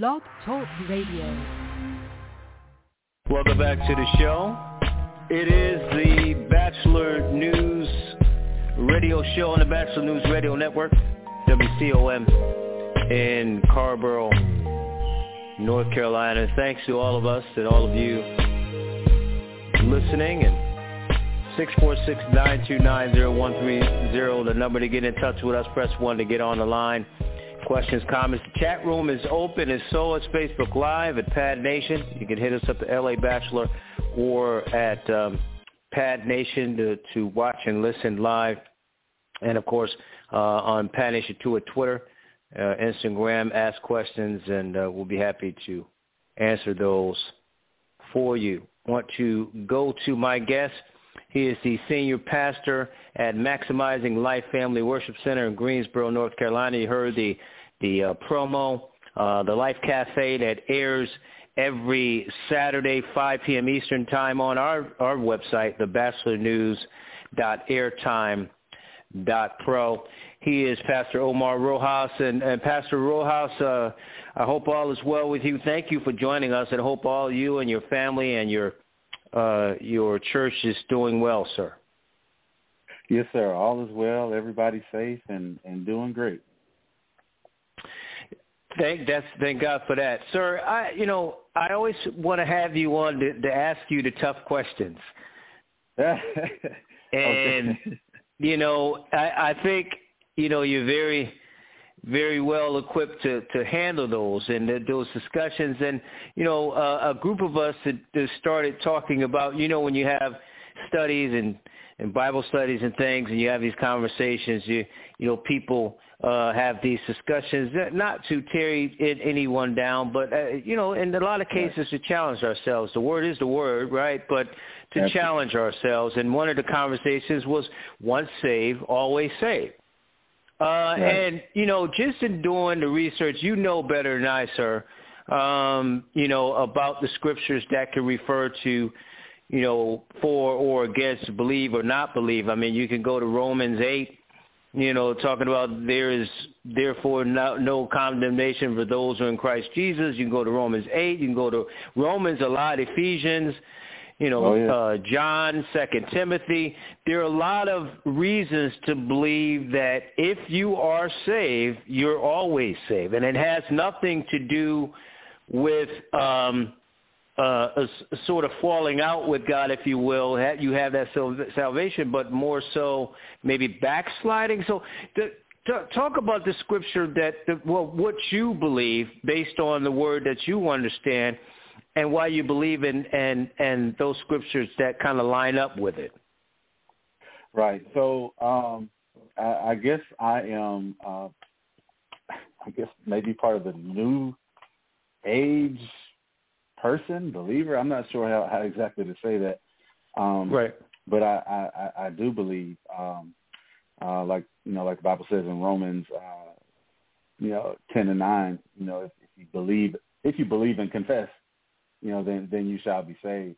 Blog Talk Radio. Welcome back to the show. It is the Batchelor News radio show on the Batchelor News Radio Network, WCOM in Carrboro, North Carolina. Thanks to all of us and all of you listening and 646-929-0130, the number to get in touch with us. Press 1 to get on the line. Questions, comments. The chat room is open and so is Facebook Live at Pad Nation. You can hit us up at LA Batchelor or at um, Pad Nation to, to watch and listen live. And of course, uh, on Pad Nation 2 at Twitter, uh, Instagram, ask questions, and uh, we'll be happy to answer those for you. Want to go to my guest. He is the senior pastor at Maximizing Life Family Worship Center in Greensboro, North Carolina. You heard the the uh, promo, uh, the Life Cafe that airs every Saturday, 5 p.m. Eastern Time on our, our website, thebatchelornews.airtime.pro. He is Pastor Omar Rojas. And, and Pastor Rojas, uh, I hope all is well with you. Thank you for joining us, and hope all you and your family and your uh, your church is doing well, sir. Yes, sir. All is well. Everybody's safe and, and doing great. Thank that's thank God for that, sir. I you know I always want to have you on to, to ask you the tough questions, and you know I, I think you know you're very very well equipped to to handle those and the, those discussions. And you know uh, a group of us that, that started talking about you know when you have studies and and Bible studies and things, and you have these conversations. You you know people uh, have these discussions, not to tear anyone down, but uh, you know, in a lot of cases to challenge ourselves. The word is the word, right? But to Absolutely. challenge ourselves. And one of the conversations was once saved, always saved. Uh, right. And you know, just in doing the research, you know better than I, sir. Um, you know about the scriptures that can refer to you know, for or against believe or not believe. I mean, you can go to Romans 8 you know, talking about there is therefore no, no condemnation for those who are in Christ Jesus. You can go to Romans 8. You can go to Romans a lot, Ephesians, you know, oh, yeah. uh, John, Second Timothy. There are a lot of reasons to believe that if you are saved, you're always saved. And it has nothing to do with um, uh, a, a sort of falling out with God, if you will. You have that salvation, but more so maybe backsliding. So the, talk about the scripture that, the, well, what you believe based on the word that you understand and why you believe in and, and those scriptures that kind of line up with it. Right. So um, I, I guess I am, uh, I guess maybe part of the new age person, believer. I'm not sure how, how exactly to say that. Um, right. But I, I, I do believe, um, uh, like you know, like the Bible says in Romans, uh, you know, ten and nine. You know, if, if you believe, if you believe and confess, you know, then then you shall be saved.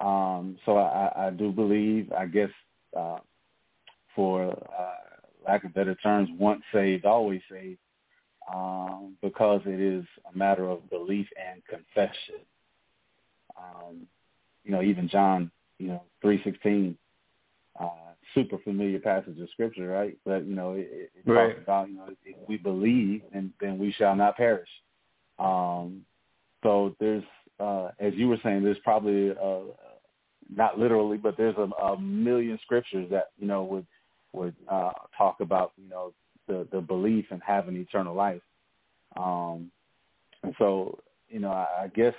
Um, so I, I do believe, I guess, uh, for uh, lack of better terms, once saved, always saved, um, because it is a matter of belief and confession. Um, you know, even John, you know, three sixteen, uh, super familiar passage of scripture, right? But you know, it, it right. talks about you know, if we believe, and then we shall not perish. Um, so there's, uh, as you were saying, there's probably uh, not literally, but there's a, a million scriptures that you know would would uh, talk about you know the the belief in having eternal life. Um, and so, you know, I, I guess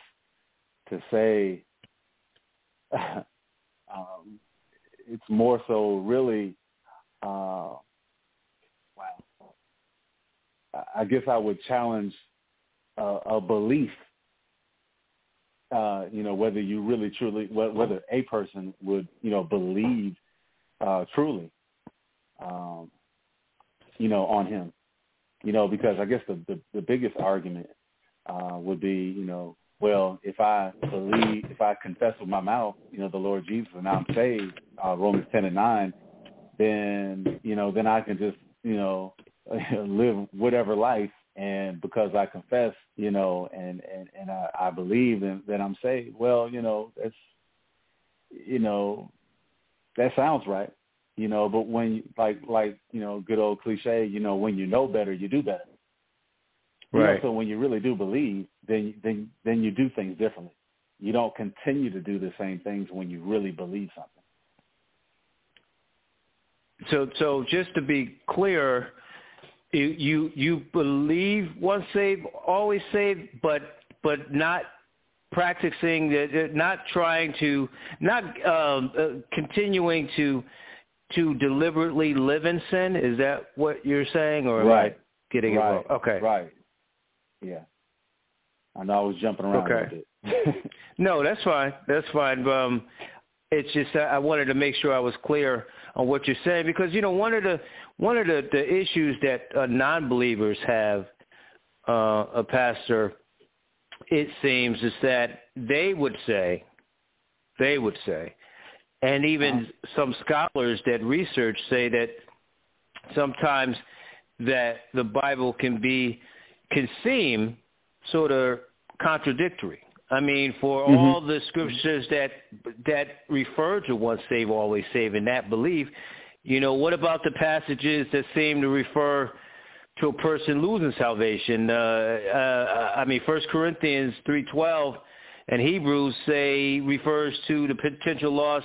to say um, it's more so really uh, wow. I guess I would challenge uh, a belief. Uh, you know, whether you really truly, whether a person would, you know, believe uh, truly, um, you know, on him. You know, because I guess the the, the biggest argument uh, would be, you know, well, if I believe, if I confess with my mouth, you know, the Lord Jesus, and I'm saved, uh, Romans 10 and 9, then, you know, then I can just, you know, live whatever life, and because I confess, you know, and and and I, I believe and that I'm saved. Well, you know, that's you know, that sounds right, you know. But when like like you know, good old cliche, you know, when you know better, you do better. You right. Know, so when you really do believe, then then then you do things differently. You don't continue to do the same things when you really believe something. So so just to be clear, you you, you believe once saved, always saved, but but not practicing, not trying to, not um, uh, continuing to to deliberately live in sin. Is that what you're saying, or right. am I getting right. it wrong? Okay, right. Yeah, I know I was jumping around okay. a bit. no, that's fine. That's fine. Um, it's just I wanted to make sure I was clear on what you're saying because you know one of the one of the, the issues that uh, non-believers have, uh, a pastor, it seems, is that they would say, they would say, and even some scholars that research say that sometimes that the Bible can be can seem sort of contradictory. I mean, for mm-hmm. all the scriptures that that refer to once save, always save, in that belief, you know, what about the passages that seem to refer to a person losing salvation? Uh, uh, I mean, First Corinthians three twelve and Hebrews say refers to the potential loss,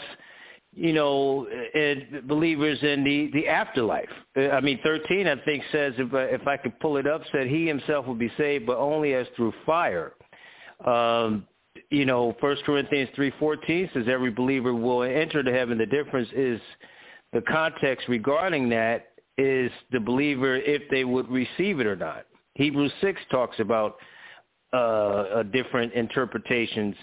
you know, in believers in the the afterlife. I mean, thirteen I think says if I, if I could pull it up, said he himself will be saved, but only as through fire. Um, you know, First Corinthians three fourteen says every believer will enter to heaven. The difference is the context regarding that is the believer if they would receive it or not. Hebrews six talks about uh, different interpretations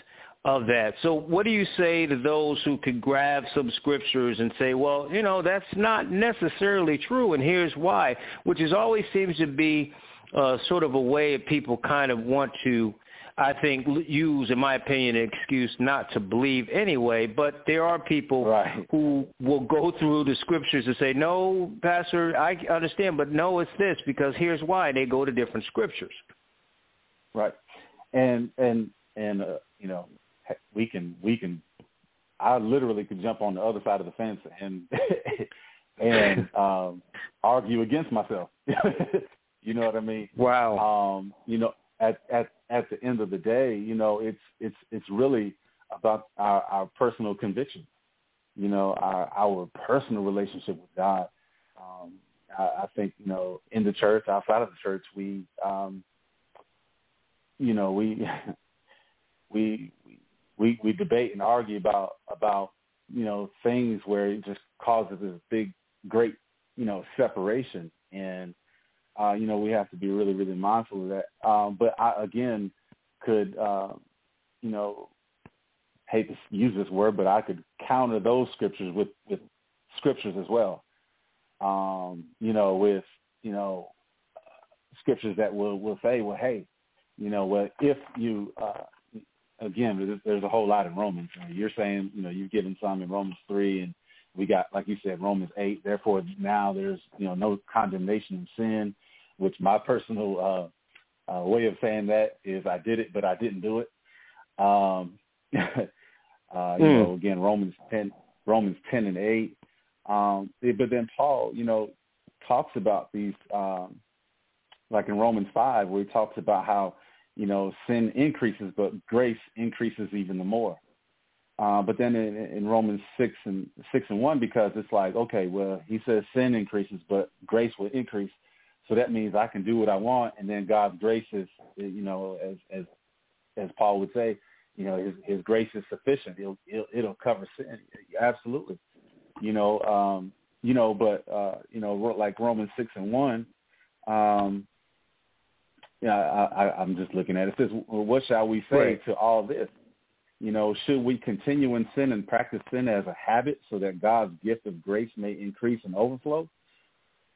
of that. So what do you say to those who could grab some scriptures and say, well, you know, that's not necessarily true, and here's why, which is always seems to be uh, sort of a way people kind of want to I think, use, in my opinion, an excuse not to believe anyway. But there are people right. who will go through the scriptures and say, no, Pastor, I understand, but no, it's this because here's why. They go to different scriptures. Right. And, and, and, uh, you know, we can, we can, I literally could jump on the other side of the fence and, and, um, argue against myself. you know what I mean? Wow. Um, you know, at, at at the end of the day, you know, it's it's it's really about our, our personal conviction, you know, our our personal relationship with God. Um, I, I think you know, in the church, outside of the church, we, um, you know, we we we we debate and argue about about you know things where it just causes this big, great, you know, separation and uh, you know, we have to be really, really mindful of that. Um, but I, again, could, uh, you know, hate to use this word, but I could counter those scriptures with, with scriptures as well. Um, you know, with, you know, scriptures that will, will say, well, hey, you know, well, if you, uh, again, there's, there's a whole lot in Romans. You're saying, you know, you've given some in Romans 3 and we got, like you said, Romans 8. Therefore, now there's, you know, no condemnation in sin which my personal uh, uh, way of saying that is I did it, but I didn't do it. Um, uh, you mm. know, again, Romans 10, Romans 10 and 8. Um, but then Paul, you know, talks about these, um, like in Romans 5, where he talks about how, you know, sin increases, but grace increases even the more. Uh, but then in, in Romans six and six and one, because it's like, okay, well, he says sin increases, but grace will increase. So that means I can do what I want, and then God's grace is, you know, as as as Paul would say, you know, his his grace is sufficient. It'll it'll, it'll cover sin. Absolutely, you know, um, you know, but uh, you know, like Romans six and one, um, yeah, I, I, I'm just looking at it. It says, "What shall we say right. to all this?" You know, should we continue in sin and practice sin as a habit so that God's gift of grace may increase and overflow?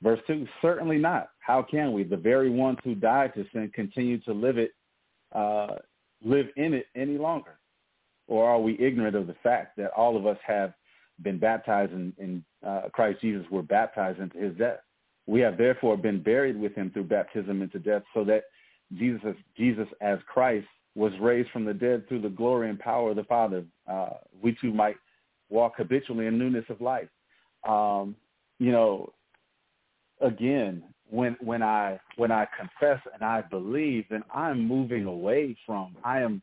Verse 2, certainly not. How can we? The very ones who died to sin continue to live it, uh, live in it any longer? Or are we ignorant of the fact that all of us have been baptized in, in uh, Christ Jesus, were baptized into his death? we have therefore been buried with him through baptism into death, so that Jesus, Jesus as Christ was raised from the dead through the glory and power of the Father. Uh, we too might walk habitually in newness of life. Um, you know, again, when when I when I confess and I believe, then I'm moving away from I am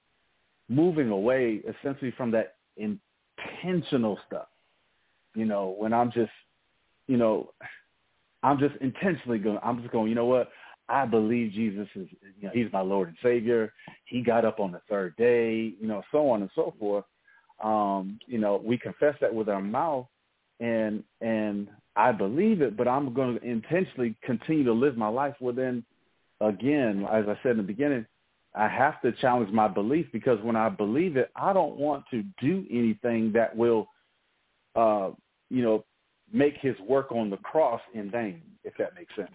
moving away essentially from that intentional stuff. You know, when I'm just, you know, I'm just intentionally going. I'm just going. You know what? I believe Jesus is. You know, He's my Lord and Savior. He got up on the third day. You know, so on and so forth. Um, you know, we confess that with our mouth, and and I believe it, but I'm going to intentionally continue to live my life within. Again, as I said in the beginning, I have to challenge my belief because when I believe it, I don't want to do anything that will, uh, you know, make his work on the cross in vain, if that makes sense.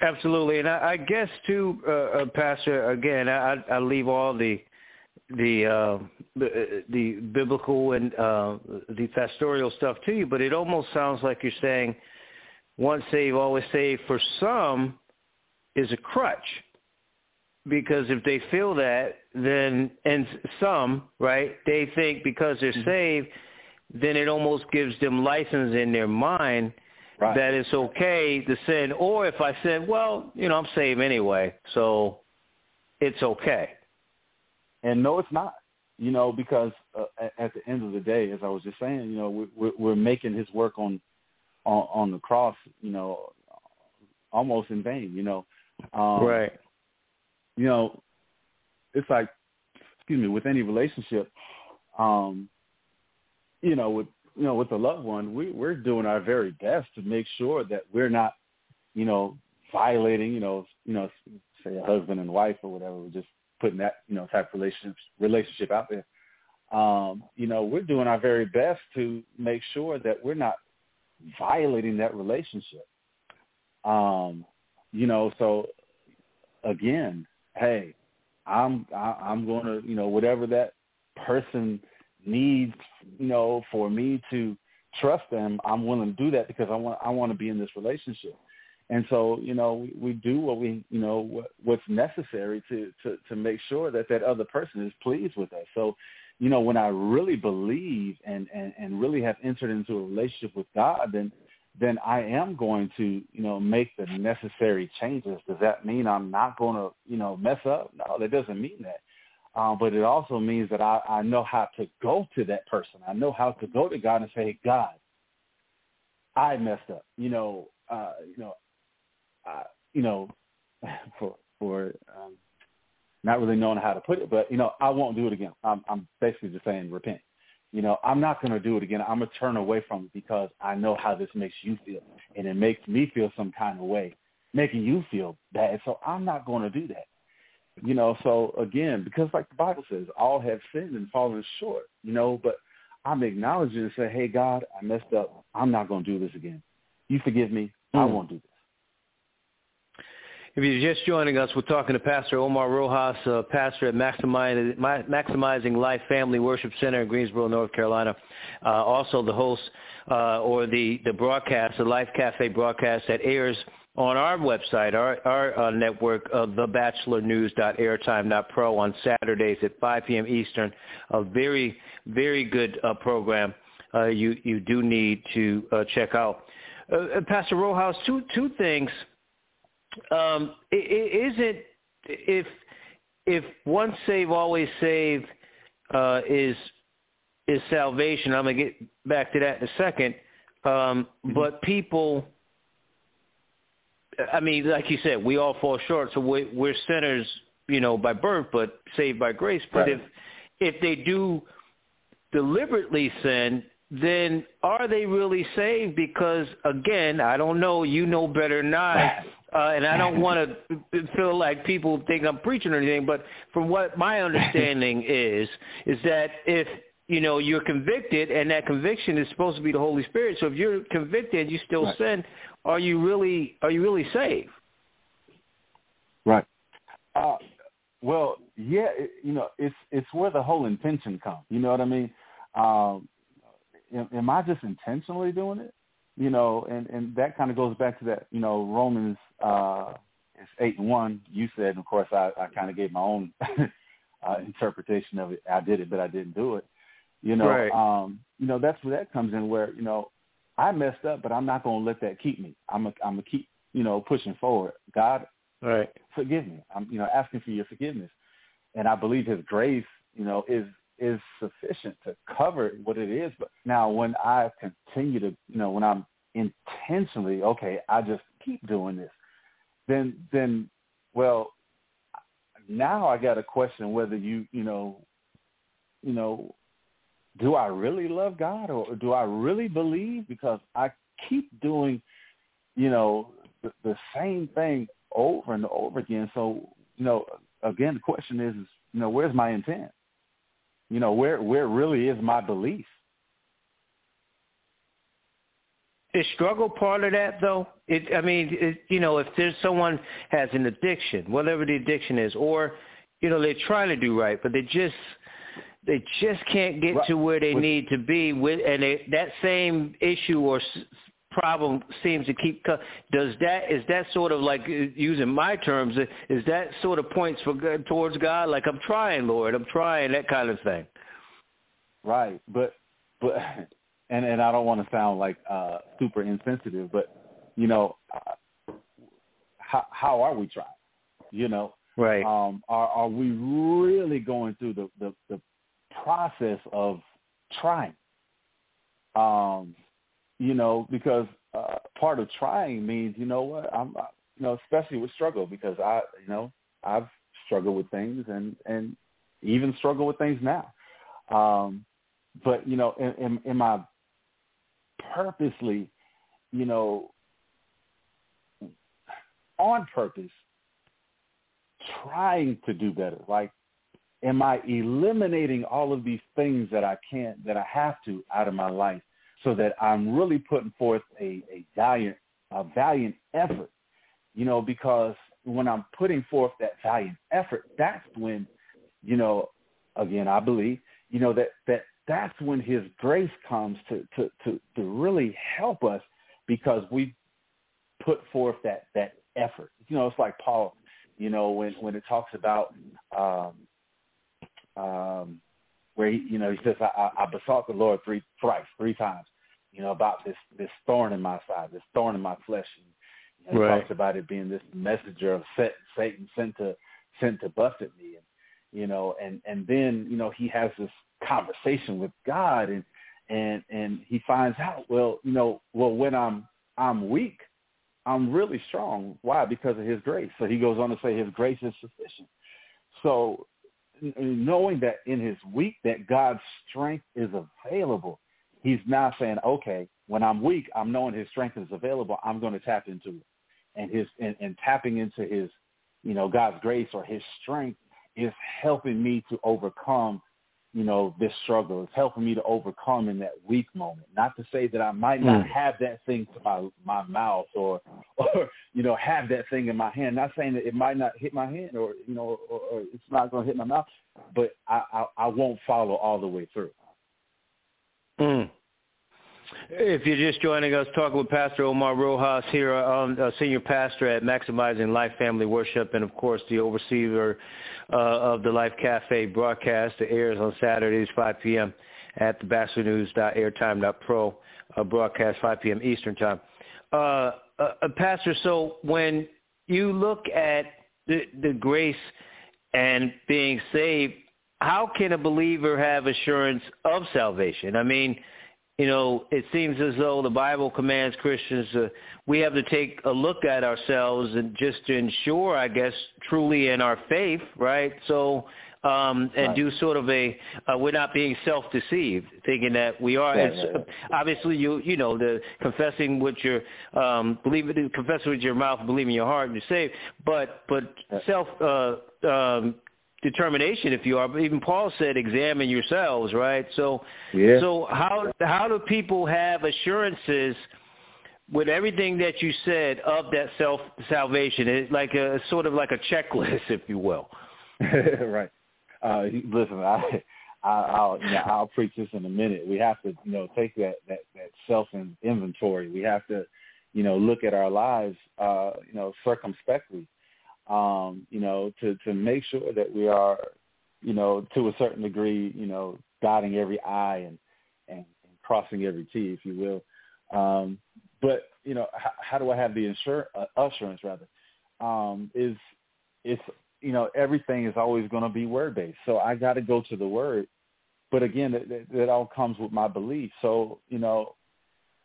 Absolutely, and I, I guess too, uh, uh, Pastor. Again, I, I leave all the the uh, the, the biblical and uh, the pastoral stuff to you, but it almost sounds like you're saying once saved, always saved. For some, is a crutch because if they feel that, then and some right, they think because they're mm-hmm. saved, then it almost gives them license in their mind. Right. That it's okay to sin, or if I said, well, you know, I'm saved anyway, so it's okay. And no, it's not. You know, because uh, at the end of the day, as I was just saying, you know, we're, we're making his work on, on on the cross, you know, almost in vain. You know, um, right? You know, it's like, excuse me, with any relationship, um, you know, with you know, with a loved one, we we're doing our very best to make sure that we're not, you know, violating, you know, you know, say a husband and wife or whatever. Just putting that you know type of relationship relationship out there. Um, you know, we're doing our very best to make sure that we're not violating that relationship. Um, you know, so again, hey, I'm I, I'm going to you know whatever that person needs, you know, for me to trust them, I'm willing to do that because I want I want to be in this relationship and so you know we, we do what we you know what, what's necessary to, to to make sure that that other person is pleased with us so you know when i really believe and and and really have entered into a relationship with god then then i am going to you know make the necessary changes does that mean i'm not going to you know mess up no that doesn't mean that um, but it also means that I, I know how to go to that person. I know how to go to God and say, God, I messed up. You know, uh, you know, uh, you know, for for um, not really knowing how to put it, but you know, I won't do it again. I'm, I'm basically just saying repent. You know, I'm not going to do it again. I'm going to turn away from it because I know how this makes you feel, and it makes me feel some kind of way, making you feel bad. So I'm not going to do that. You know, so again, because like the Bible says, all have sinned and fallen short. You know, but I'm acknowledging and say, hey God, I messed up. I'm not going to do this again. You forgive me. Mm. I won't do this. If you're just joining us, we're talking to Pastor Omar Rojas, uh, pastor at Maximizing, Life Family Worship Center in Greensboro, North Carolina. Uh, also the host uh, or the, the broadcast, the Life Cafe broadcast that airs on our website, our, our uh, network, uh, thebatchelornews.airtime.pro on Saturdays at 5 p.m. Eastern. A very, very good uh, program you, you do need to check out. Pastor Rojas, two, two things – um, Isn't if if once save always save uh, is is salvation? I'm gonna get back to that in a second. Um, mm-hmm. But people, I mean, like you said, we all fall short. So we're, we're sinners, you know, by birth, but saved by grace. But right. if if they do deliberately sin, then are they really saved? Because again, I don't know. You know better than I. Uh, and I don't want to feel like people think I'm preaching or anything, but from what my understanding is, is that if you know you're convicted, and that conviction is supposed to be the Holy Spirit. So if you're convicted, you still right. sin. Are you really are you really saved? Right. Uh, well, yeah. It, you know, it's it's where the whole intention comes. You know what I mean? Um, am, am I just intentionally doing it? you know, and and that kind of goes back to that, you know, Romans uh, it's eight and one. You said, and of course, I, I kind of gave my own uh, interpretation of it. I did it, but I didn't do it. You know, right. um, you know that's where that comes in. Where you know, I messed up, but I'm not going to let that keep me. I'm a, I'm gonna keep you know pushing forward. God, right, forgive me. I'm you know asking for your forgiveness, and I believe His grace, you know, is is sufficient to cover what it is. But now when I continue to, you know, when I'm intentionally, okay, I just keep doing this, then, then, well, now I got a question whether you, you know, you know, do I really love God or do I really believe? Because I keep doing, you know, the, the same thing over and over again. So, you know, again, the question is, is, you know, where's my intent? You know, where where really is my belief? Is struggle part of that though? It, I mean, it, you know, if there's someone has an addiction, whatever the addiction is, or you know they're trying to do right, but they just they just can't get right. to where they need to be with, and they, that same issue or problem seems to keep does that is that sort of like using my terms is that sort of points for good towards God? Like I'm trying Lord I'm trying that kind of thing. Right but but and and I don't want to sound like uh super insensitive but you know how how are we trying? You know? Right. Um are are we really going through the the, the process of trying? Um you know, because uh, part of trying means, you know what, I'm, uh, you know, especially with struggle because I, you know, I've struggled with things and and even struggle with things now. Um, but you know, am, am I purposely, you know, on purpose trying to do better? Like, am I eliminating all of these things that I can't, that I have to out of my life so that I'm really putting forth a, a valiant, a valiant effort, you know, because when I'm putting forth that valiant effort, that's when, you know, again, I believe, you know, that, that that's when his grace comes to, to, to, to really help us because we put forth that, that effort. You know, it's like Paul, you know, when, when it talks about, um, um, where he, you know, he says, I, I besought the Lord three thrice, three times, you know, about this this thorn in my side, this thorn in my flesh. And, you know, right. He talks about it being this messenger of Satan sent to sent to buffet at me, and you know, and and then you know he has this conversation with God, and and and he finds out, well, you know, well when I'm I'm weak, I'm really strong. Why? Because of His grace. So he goes on to say His grace is sufficient. So knowing that in his weak that God's strength is available, he's now saying, okay, when I'm weak, I'm knowing his strength is available. I'm going to tap into it. And his and, and tapping into his, you know, God's grace or his strength is helping me to overcome, you know, this struggle. It's helping me to overcome in that weak moment. Not to say that I might not mm. have that thing to my my mouth or or you know have that thing in my hand. Not saying that it might not hit my hand or you know or, or it's not going to hit my mouth, but I, I I won't follow all the way through. Mm. If you're just joining us, talking with Pastor Omar Rojas here, um, a senior pastor at Maximizing Life Family Worship, and of course the overseer uh, of the Life Cafe broadcast that airs on Saturdays 5 p.m. at the BatchelorNews.airtime.pro uh, broadcast 5 p.m. Eastern Time. Uh, uh, uh, pastor, so when you look at the, the grace and being saved, how can a believer have assurance of salvation? I mean, you know, it seems as though the Bible commands Christians uh, we have to take a look at ourselves and just to ensure, I guess, truly in our faith, right? So, um, and right. do sort of a uh, we're not being self-deceived, thinking that we are. Yeah, Obviously, you you know the confessing with your um, believe confessing with your mouth, believing your heart, and you're saved. But but self uh, um, determination if you are. But even Paul said, "Examine yourselves." Right. So, yeah. so how how do people have assurances with everything that you said of that self salvation? It's like a sort of like a checklist, if you will. right. Uh, listen, I I, I'll you know I'll preach this in a minute. We have to you know take that that that self inventory. We have to you know look at our lives uh, you know circumspectly. Um, you know to to make sure that we are you know to a certain degree you know dotting every I and and, and crossing every T, if you will. Um, but you know how, how do I have the insur- uh, assurance rather um, is it's you know everything is always going to be word based. So I got to go to the word. But again, that all comes with my belief. So you know,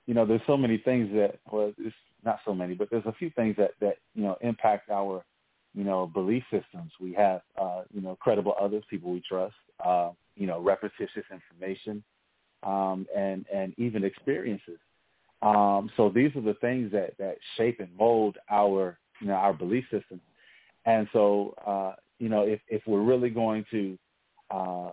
you know, there's so many things that well, it's not so many, but there's a few things that that you know impact our you know belief systems. We have uh, you know credible others, people we trust. Uh, you know, repetitious information, um, and and even experiences. Um, so these are the things that that shape and mold our you know our belief system. And so, uh, you know, if, if we're really going to, uh,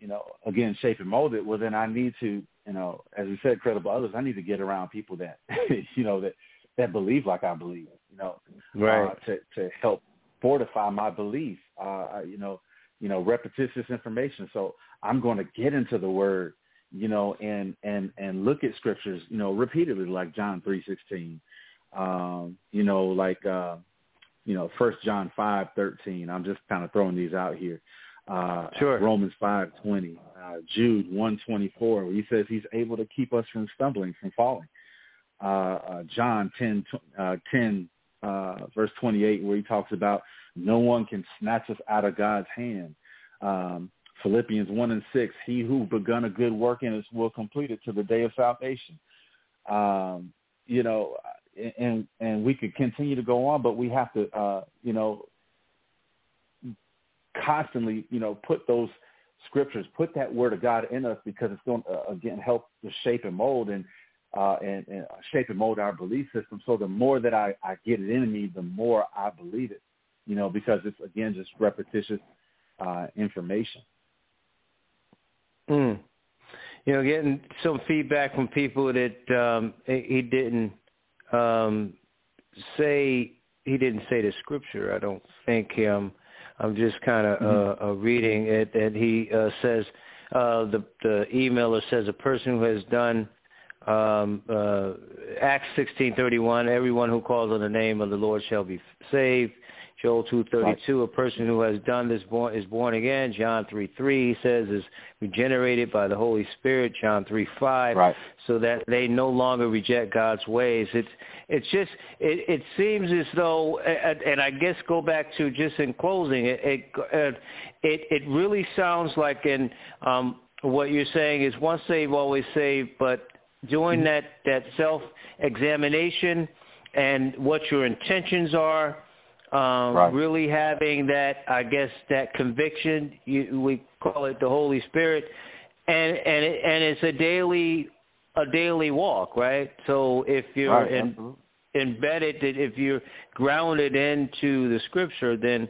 you know, again, shape and mold it, well, then I need to, you know, as we said, credible others, I need to get around people that, you know, that, that believe like I believe, you know, right. uh, to, to help fortify my belief, uh, you know, you know, repetitious information. So I'm going to get into the word, you know, and, and, and look at scriptures, you know, repeatedly, like John 3.16, um, you know, like, uh, you know, First John five thirteen. I'm just kind of throwing these out here. Uh, sure. Romans five twenty, uh, Jude one twenty four, where he says he's able to keep us from stumbling, from falling. Uh, uh, John 10, uh, 10 uh, verse 28, where he talks about no one can snatch us out of God's hand. Um, Philippians 1 and 6, he who begun a good work in us will complete it to the day of salvation. Um, you know, and and we could continue to go on, but we have to, uh, you know, constantly, you know, put those scriptures, put that word of God in us because it's going to uh, again help to shape and mold and uh, and, and shape and mold our belief system. So the more that I, I get it in me, the more I believe it, you know, because it's again just repetitious uh, information. Mm. You know, getting some feedback from people that um, he didn't um, say he didn't say the scripture. I don't think him. I'm just kind of mm-hmm. uh, uh, reading it, and he uh, says uh, the the emailer says a person who has done um, uh, Acts 16:31. Everyone who calls on the name of the Lord shall be saved. Joel 2:32, a person who has done this born, is born again. John 3:3 he says is regenerated by the Holy Spirit. John 3:5, right. so that they no longer reject God's ways. It's it's just it, it seems as though, and I guess go back to just in closing, it it uh, it, it really sounds like in um, what you're saying is once saved, always saved, but doing mm-hmm. that that self examination and what your intentions are um, right. really having that, I guess, that conviction. You, we call it the Holy Spirit, and and it, and it's a daily a daily walk, right? So if you're right, in, embedded, if you're grounded into the Scripture, then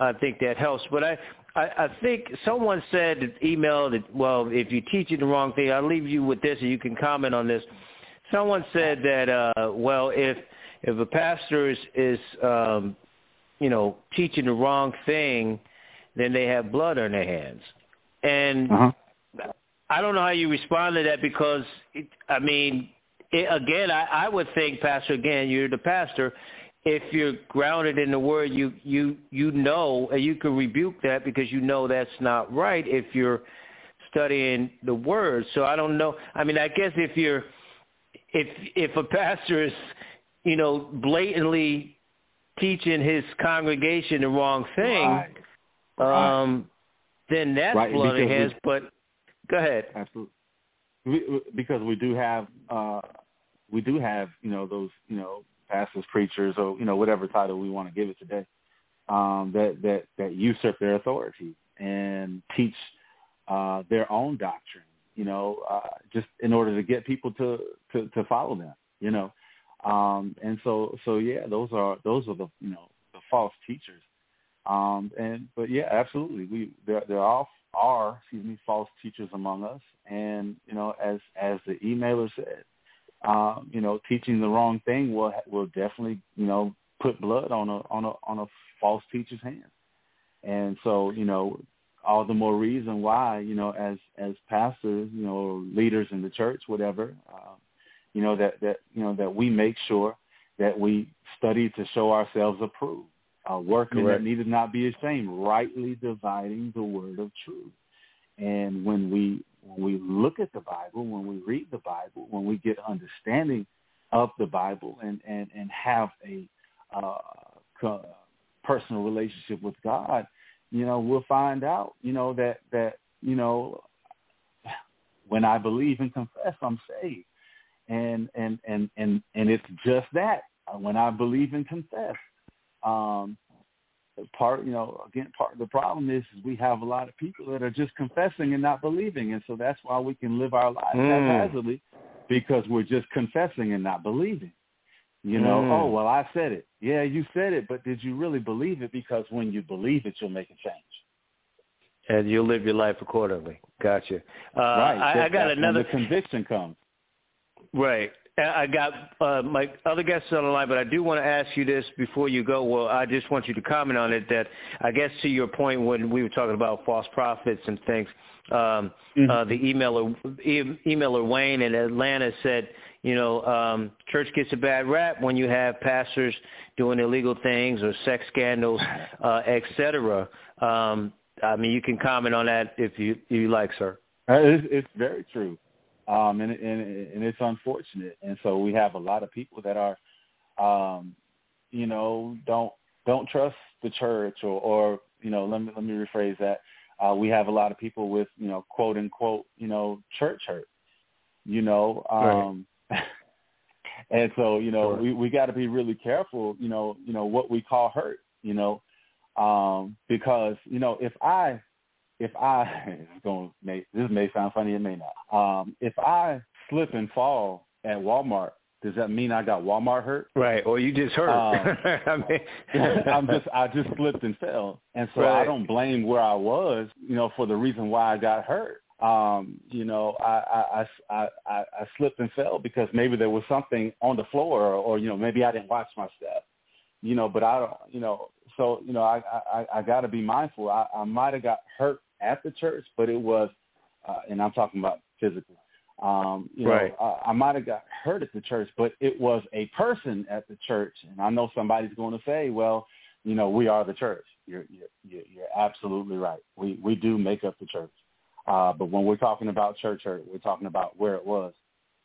I think that helps. But I. I, I think someone said, emailed, that, well, if you teach it the wrong thing, I'll leave you with this, and you can comment on this. Someone said that, uh, well, if if a pastor is, is um, you know, teaching the wrong thing, then they have blood on their hands. And uh-huh. I don't know how you respond to that because, it, I mean, it, again, I, I would think, Pastor, again, you're the pastor. If you're grounded in the word, you you you know, and you can rebuke that because you know that's not right. If you're studying the word, so I don't know. I mean, I guess if you're if if a pastor is, you know, blatantly teaching his congregation the wrong thing, right. Right. um, then that's right. blood in hands. But go ahead. Absolutely. We, because we do have uh, we do have you know those you know pastors, preachers, or you know whatever title we want to give it today, um, that that that usurp their authority and teach uh, their own doctrine. You know, uh, just in order to get people to to, to follow them. You know, um, and so, so yeah, those are those are the you know the false teachers. Um, and but yeah, absolutely, we there there are are excuse me false teachers among us, and you know as as the emailer said, um, you know teaching the wrong thing will will definitely you know put blood on a on a on a false teacher's hands. And so you know all the more reason why you know as as pastors you know leaders in the church whatever um, you know that that you know that we make sure that we study to show ourselves approved uh, workmen Correct. that needed not be ashamed rightly dividing the word of truth and when we when we look at the bible when we read the bible when we get understanding of the bible and and and have a uh, personal relationship with god you know, we'll find out, you know, that that, you know, when I believe and confess, I'm saved. And and and and and it's just that. When I believe and confess. Um part you know, again part of the problem is, is we have a lot of people that are just confessing and not believing. And so that's why we can live our lives mm. haphazardly because we're just confessing and not believing. You know, mm. oh well, I said it. Yeah, you said it, but did you really believe it? Because when you believe it, you'll make a change. And you'll live your life accordingly. Gotcha. Uh, right. I, I got another. the conviction comes. Right. I got uh, my other guests on the line, but I do want to ask you this before you go. Well, I just want you to comment on it. That I guess to your point when we were talking about false prophets and things, um, mm-hmm. uh, the emailer e- emailer Wayne in Atlanta said you know, um, church gets a bad rap when you have pastors doing illegal things or sex scandals, uh, et cetera. Um, I mean, you can comment on that if you if you like, sir. It's, it's very true, um, and, and and it's unfortunate. And so we have a lot of people that are, um, you know, don't don't trust the church, or, or you know, let me let me rephrase that. Uh, we have a lot of people with you know, quote unquote, you know, church hurt. You know, um, and so, you know, sure. we, we got to be really careful, you know, you know, what we call hurt, you know, um, because, you know, if I, if I, it's going may, this may sound funny, it may not. Um, if I slip and fall at Walmart, does that mean I got Walmart hurt? Right, or you just hurt. Um, I mean, I'm just I just slipped and fell, and so right. I don't blame where I was, you know, for the reason why I got hurt um, you know, I, I, I, I, I slipped and fell because maybe there was something on the floor or, or, you know, maybe I didn't watch my step, you know, but I don't, you know, so, you know, I, I, I got to be mindful. I, I might have got hurt at the church, but it was, uh, and I'm talking about physically, um, you right. know, I, I might have got hurt at the church, but it was a person at the church. And I know somebody's going to say, well, you know, we are the church. You're, you're, you're absolutely right. We, we do make up the church. Uh, but when we're talking about church hurt, we're talking about where it was,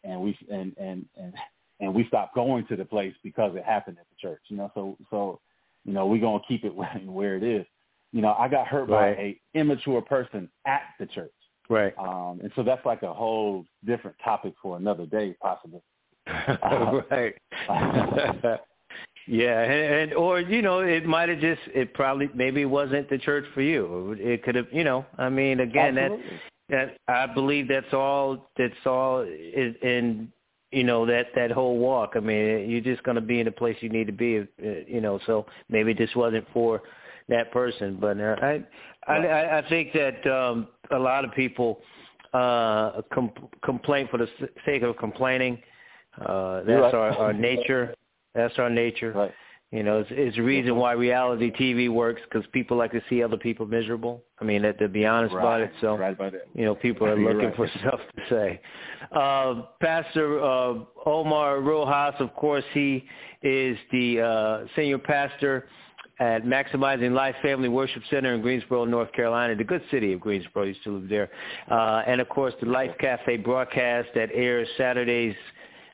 and we and and and and we stopped going to the place because it happened at the church. You know, so so you know we're gonna keep it where, where it is. You know, I got hurt right. by a immature person at the church. Right. Um, and so that's like a whole different topic for another day, possibly. Uh, right. Yeah, and, and or you know, it might have just it probably maybe it wasn't the church for you. It could have, you know. I mean, again, Absolutely. that that I believe that's all. That's all is in you know that that whole walk. I mean, you're just going to be in the place you need to be. Uh, you know, so maybe this wasn't for that person. But uh, I, I I think that um, a lot of people uh com- complain for the sake of complaining. Uh, that's right. our, our nature. That's our nature. Right. You know, it's, it's the reason why reality TV works because people like to see other people miserable. I mean, to, to be honest right. about it. So, right about it. you know, people are looking right. for stuff to say. Uh, Pastor uh, Omar Rojas, of course, he is the uh, senior pastor at Maximizing Life Family Worship Center in Greensboro, North Carolina, the good city of Greensboro. Used to live there. Uh, and, of course, the Life Cafe broadcast that airs Saturdays –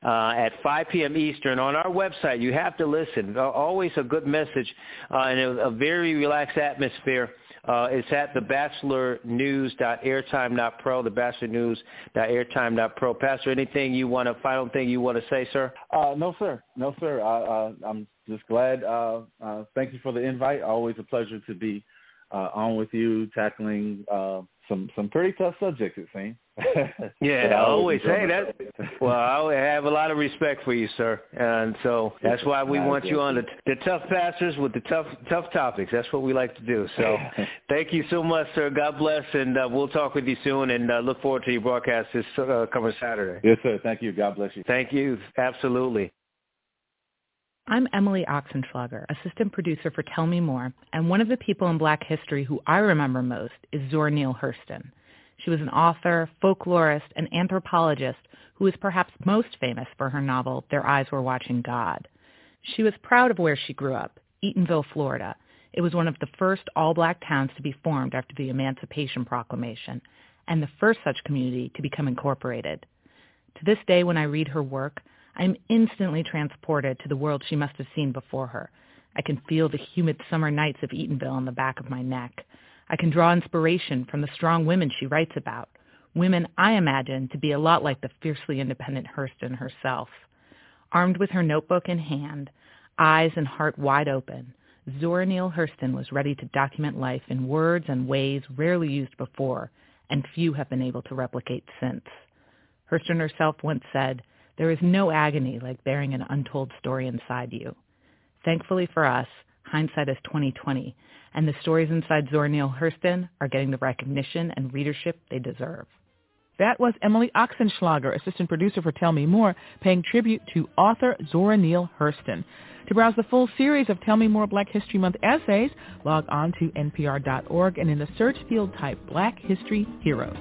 uh, at 5 p.m. Eastern on our website. You have to listen. Always a good message uh, and a, a very relaxed atmosphere. Uh, it's at thebatchelornews.airtime.pro, thebatchelornews.airtime.pro. Pastor, anything you want to, final thing you want to say, sir? Uh, no, sir. No, sir. I, I'm just glad. Uh, uh, thank you for the invite. Always a pleasure to be uh, on with you, tackling uh, some some pretty tough subjects. It seems. yeah, I always say that. Well, I have a lot of respect for you, sir, and so that's why we want you on the, the tough pastors with the tough tough topics. That's what we like to do. So, thank you so much, sir. God bless, and uh, we'll talk with you soon, and uh, look forward to your broadcast this uh, coming Saturday. Yes, sir. Thank you. God bless you. Thank you. Absolutely. I'm Emily Oxenschlager, assistant producer for Tell Me More, and one of the people in black history who I remember most is Zora Neale Hurston. She was an author, folklorist, and anthropologist who is perhaps most famous for her novel Their Eyes Were Watching God. She was proud of where she grew up, Eatonville, Florida. It was one of the first all-black towns to be formed after the Emancipation Proclamation, and the first such community to become incorporated. To this day, when I read her work, I am instantly transported to the world she must have seen before her. I can feel the humid summer nights of Eatonville on the back of my neck. I can draw inspiration from the strong women she writes about, women I imagine to be a lot like the fiercely independent Hurston herself. Armed with her notebook in hand, eyes and heart wide open, Zora Neale Hurston was ready to document life in words and ways rarely used before, and few have been able to replicate since. Hurston herself once said, there is no agony like bearing an untold story inside you. Thankfully for us, hindsight is 2020, and the stories inside Zora Neale Hurston are getting the recognition and readership they deserve. That was Emily Ochsenschlager, assistant producer for Tell Me More, paying tribute to author Zora Neale Hurston. To browse the full series of Tell Me More Black History Month essays, log on to npr.org and in the search field type Black History Heroes.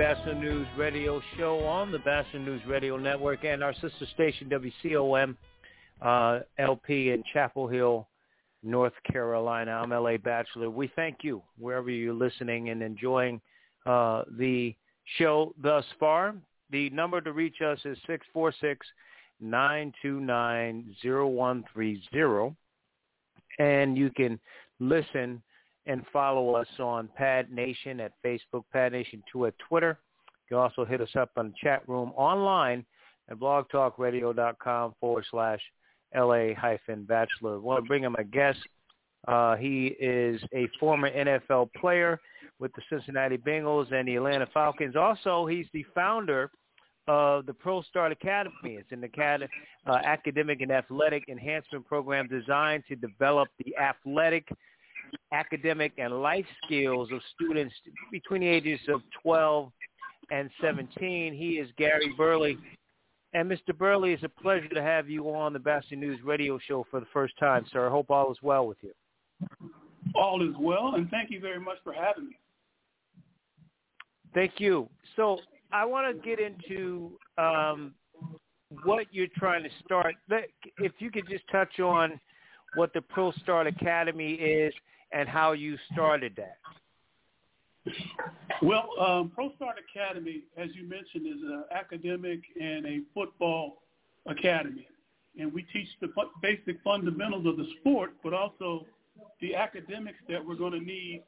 Batchelor News Radio Show on the Batchelor News Radio Network and our sister station WCOM uh, LP in Chapel Hill, North Carolina. I'm LA Batchelor. We thank you wherever you're listening and enjoying uh, the show thus far. The number to reach us is 646-929-0130. And you can listen and follow us on Pad Nation at Facebook, Pad Nation 2 at Twitter. You can also hit us up on the chat room online at blogtalkradio.com forward slash LA hyphen batchelor. I want to bring him a guest. Uh, he is a former NFL player with the Cincinnati Bengals and the Atlanta Falcons. Also, he's the founder of the Pro Start Academy. It's an acad- uh, academic and athletic enhancement program designed to develop the athletic – academic and life skills of students between the ages of 12 and 17. He is Gary Burley. And Mr. Burley, it's a pleasure to have you on the Batchelor News radio show for the first time, sir. I hope all is well with you. All is well, and thank you very much for having me. Thank you. So I want to get into um, what you're trying to start. If you could just touch on what the Pro Start Academy is and how you started that. Well, um, Pro Start Academy, as you mentioned, is an academic and a football academy. And we teach the basic fundamentals of the sport, but also the academics that we're going to need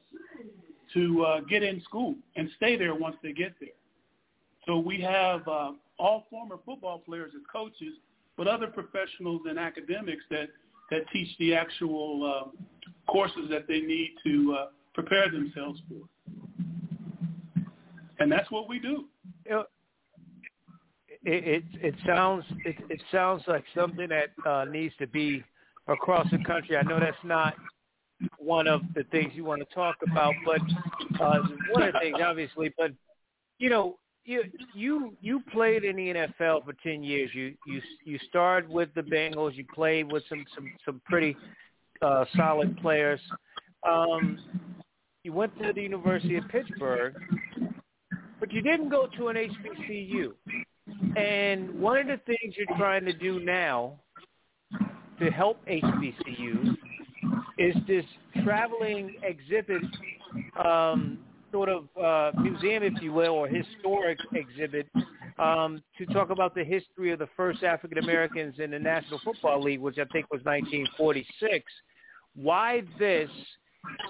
to uh, get in school and stay there once they get there. So we have uh, all former football players as coaches, but other professionals and academics that that teach the actual uh, courses that they need to uh, prepare themselves for. And that's what we do. It it, it sounds it, it sounds like something that uh, needs to be across the country. I know that's not one of the things you want to talk about, but uh, one of the things, obviously. But you know, you you you played in the NFL for ten years. You you you started with the Bengals. You played with some some some pretty uh, solid players. Um, you went to the University of Pittsburgh, but you didn't go to an HBCU. And one of the things you're trying to do now to help HBCUs is this traveling exhibit um, sort of uh, museum, if you will, or historic exhibit um, to talk about the history of the first African Americans in the National Football League, which I think was 1946. Why this?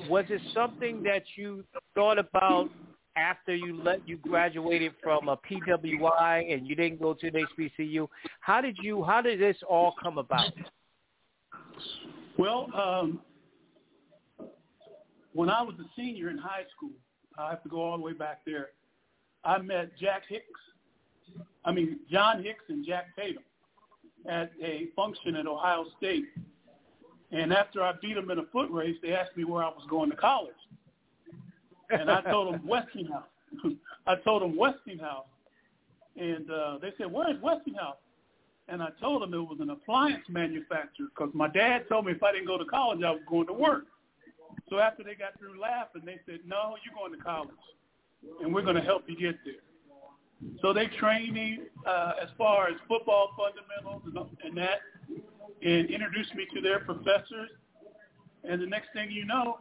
Was it something that you thought about after you let you graduated from a PWI and you didn't go to an HBCU? How did you? How did this all come about? Well, um, when I was a senior in high school, I have to go all the way back there. I met Jack Hicks, I mean John Hicks and Jack Tatum at a function at Ohio State. And after I beat them in a foot race, they asked me where I was going to college. And I told them Westinghouse. I told them Westinghouse. And uh, they said, where's Westinghouse? And I told them it was an appliance manufacturer because my dad told me if I didn't go to college, I was going to work. So after they got through laughing, they said, no, you're going to college, and we're going to help you get there. So they trained me uh, as far as football fundamentals and, and that, and introduced me to their professors. And the next thing you know,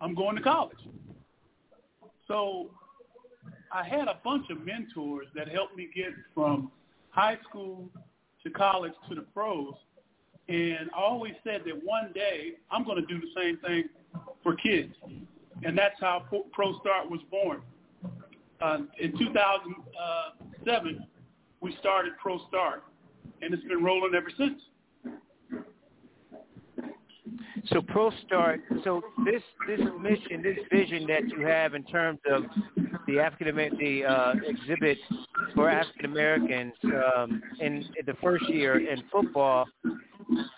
I'm going to college. So I had a bunch of mentors that helped me get from high school to college to the pros. And I always said that one day I'm going to do the same thing for kids. And that's how Pro Start was born. Uh, in 2007, we started Pro Start, and it's been rolling ever since. So Pro Start, so this this mission, this vision that you have in terms of the African the uh, exhibit for African Americans um, in, in the first year in football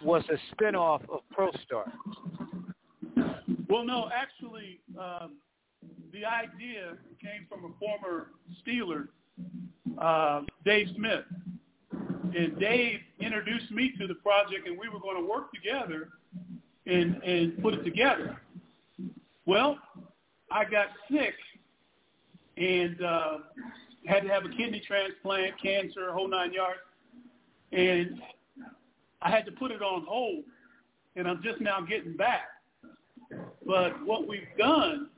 was a spinoff of Pro Start. Well, no, actually, um, the idea came from a former Steeler, uh, Dave Smith. And Dave introduced me to the project, and we were going to work together and, and put it together. Well, I got sick, and uh, had to have a kidney transplant, cancer, whole nine yards. And I had to put it on hold, and I'm just now getting back. But what we've done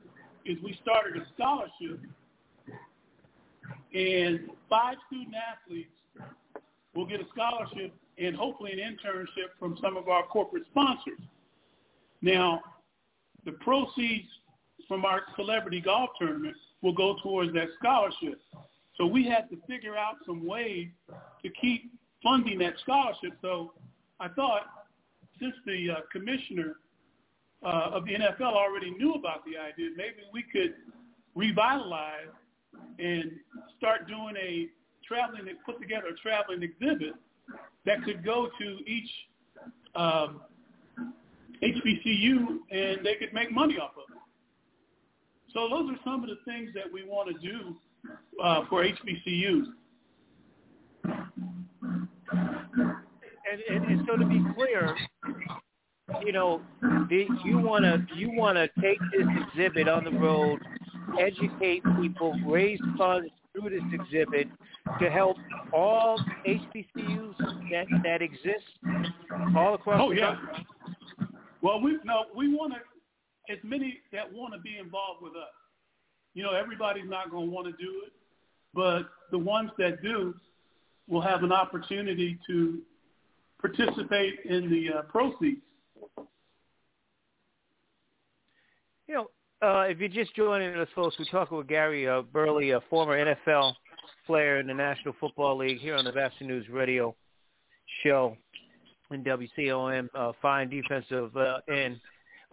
is we started a scholarship, and five student athletes will get a scholarship and hopefully an internship from some of our corporate sponsors. Now, the proceeds from our celebrity golf tournament will go towards that scholarship. So we had to figure out some ways to keep funding that scholarship. So I thought since the uh, commissioner uh, of the NFL already knew about the idea, maybe we could revitalize and start doing a traveling, put together a traveling exhibit that could go to each um, HBCU and they could make money off of it. So those are some of the things that we want to do uh, for HBCUs. And, and, and so to be clear, you know, the, you want to you want to take this exhibit on the road, educate people, raise funds through this exhibit to help all HBCUs that that exist all across oh, the yeah. country. Well, we no, we want to as many that want to be involved with us. You know, everybody's not going to want to do it, but the ones that do will have an opportunity to participate in the uh, proceeds. You know, uh, if you're just joining us, folks, we're talking with Gary uh, Burley, a former NFL player in the National Football League, here on the Batchelor News Radio show in WCOM. Uh, fine defensive uh, end.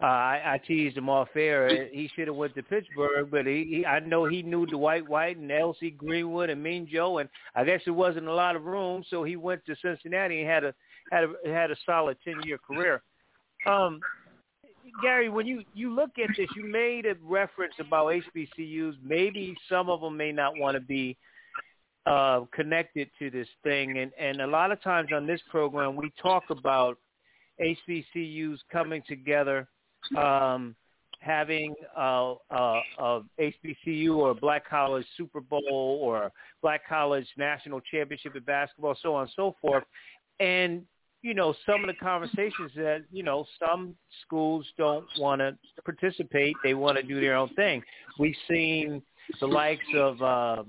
Uh, I, I teased him off air. He should have went to Pittsburgh, but he, he I know he knew Dwight White and L.C. Greenwood and Mean Joe, and I guess there wasn't a lot of room, so he went to Cincinnati and had a had a had a solid ten year career. Um, Gary, when you you look at this, you made a reference about HBCUs. Maybe some of them may not want to be uh, connected to this thing, and and a lot of times on this program we talk about HBCUs coming together, um, having a, a, a HBCU or a Black College Super Bowl or Black College National Championship in basketball, so on and so forth, and you know, some of the conversations that, you know, some schools don't want to participate. They want to do their own thing. We've seen the likes of uh,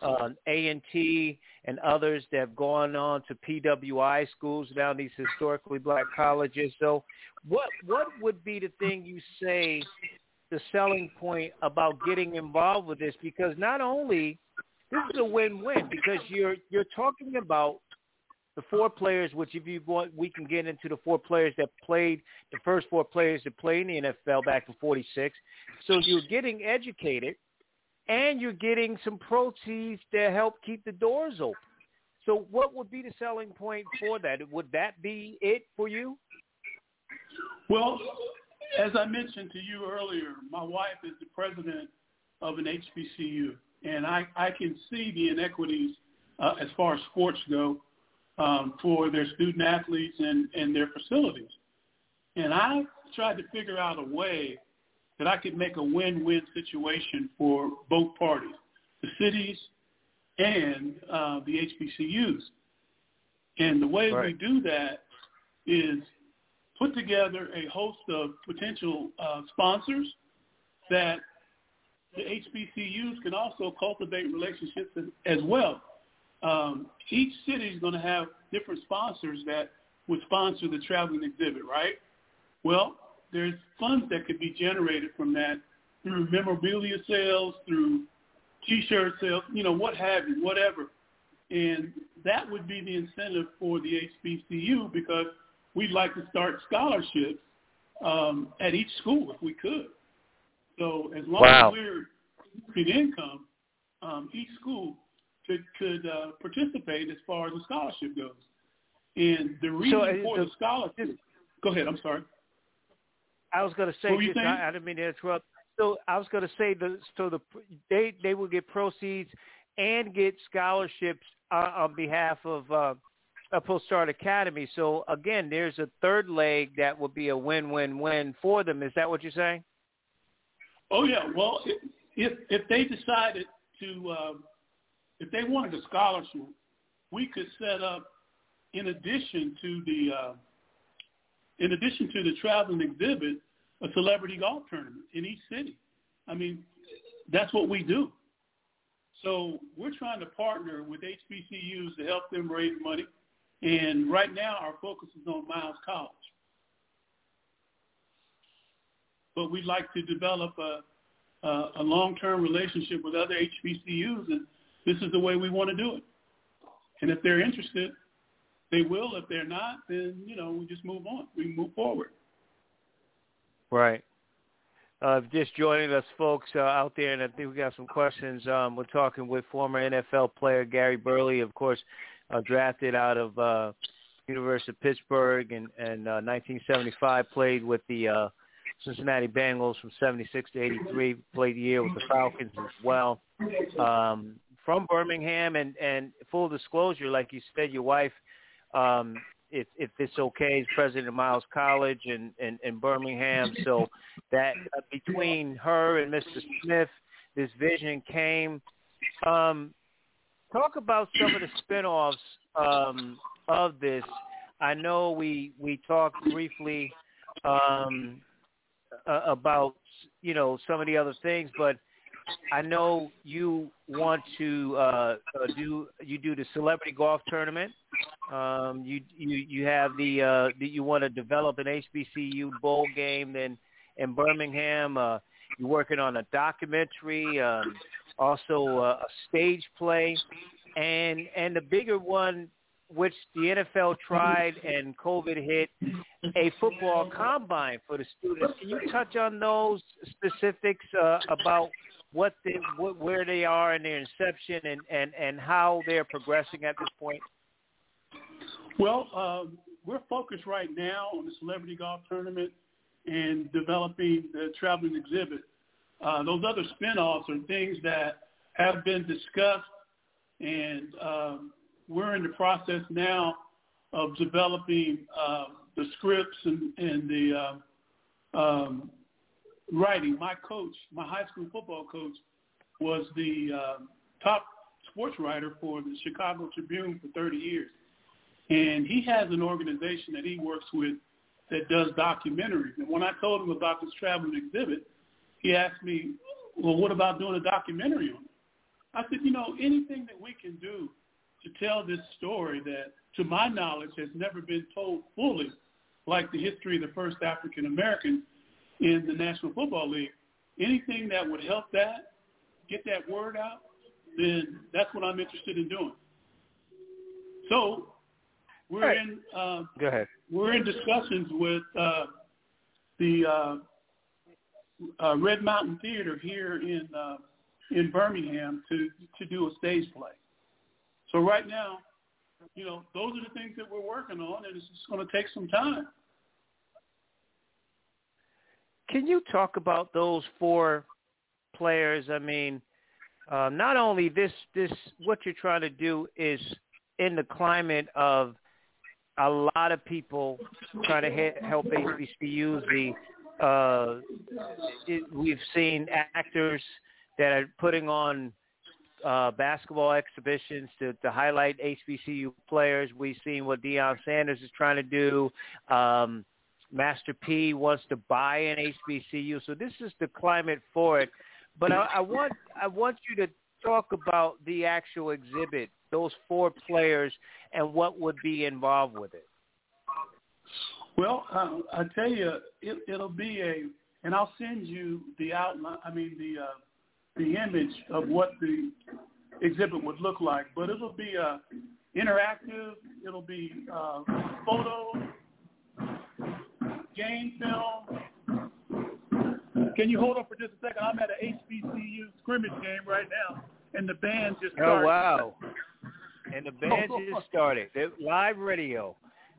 uh, A&T and others that have gone on to PWI schools down these historically black colleges. So what what would be the thing you say the selling point about getting involved with this? Because not only this is a win-win because you're you're talking about the four players, which if you want, we can get into the four players that played, the first four players that played in the NFL back in 46. So you're getting educated and you're getting some proceeds to help keep the doors open. So what would be the selling point for that? Would that be it for you? Well, as I mentioned to you earlier, my wife is the president of an HBCU, and I, I can see the inequities uh, as far as sports go um, for their student athletes and, and their facilities. And I tried to figure out a way that I could make a win-win situation for both parties, the cities and uh, the HBCUs. And the way right. we do that is put together a host of potential uh, sponsors that the HBCUs can also cultivate relationships as, as well um, each city is going to have different sponsors that would sponsor the traveling exhibit, right? Well, there's funds that could be generated from that through memorabilia sales, through T-shirt sales, you know, what have you, whatever. And that would be the incentive for the HBCU because we'd like to start scholarships um, at each school if we could. So as long wow. as we're in income, um, each school could could uh, participate as far as the scholarship goes. And the reason so, for the, the scholarship. Go ahead. I'm sorry. I was going to say. Just, I, I didn't mean to interrupt. So I was going to say the so the they they will get proceeds and get scholarships uh, on behalf of uh, a Pro Start Academy. So again, there's a third leg that will be a win-win-win for them. Is that what you're saying? Oh yeah. Well, if if they decided to, uh, if they wanted a scholarship, we could set up, in addition to the, uh, in addition to the traveling exhibit, a celebrity golf tournament in each city. I mean, that's what we do. So we're trying to partner with HBCUs to help them raise money. And right now our focus is on Miles College. But we'd like to develop a, a, a long-term relationship with other HBCUs, and this is the way we want to do it. And if they're interested, they will. If they're not, then, you know, we just move on. We move forward. Right. Uh, just joining us, folks, uh, out there, and I think we got some questions. Um, we're talking with former NFL player Gary Burley, of course, uh, drafted out of uh, University of Pittsburgh and, and uh, 1975, played with the uh, Cincinnati Bengals from 76 to 83, played a year with the Falcons as well. Um, from Birmingham, and, and full disclosure, like you said, your wife um, if if it's okay, is president of Miles College in, in, in Birmingham. So that uh, between her and Mr. Smith, this vision came. Um, talk about some of the spinoffs um, of this. I know we we talked briefly um, uh, about you know some of the other things, but I know you want to uh, uh, do you do the celebrity golf tournament. Um, you you you have the uh, you want to develop an HBCU bowl game in in Birmingham. Uh, you're working on a documentary, um, also uh, a stage play, and and the bigger one, which the NFL tried and COVID hit, a football combine for the students. Can you touch on those specifics uh, about what they what, where they are in their inception and and and how they're progressing at this point? Well, uh, we're focused right now on the celebrity golf tournament and developing the traveling exhibit. Uh, those other spinoffs are things that have been discussed, and uh, we're in the process now of developing uh, the scripts and, and the uh, um, writing. My coach, my high school football coach, was the uh, top sports writer for the Chicago Tribune for 30 years. And he has an organization that he works with that does documentaries. And when I told him about this traveling exhibit, he asked me, well, what about doing a documentary on it? I said, you know, anything that we can do to tell this story that, to my knowledge, has never been told fully, like the history of the first African Americans in the National Football League, anything that would help that, get that word out, then that's what I'm interested in doing. So we're right. in. Uh, Go ahead. We're in discussions with uh, the uh, uh, Red Mountain Theater here in uh, in Birmingham to to do a stage play. So right now, you know, those are the things that we're working on, and it's just going to take some time. Can you talk about those four players? I mean, uh, not only this this what you're trying to do is in the climate of a lot of people trying to help HBCUs. The uh, it, we've seen actors that are putting on uh, basketball exhibitions to, to highlight HBCU players. We've seen what Deion Sanders is trying to do. Um, Master P wants to buy an HBCU, so this is the climate for it. But I, I want I want you to talk about the actual exhibit those four players and what would be involved with it? Well, uh, I tell you, it, it'll be a, and I'll send you the outline. I mean the uh, the image of what the exhibit would look like. But it'll be uh, interactive. It'll be uh, photo, game film. Can you hold on for just a second? I'm at an HBCU scrimmage game right now, and the band just oh, started. Oh wow! and the band just started. Live radio.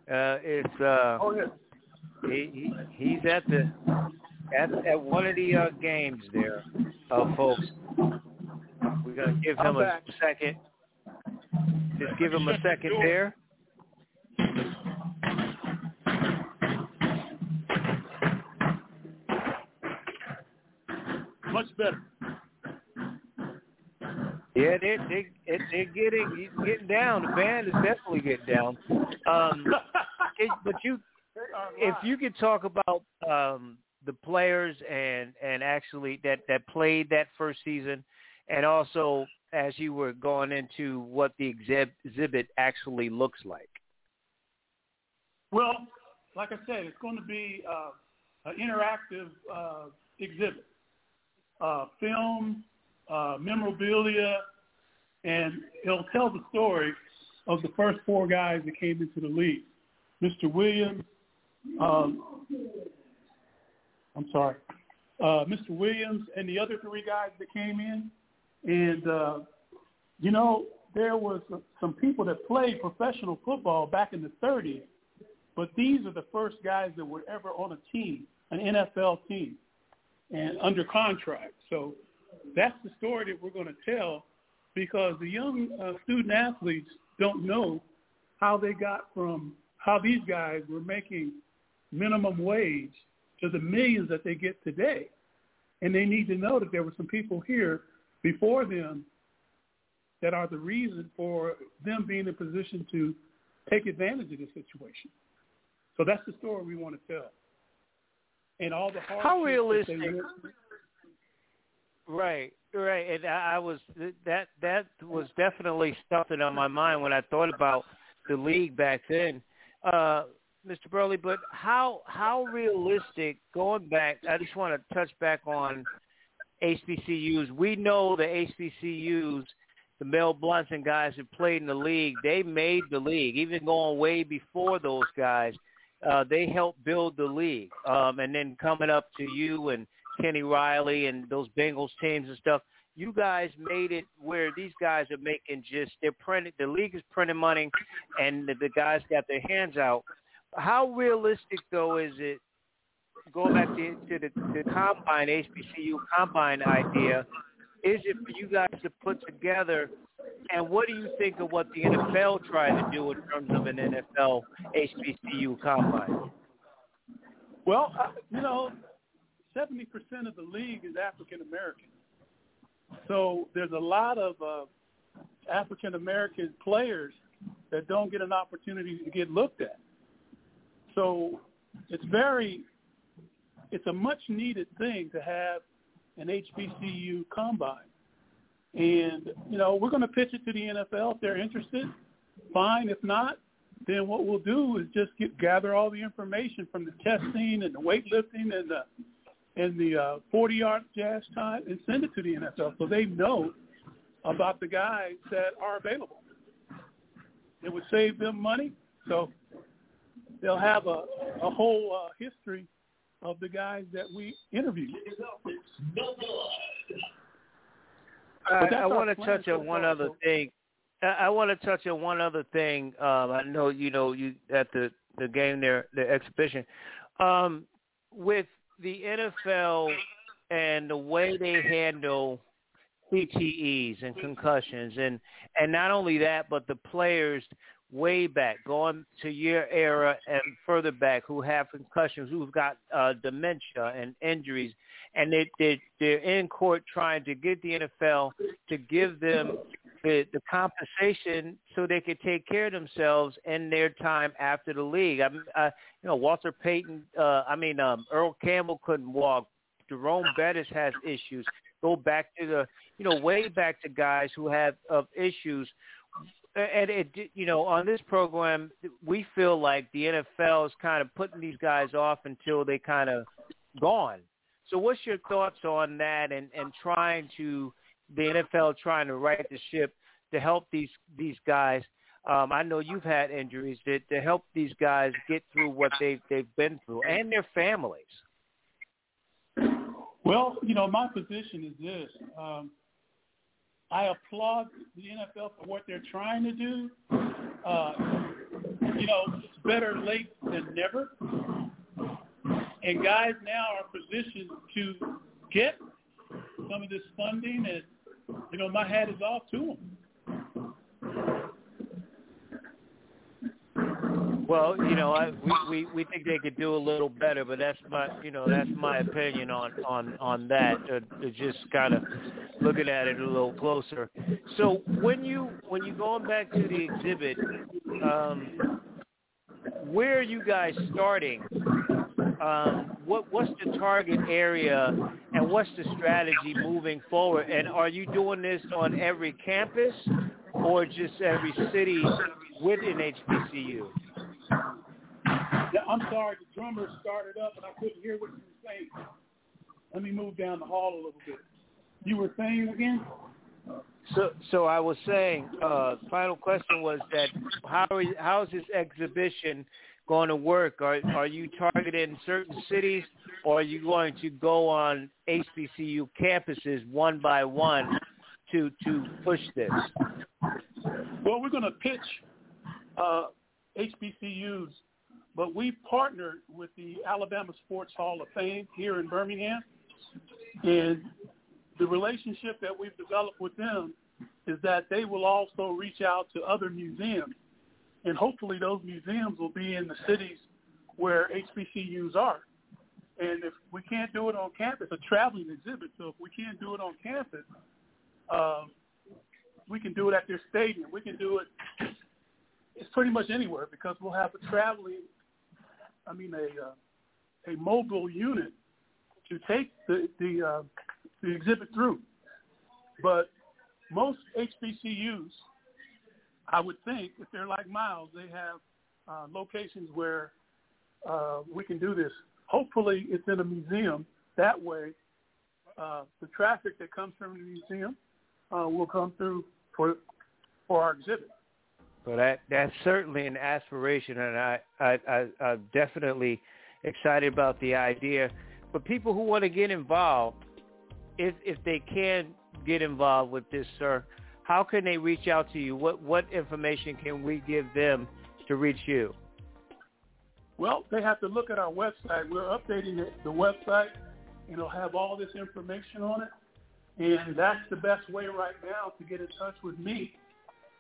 Uh, it's uh, oh, yeah. he, he he's at the at at one of the uh, games there, uh, folks. We're gonna give him a second. Just give him a second there. Much better. Yeah, they they they're getting getting down. The band is definitely getting down. Um, it, but you, if you could talk about um, the players and and actually that that played that first season, and also as you were going into what the exhibit actually looks like. Well, like I said, it's going to be uh, an interactive uh, exhibit, uh, film, uh, memorabilia, and it'll tell the story of the first four guys that came into the league. Mr. Williams, um, I'm sorry, uh, Mr. Williams and the other three guys that came in. And, uh, you know, there was some people that played professional football back in the 30s, but these are the first guys that were ever on a team, an NFL team, and under contract. So that's the story that we're going to tell because the young uh, student athletes don't know how they got from how these guys were making minimum wage to the millions that they get today. And they need to know that there were some people here before them that are the reason for them being in a position to take advantage of this situation. So that's the story we want to tell. And all the how realistic Right, right, and I, I was that that was definitely something on my mind when I thought about the league back then, uh, Mr. Burley. But how how realistic? Going back, I just want to touch back on HBCUs. We know the HBCUs, the Mel Blunts and guys who played in the league, they made the league. Even going way before those guys, uh, they helped build the league. Um, and then coming up to you and Kenny Riley and those Bengals teams and stuff. You guys made it where these guys are making just they're printing the league is printing money, and the, the guys got their hands out. How realistic though is it? Going back to, to the, the combine HBCU combine idea, is it for you guys to put together? And what do you think of what the NFL tried to do in terms of an NFL HBCU combine? Well, uh, you know, 70% of the league is African American. So there's a lot of uh, African American players that don't get an opportunity to get looked at. So it's very, it's a much needed thing to have an HBCU combine. And, you know, we're going to pitch it to the NFL if they're interested. Fine. If not, then what we'll do is just get, gather all the information from the testing and the weightlifting and the in the uh, 40 yard dash time and send it to the NFL so they know about the guys that are available. It would save them money, so they'll have a, a whole uh, history of the guys that we interviewed. I, I want to touch on one other thing. I, want to touch on one other thing. Um, I know you know you at the the game there, the exhibition. Um, with the NFL and the way they handle CTEs and concussions, and and not only that, but the players way back, going to your era and further back, who have concussions, who've got uh, dementia and injuries, and they, they they're in court trying to get the NFL to give them the, the compensation so they could take care of themselves in their time after the league. I, mean, uh, you know, Walter Payton. Uh, I mean, um, Earl Campbell couldn't walk. Jerome Bettis has issues. Go back to the, you know, way back to guys who have of issues. And it, you know, on this program, we feel like the NFL is kind of putting these guys off until they kind of gone. So, what's your thoughts on that, and and trying to the NFL trying to right the ship to help these these guys. Um, I know you've had injuries to, to help these guys get through what they've they've been through and their families. Well, you know, my position is this. Um, I applaud the NFL for what they're trying to do. Uh, you know, it's better late than never. And guys now are positioned to get some of this funding and you know, my hat is off to them. Well, you know, I, we, we we think they could do a little better, but that's my you know that's my opinion on on on that. To just kind of looking at it a little closer. So when you when you going back to the exhibit, um, where are you guys starting? Um, what what's the target area, and what's the strategy moving forward? And are you doing this on every campus, or just every city within HBCU? I'm sorry, the drummer started up and I couldn't hear what you were saying. Let me move down the hall a little bit. You were saying again? So, so I was saying, uh, final question was that how is how is this exhibition going to work? Are are you targeting certain cities, or are you going to go on HBCU campuses one by one to to push this? Well, we're going to pitch uh, HBCUs, but we partnered with the Alabama Sports Hall of Fame here in Birmingham, and the relationship that we've developed with them is that they will also reach out to other museums, and hopefully those museums will be in the cities where HBCUs are. And if we can't do it on campus, a traveling exhibit. So if we can't do it on campus, um, we can do it at their stadium. We can do it. It's pretty much anywhere because we'll have a traveling. I mean, a uh, a mobile unit to take the the uh, the exhibit through. But most HBCUs, I would think, if they're like Miles, they have uh, locations where uh, we can do this. Hopefully, it's in a museum. That way, uh, the traffic that comes from the museum uh, will come through for for our exhibit. Well, that that's certainly an aspiration, and I I, I I'm definitely excited about the idea. But people who want to get involved, if if they can get involved with this, sir, how can they reach out to you? What what information can we give them to reach you? Well, they have to look at our website. We're updating the, the website, and it'll have all this information on it. And that's the best way right now to get in touch with me,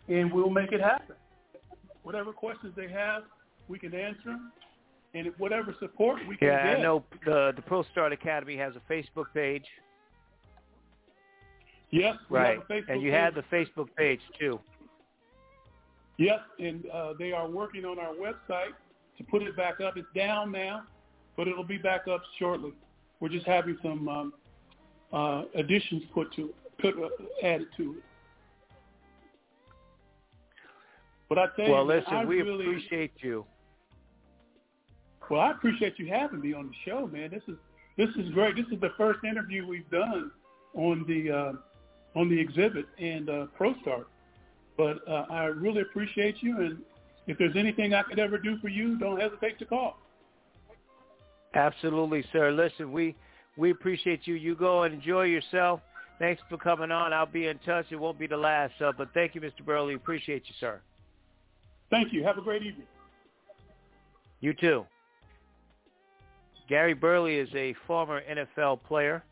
and we'll make it happen. Whatever questions they have, we can answer them, and whatever support we can yeah, get. I know the the Pro Start Academy has a Facebook page. Yes, right. and you page. have the Facebook page too. Yes, and uh, they are working on our website to put it back up. It's down now, but it'll be back up shortly. We're just having some um, uh, additions put to put uh, added to it. But I tell well, you, listen, I we really, appreciate you. Well, I appreciate you having me on the show, man. This is this is great. This is the first interview we've done on the uh, on the exhibit and uh, ProStart. But uh, I really appreciate you, and if there's anything I could ever do for you, don't hesitate to call. Absolutely, sir. Listen, we we appreciate you. You go and enjoy yourself. Thanks for coming on. I'll be in touch. It won't be the last, uh, but thank you, Mr. Burley. Appreciate you, sir. Thank you. Have a great evening. You too. Gary Burley is a former NFL player,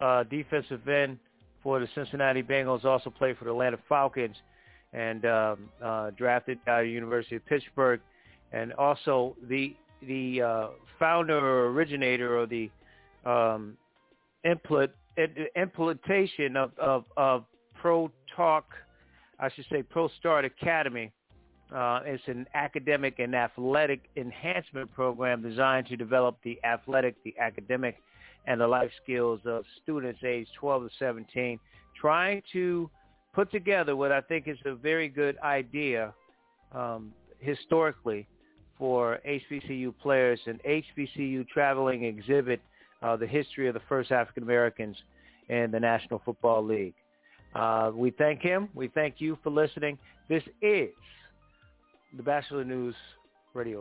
uh, defensive end for the Cincinnati Bengals, also played for the Atlanta Falcons, and um, uh, drafted by the University of Pittsburgh, and also the the uh, founder or originator of the um, implement, implementation of, of, of Pro Talk, I should say Pro Start Academy, uh, it's an academic and athletic enhancement program designed to develop the athletic, the academic, and the life skills of students aged 12 to 17, trying to put together what I think is a very good idea um, historically for HBCU players, an HBCU traveling exhibit, uh, the history of the first African Americans in the National Football League. Uh, we thank him. We thank you for listening. This is the Batchelor News Radio.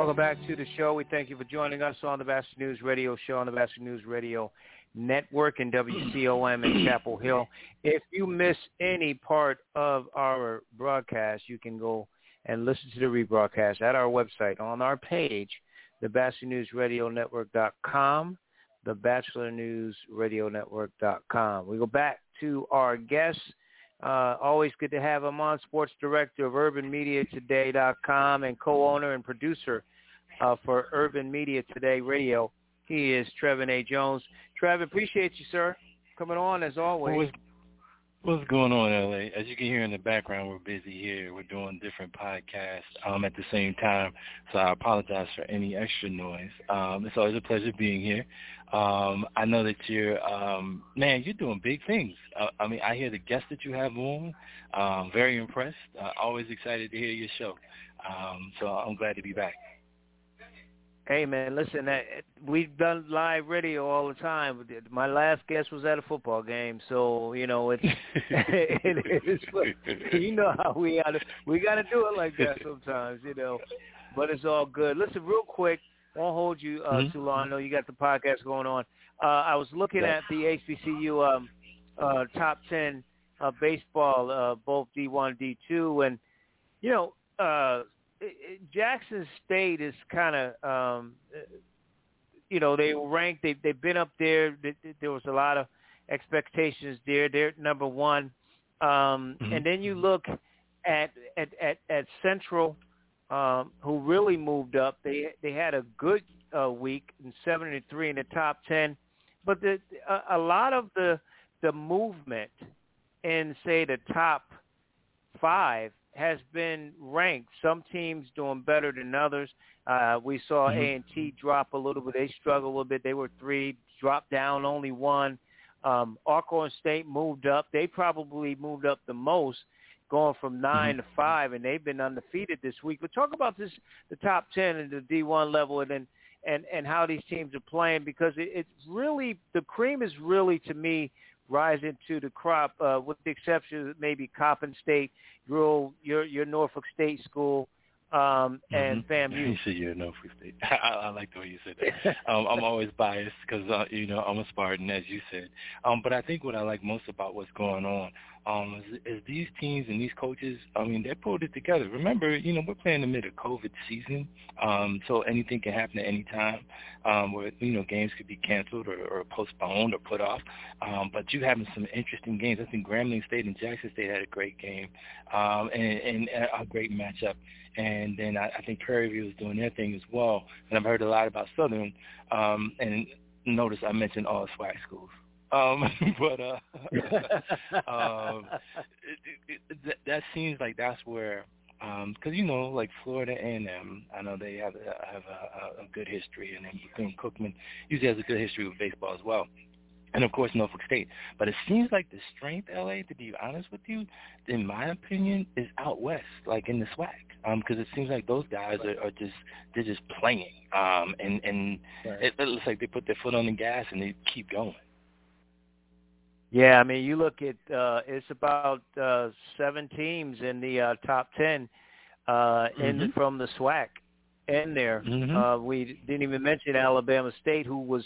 Welcome back to the show. We thank you for joining us on the Batchelor News Radio Show on the Batchelor News Radio Network and WCOM in Chapel Hill. If you miss any part of our broadcast, you can go and listen to the rebroadcast at our website on our page, the BatchelorNewsRadioNetwork.com, the BatchelorNewsRadioNetwork.com. We go back to our guests. Uh, always good to have him on, sports director of UrbanMediaToday.com and co-owner and producer uh, for Urban Media Today Radio. He is Trevin A. Jones. Trevin, appreciate you, sir, coming on as always. What's, what's going on, LA? As you can hear in the background, we're busy here. We're doing different podcasts um, at the same time, so I apologize for any extra noise. Um, it's always a pleasure being here. Um, I know that you're, um, man, you're doing big things. Uh, I mean, I hear the guests that you have on. Um, very impressed. Uh, always excited to hear your show. Um, so I'm glad to be back. Hey man, listen, uh, we've done live radio all the time. My last guest was at a football game, so you know it's it is. You know how we got to we got to do it like that sometimes, you know. But it's all good. Listen, real quick, won't hold you uh, mm-hmm. too long. I know you got the podcast going on. Uh, I was looking at the HBCU um, uh, top ten uh, baseball, uh, both D1, D2, and you know, uh, Jackson State is kind of, um, you know, they were ranked. They they've been up there. There was a lot of expectations there. They're number one, um, mm-hmm. and then you look at at at, at Central um, who really moved up. They they had a good uh, week in seven and three in the top ten, but the, a, a lot of the the movement in say the top five has been ranked. Some teams doing better than others. Uh, we saw Mm-hmm. A and T drop a little bit. They struggled a little bit. They were three, dropped down only one. Um, Arkansas State moved up. They probably moved up the most, going from 9 to five, and they've been undefeated this week. But talk about this, the top ten and the D one level, and then and and how these teams are playing because it, it's really the cream is really to me rising to the crop, uh, with the exception of maybe Coppin State, your your your Norfolk State school, um, and Mhm. FAMU. You said you're Norfolk State. I, I like the way you said that. Um, I'm always biased because uh, you know I'm a Spartan, as you said. Um, but I think what I like most about what's going on um, is, is these teams and these coaches. I mean, they pulled it together. Remember, you know, we're playing middle of COVID season, um, so anything can happen at any time. Um, where you know games could be canceled or, or postponed or put off. Um, but you having some interesting games. I think Grambling State and Jackson State had a great game um, and, and a great matchup. And then I, I think Prairie View is doing their thing as well. And I've heard a lot about Southern. Um, and notice I mentioned all SWAC schools. Um, but uh, um, it, it, that, that seems like that's where, because you know, like Florida A&M, I know they have have a, a good history, and then Cookman usually has a good history with baseball as well and of course Norfolk State. But it seems like the strength, LA, to be honest with you, in my opinion, is out west, like in the SWAC, because it seems like those guys are, are just they're just playing, um, and and Right. it, it looks like they put their foot on the gas and they keep going. Yeah, I mean, you look at uh, it's about uh, seven teams in the uh, top ten uh, in Mhm. from the SWAC in there. Mhm. Uh, we didn't even mention Alabama State, who was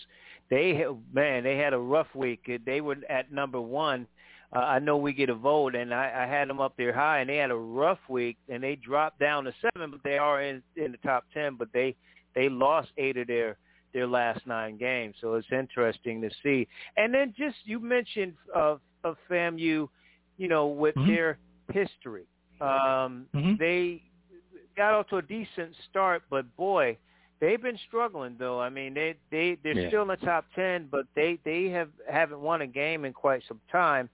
they man they had a rough week. They were at number one. Uh, I know we get a vote, and I, I had them up there high, and they had a rough week, and they dropped down to seven, but they are in in the top ten. But they they lost eight of their their last nine games, so it's interesting to see. And then just you mentioned uh, of FAMU, you know, with Mhm. their history, um, Mhm. they got off to a decent start, but boy, they've been struggling though. I mean, they they they're Yeah. still in the top ten, but they they have haven't won a game in quite some time.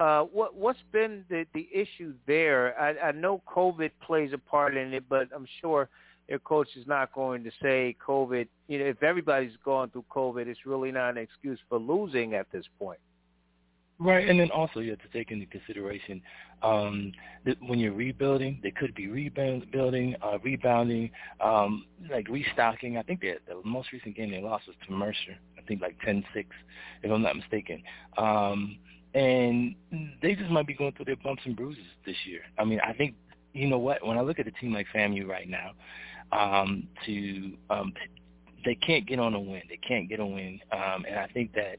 Uh, what what's been the the issue there? I, I know COVID plays a part in it, but I'm sure their coach is not going to say COVID. You know, if everybody's going through COVID, it's really not an excuse for losing at this point. Right, and then also you have to take into consideration um, that when you're rebuilding, they could be rebuilding, uh, rebounding, um, like restocking. I think the most recent game they lost was to Mercer. I think like 10-6, if I'm not mistaken. Um, and they just might be going through their bumps and bruises this year. I mean, I think you know what? When I look at a team like FAMU right now, um, to um, they can't get on a win. They can't get a win, um, and I think that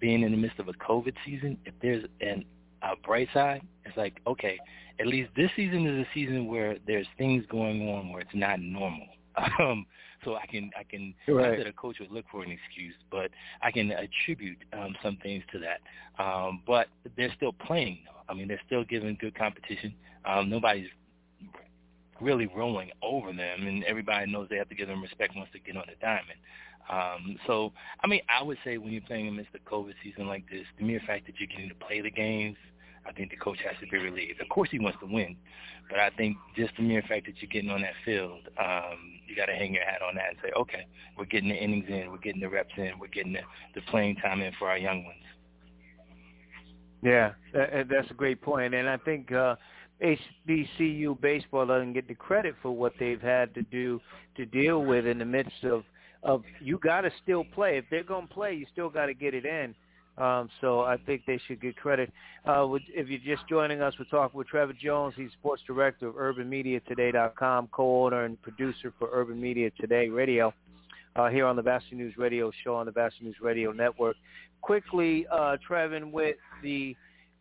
being in the midst of a COVID season, if there's an a bright side, it's like okay, at least this season is a season where there's things going on where it's not normal. Um, so I can I can Right. not that a coach would look for an excuse, but I can attribute um, some things to that. Um, but they're still playing though. I mean, they're still giving good competition. Um, nobody's really rolling over them, and everybody knows they have to give them respect once they get on the diamond. Um, so, I mean, I would say when you're playing amidst the COVID season like this, the mere fact that you're getting to play the games, I think the coach has to be relieved. Of course, he wants to win, but I think just the mere fact that you're getting on that field, um, you got to hang your hat on that and say, okay, we're getting the innings in, we're getting the reps in, we're getting the, the playing time in for our young ones. Yeah, that's a great point, and I think uh, HBCU baseball doesn't get the credit for what they've had to do to deal with in the midst of of you got to still play. If they're going to play, you still got to get it in. Um, so I think they should get credit. Uh, if you're just joining us, we're talking with Trevin Jones. He's sports director of UrbanMediaToday.com, co-owner and producer for Urban Media Today Radio. Uh, here on the Batchelor News Radio show on the Batchelor News Radio Network. Quickly, uh, Trevin, with the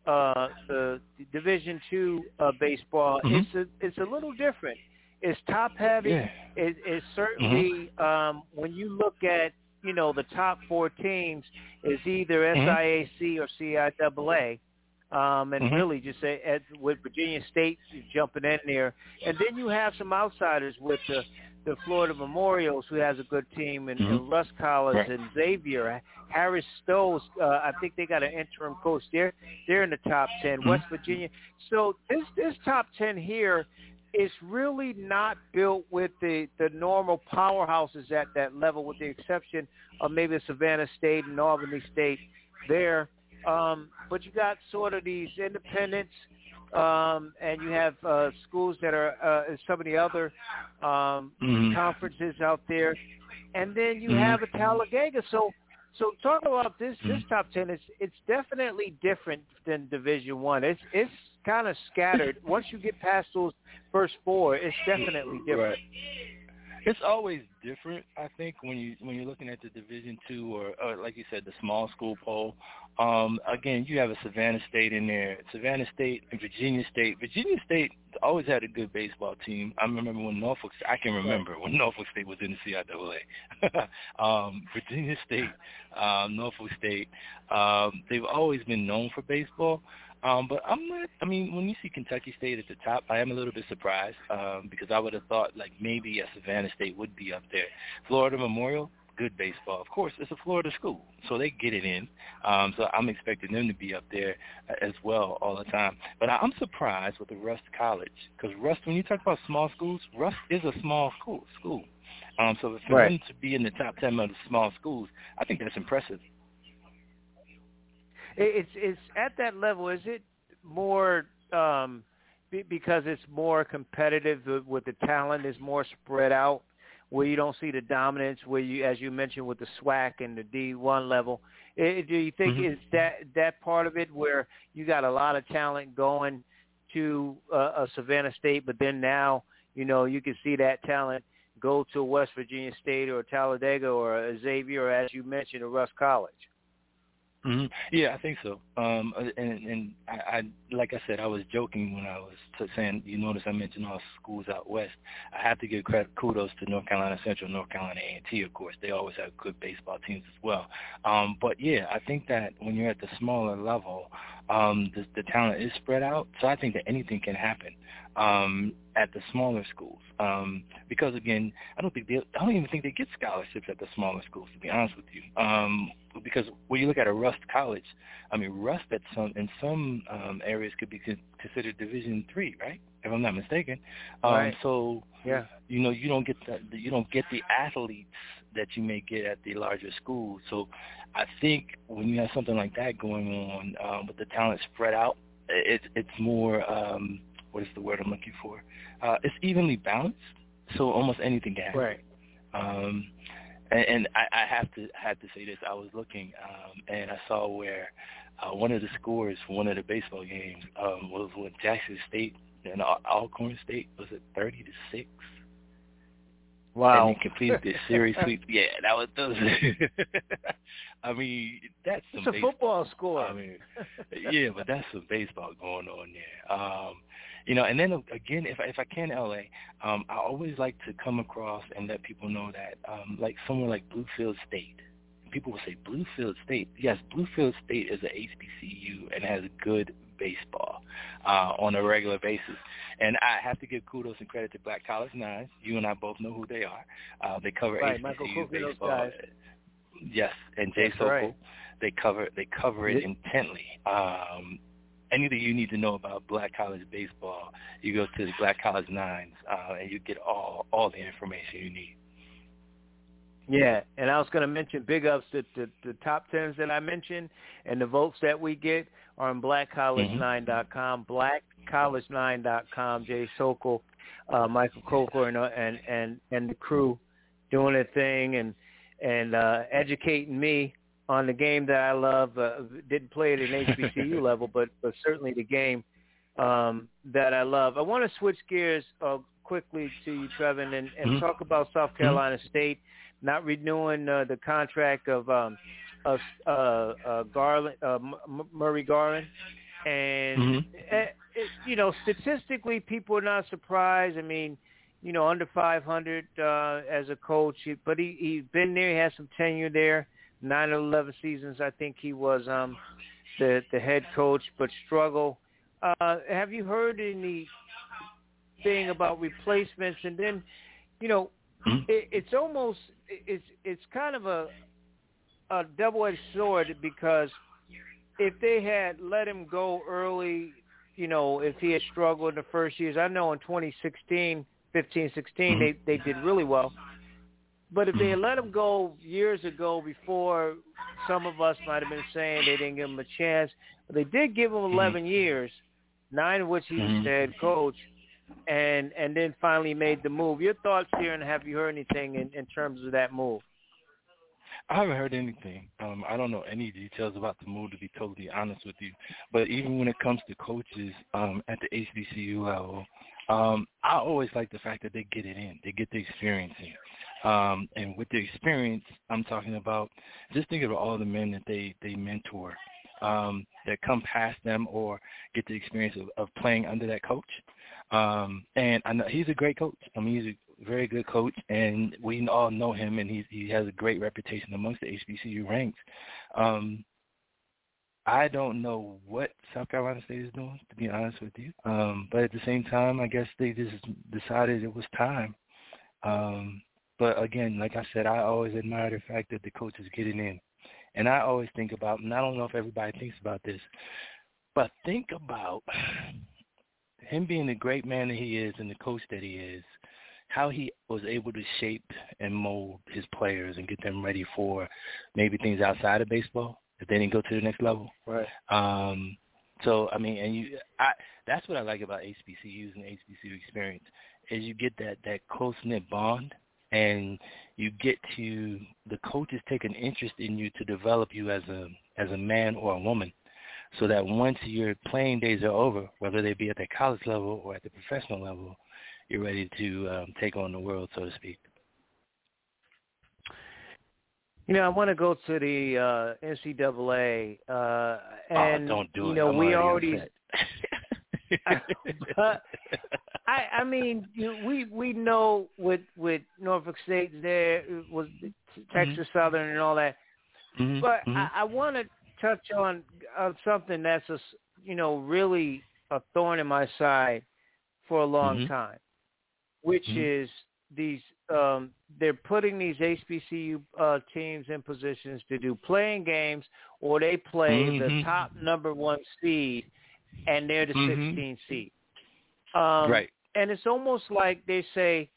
uh, the Division Two uh, baseball, Mhm. it's a it's a little different. It's top heavy. Yeah. It, it's certainly um, when you look at you know the top four teams is either Mhm. SIAC or CIAA, um, and Mhm. really just say, at, with Virginia State jumping in there, and then you have some outsiders with the the Florida Memorials, who has a good team, and, mm-hmm. and Rust College right. and Xavier, Harris Stowes. Uh, I think they got an interim coach. They're they're in the top 10 mm-hmm. West Virginia. So this this top ten here is really not built with the the normal powerhouses at that level, with the exception of maybe Savannah State and Albany State. There, um, but you got sort of these independents um, and you have uh, schools that are uh, some of the other um, mm-hmm. conferences out there, and then you mm-hmm. have a Talladega. So, so talk about this mm-hmm. this top ten. It's it's definitely different than Division One. It's it's kind of scattered. Once you get past those first four, it's definitely different. Right. It's always different, I think, when you when you're looking at the Division Two or, or like you said, the small school poll. Um, again, you have a Savannah State in there, Savannah State and Virginia State. Virginia State always had a good baseball team. I remember when Norfolk. I can remember when Norfolk State was in the CIAA. um, Virginia State, um, Norfolk State. Um, they've always been known for baseball. Um, but I'm not. I mean, when you see Kentucky State at the top, I am a little bit surprised um, because I would have thought like maybe a Savannah State would be up there. Florida Memorial, good baseball. Of course, it's a Florida school, so they get it in. Um, so I'm expecting them to be up there as well all the time. But I'm surprised with the Rust College because Rust, when you talk about small schools, Rust is a small school. School. Um, so for right. them to be in the top ten of the small schools, I think that's impressive. It's it's at that level. Is it more um, because it's more competitive with the talent is more spread out, where you don't see the dominance, where you, as you mentioned, with the SWAC and the D1 level. It, do you think mm-hmm. is that that part of it where you got a lot of talent going to uh, a Savannah State, but then now you know you can see that talent go to West Virginia State or Talladega or Xavier, or as you mentioned, a Rust College. Mm-hmm. Yeah, I think so. Um, and and I, I, like I said, I was joking when I was t- saying. You notice I mentioned all schools out west. I have to give credit, kudos to North Carolina Central, North Carolina A&T. Of course, they always have good baseball teams as well. Um, but yeah, I think that when you're at the smaller level, um, the, the talent is spread out. So I think that anything can happen um, at the smaller schools. Um, because again, I don't think they, I don't even think they get scholarships at the smaller schools. To be honest with you, um, because when you look at a Rust College, I mean Rust at some in some um, areas could be considered Division three, right? If I'm not mistaken. Um, right. So yeah, you know you don't get the, you don't get the athletes that you may get at the larger schools. So I think when you have something like that going on um, with the talent spread out, it's it's more um, what is the word I'm looking for? Uh, it's evenly balanced, so almost anything can happen. Right. Um, and, and I, I have to have to say this. I was looking, um, and I saw where uh, one of the scores for one of the baseball games um, was with Jackson State and Alcorn State. Was it thirty to six? Wow. And he completed this series sweep. Yeah, that was those. I mean, that's some it's a baseball. football score. I mean, yeah, but that's some baseball going on there. Um, you know, and then again, if I, if I can, LA, um, I always like to come across and let people know that, um, like somewhere like Bluefield State, people will say Bluefield State. Yes, Bluefield State is a HBCU and has good baseball uh, on a regular basis. And I have to give kudos and credit to Black College Nines. You and I both know who they are. Uh, they cover right, HBCU baseball. Guys. Yes, and Jay That's Sokol. right. They cover they cover it intently. Um, anything you need to know about Black College baseball, you go to the Black College Nines, uh, and you get all all the information you need. Yeah, and I was going to mention big ups to the, the top tens that I mentioned, and the votes that we get are on blackcollege9.com, blackcollege9.com. Jay Sokol, uh, Michael Coker, and, and and and the crew doing their thing and and uh, educating me on the game that I love. Uh, didn't play it at HBCU level, but but certainly the game um, that I love. I want to switch gears uh, quickly to you, Trevin, and, and Mm-hmm. talk about South Carolina State not renewing uh, the contract of um, of uh, uh, Garland, uh, M- Murray Garland, and Mhm. uh, it, you know statistically, people are not surprised. I mean, you know, under 500 uh, as a coach, but he he's been there. He has some tenure there. Nine or eleven seasons, I think he was um, the the head coach, but struggle. Uh, have you heard any thing about replacements? And then, you know, mm-hmm. it, it's almost it's it's kind of a a double-edged sword because if they had let him go early, you know, if he had struggled in the first years, I know in 2016, 15, 16, mm-hmm. they they did really well. But if they had let him go years ago before, some of us might have been saying they didn't give him a chance. But they did give him 11 mm-hmm. years, nine of which he was mm-hmm. head coach, and and then finally made the move. Your thoughts here, and have you heard anything in, in terms of that move? I haven't heard anything. Um, I don't know any details about the move, to be totally honest with you. But even when it comes to coaches um, at the HBCU level, um, I always like the fact that they get it in. They get the experience in. Um, and with the experience, I'm talking about just think of all the men that they they mentor um, that come past them or get the experience of, of playing under that coach. Um, and I know he's a great coach. I mean, he's a very good coach, and we all know him, and he he has a great reputation amongst the HBCU ranks. Um, I don't know what South Carolina State is doing, to be honest with you. Um, but at the same time, I guess they just decided it was time. Um, but again, like I said, I always admire the fact that the coach is getting in. And I always think about, and I don't know if everybody thinks about this, but think about him being the great man that he is and the coach that he is, how he was able to shape and mold his players and get them ready for maybe things outside of baseball if they didn't go to the next level. Right. Um, so I mean, and you, I that's what I like about HBCUs and HBCU experience is you get that that close knit bond, and you get to the coaches take an interest in you to develop you as a as a man or a woman, so that once your playing days are over, whether they be at the college level or at the professional level, you're ready to um, take on the world, so to speak. You know, I want to go to the uh, NCAA, uh, oh, and oh, don't do you know I'm we already. but I, I mean, you know, we we know with with Norfolk State there was Texas mm-hmm. Southern and all that, mm-hmm. but mm-hmm. I, I want to touch on uh, something that's a you know really a thorn in my side for a long mm-hmm. time, which Mm-hmm. is these um, they're putting these HBCU uh, teams in positions to do playing games, or they play Mhm. the top number one seed, and they're the Mhm. 16 seed. Um, right. And it's almost like they say,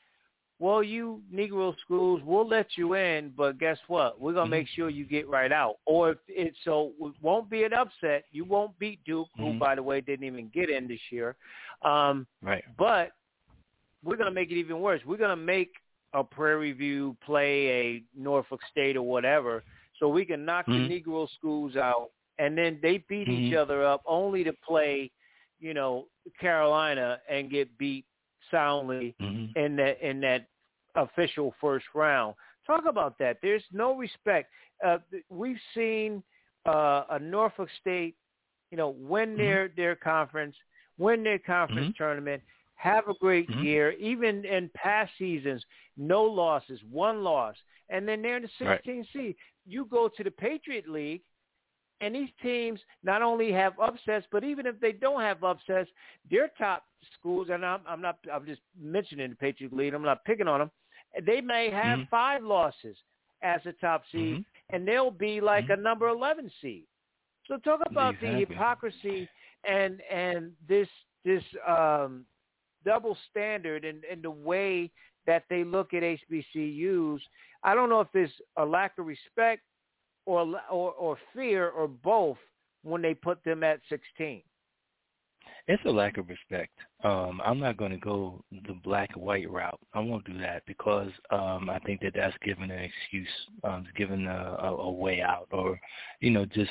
"Well, you Negro schools, we'll let you in, but guess what? We're gonna Mhm. make sure you get right out, or if it so it won't be an upset. You won't beat Duke, who Mhm. by the way didn't even get in this year. Um, Right. but we're going to make it even worse. We're going to make a Prairie View play a Norfolk State or whatever, so we can knock Mhm. the Negro schools out, and then they beat each Mhm. other up only to play, you know, Carolina and get beat soundly Mhm. in that in that official first round. Talk about that. There's no respect. Uh, we've seen uh, a Norfolk State, you know, win Mhm. their their conference, win their conference Mhm. tournament, have a great Mhm. year. Even in past seasons, no losses, one loss, and then they're in the 16 Right. seed. You go to the Patriot League, and these teams not only have upsets, but even if they don't have upsets, their top schools, and I'm, I'm not, I'm just mentioning the Patriot League. I'm not picking on them. They may have Mhm. five losses as a top seed, Mhm. and they'll be like Mhm. a number 11 seed. So talk about the hypocrisy and and this this um, double standard and, and the way that they look at HBCUs. I don't know if there's a lack of respect or or, or fear or both when they put them at 16. It's a lack of respect. Um, I'm not going to go the black and white route. I won't do that because um, I think that that's given an excuse, um, given a, a, a way out, or you know, just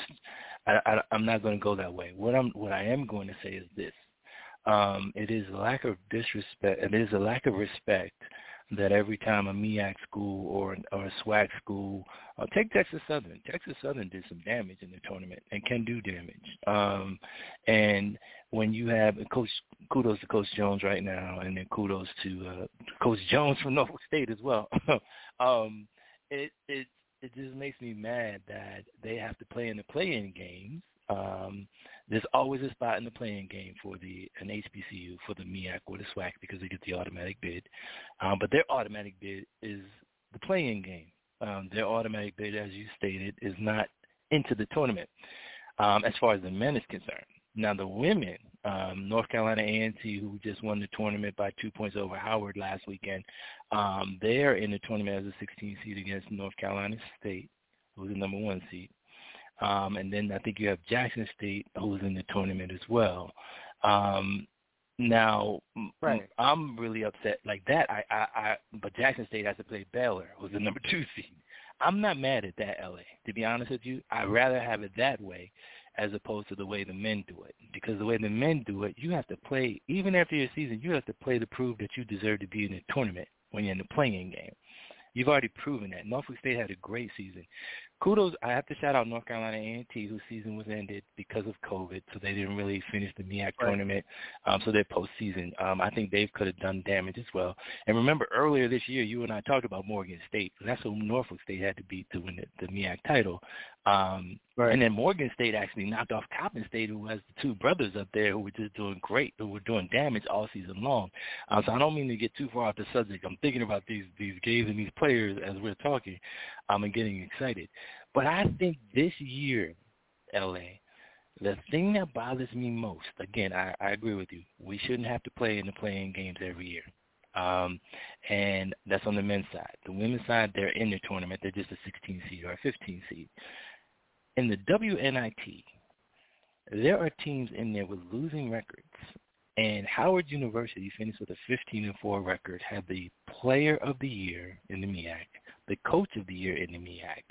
I, I, I'm not going to go that way. What I'm, what I am going to say is this: um, it is a lack of disrespect. It is a lack of respect that every time a MEAC school or or a SWAC school, uh, take Texas Southern. Texas Southern did some damage in the tournament and can do damage. Um, and when you have Coach, kudos to Coach Jones right now, and then kudos to uh, Coach Jones from Norfolk State as well. um, it it it just makes me mad that they have to play in the play-in games. Um, there's always a spot in the playing game for the an HBCU for the MEAC or the SWAC because they get the automatic bid. Um, but their automatic bid is the playing game. Um, their automatic bid, as you stated, is not into the tournament um, as far as the men is concerned. Now the women, um, North Carolina A&T, who just won the tournament by two points over Howard last weekend, um, they're in the tournament as a 16 seed against North Carolina State, who's the number one seed. Um, and then I think you have Jackson State, who's in the tournament as well. Um, now, right. I'm really upset like that. I, I, I, but Jackson State has to play Baylor, who's the number two seed. I'm not mad at that, LA. To be honest with you, I'd rather have it that way as opposed to the way the men do it. Because the way the men do it, you have to play even after your season. You have to play to prove that you deserve to be in the tournament when you're in the playing game. You've already proven that. Norfolk State had a great season kudos. I have to shout out North Carolina A&T, whose season was ended because of COVID, so they didn't really finish the MEAC right. tournament. Um, so their postseason, um, I think they could have done damage as well. And remember, earlier this year, you and I talked about Morgan State, and that's who Norfolk State had to beat to win the, the MEAC title. Um, right. And then Morgan State actually knocked off Coppin State, who has the two brothers up there who were just doing great, who were doing damage all season long. Um, so I don't mean to get too far off the subject. I'm thinking about these these games and these players as we're talking. um, and getting excited. But I think this year, LA, the thing that bothers me most, again, I, I agree with you. We shouldn't have to play in the playing games every year. Um, and that's on the men's side. The women's side, they're in the tournament. They're just a 16 seed or a 15 seed. In the WNIT, there are teams in there with losing records. And Howard University finished with a 15 and 4 record, had the Player of the Year in the MEAC, the Coach of the Year in the MEAC,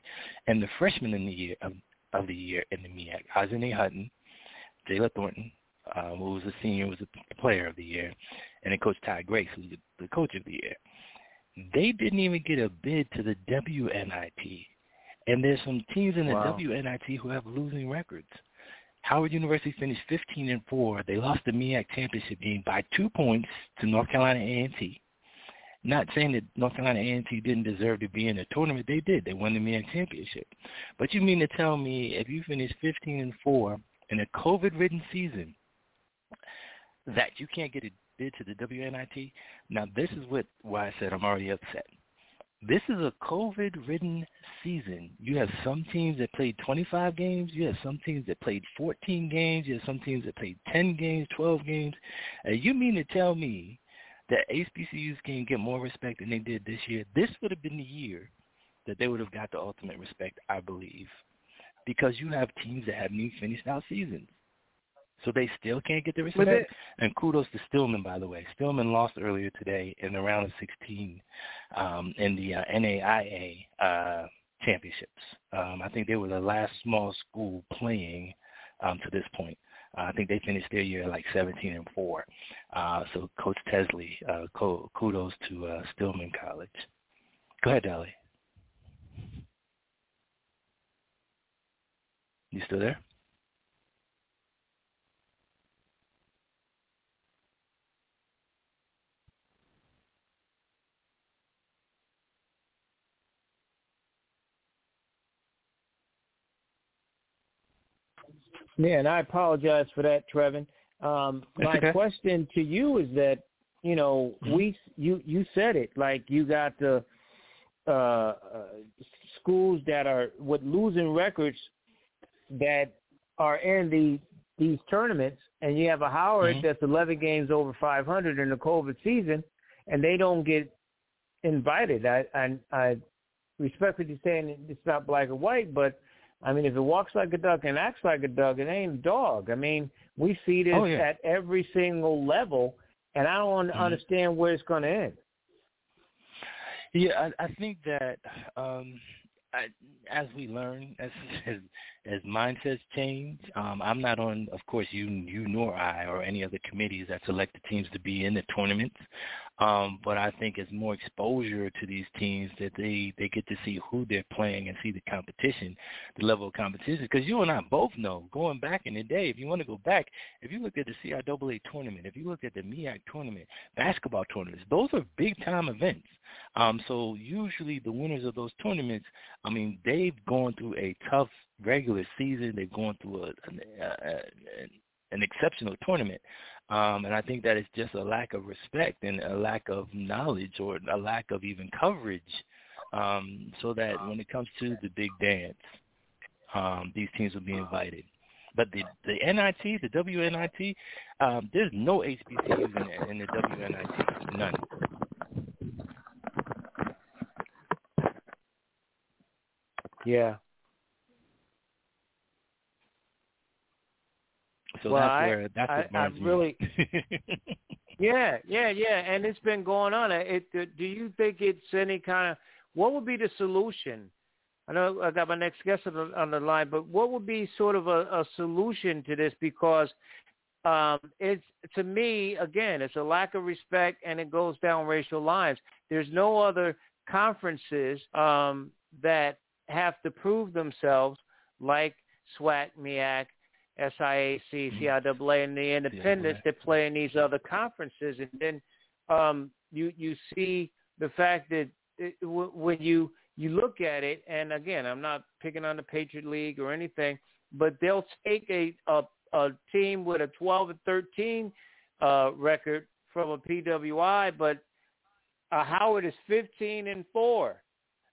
and the Freshman in the Year of, of the Year in the MEAC. Ajane Hutton, Jayla Thornton, um, who was a senior, was a Player of the Year, and then Coach Ty Grace, who's the, the Coach of the Year. They didn't even get a bid to the WNIT, and there's some teams in the wow. WNIT who have losing records. Howard University finished 15 and 4. They lost the MEAC championship game by two points to North Carolina A&T. Not saying that North Carolina A&T didn't deserve to be in the tournament. They did. They won the MEAC championship. But you mean to tell me if you finish 15 and 4 in a COVID-ridden season that you can't get a bid to the WNIT? Now, this is what why I said I'm already upset this is a COVID-ridden season. You have some teams that played 25 games. You have some teams that played 14 games. You have some teams that played 10 games, 12 games. And you mean to tell me that HBCUs can get more respect than they did this year? This would have been the year that they would have got the ultimate respect, I believe, because you have teams that haven't even finished out seasons. So they still can't get the respect. And kudos to Stillman, by the way. Stillman lost earlier today in the round of 16 um, in the uh, NAIA uh, championships. Um, I think they were the last small school playing um, to this point. Uh, I think they finished their year like 17 and four. Uh, so Coach Tesley, uh, kudos to uh, Stillman College. Go ahead, Dolly. You still there? Yeah, and I apologize for that, Trevin. Um, my okay. question to you is that you know mm-hmm. we you you said it like you got the uh, uh, schools that are with losing records that are in the these tournaments, and you have a Howard mm-hmm. that's 11 games over 500 in the COVID season, and they don't get invited. I I, I respect what you're saying. It's not black or white, but I mean, if it walks like a duck and acts like a duck, it ain't a dog. I mean, we see this oh, yeah. at every single level, and I don't mm-hmm. understand where it's going to end. Yeah, I, I think that um, I, as we learn, as as, as mindsets change, um, I'm not on, of course, you you nor I or any other committees that select the teams to be in the tournaments. Um, but I think it's more exposure to these teams that they they get to see who they're playing and see the competition, the level of competition. Because you and I both know, going back in the day, if you want to go back, if you look at the CIAA tournament, if you look at the MEAC tournament, basketball tournaments, those are big time events. Um, so usually the winners of those tournaments, I mean, they've gone through a tough regular season. They're going through a, a, a, an exceptional tournament. Um, and I think that it's just a lack of respect and a lack of knowledge or a lack of even coverage um, so that when it comes to the big dance, um, these teams will be invited. But the the NIT, the WNIT, um, there's no HBCUs in, in the WNIT, none. Yeah. So well, that's where that's I, I, I really. yeah, yeah, yeah, and it's been going on. It. Do you think it's any kind of? What would be the solution? I know I got my next guest on the, on the line, but what would be sort of a, a solution to this? Because um, it's to me again, it's a lack of respect, and it goes down racial lines. There's no other conferences um, that have to prove themselves like SWAC, MEAC, SIAC. CIAA, and the independents that play in these other conferences, and then um, you you see the fact that it, w- when you you look at it, and again, I'm not picking on the Patriot League or anything, but they'll take a a, a team with a 12 and 13 uh, record from a PWI, but uh, Howard is 15 and four.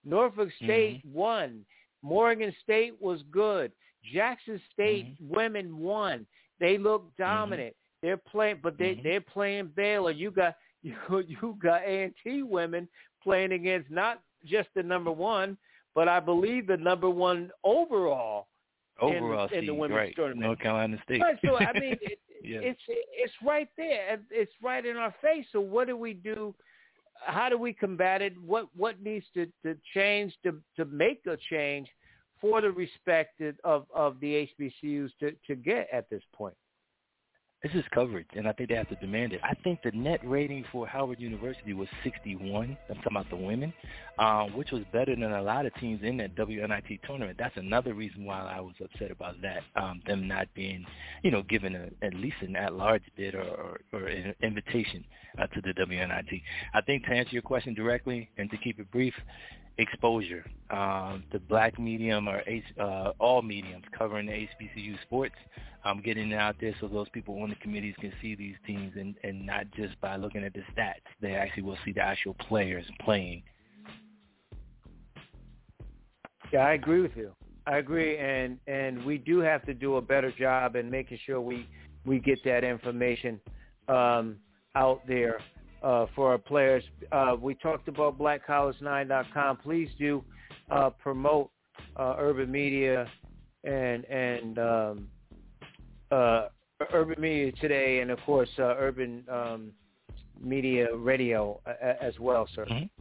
Norfolk State mm-hmm. won. Morgan State was good. Jackson State mm-hmm. women won. They look mm-hmm. dominant. Mm-hmm. They're playing, but they mm-hmm. they're playing Baylor. You got you you got A and T women playing against not just the number one, but I believe the number one overall. Overall, in, in the women's right. tournament. North Carolina State. Right, so I mean, it, yeah. it's it's right there. It's right in our face. So what do we do? How do we combat it? What what needs to, to change to to make a change for the respect of, of the HBCUs to, to get at this point? This is coverage, and I think they have to demand it. I think the net rating for Howard University was 61. I'm talking about the women, um, which was better than a lot of teams in that WNIT tournament. That's another reason why I was upset about that, um, them not being, you know, given a, at least an at-large bid or, or, or an invitation uh, to the WNIT. I think to answer your question directly and to keep it brief, exposure. Um, the black medium or uh, all mediums covering the HBCU sports, um, getting it out there so those people on the committees can see these teams and, and not just by looking at the stats. They actually will see the actual players playing. Yeah, I agree with you. I agree, and and we do have to do a better job in making sure we we get that information um, out there uh, for our players. Uh, we talked about blackcollege9.com. Please do uh, promote uh, urban media and and um, uh, urban media today, and of course uh, urban um, media radio as well, sir. Mm-hmm.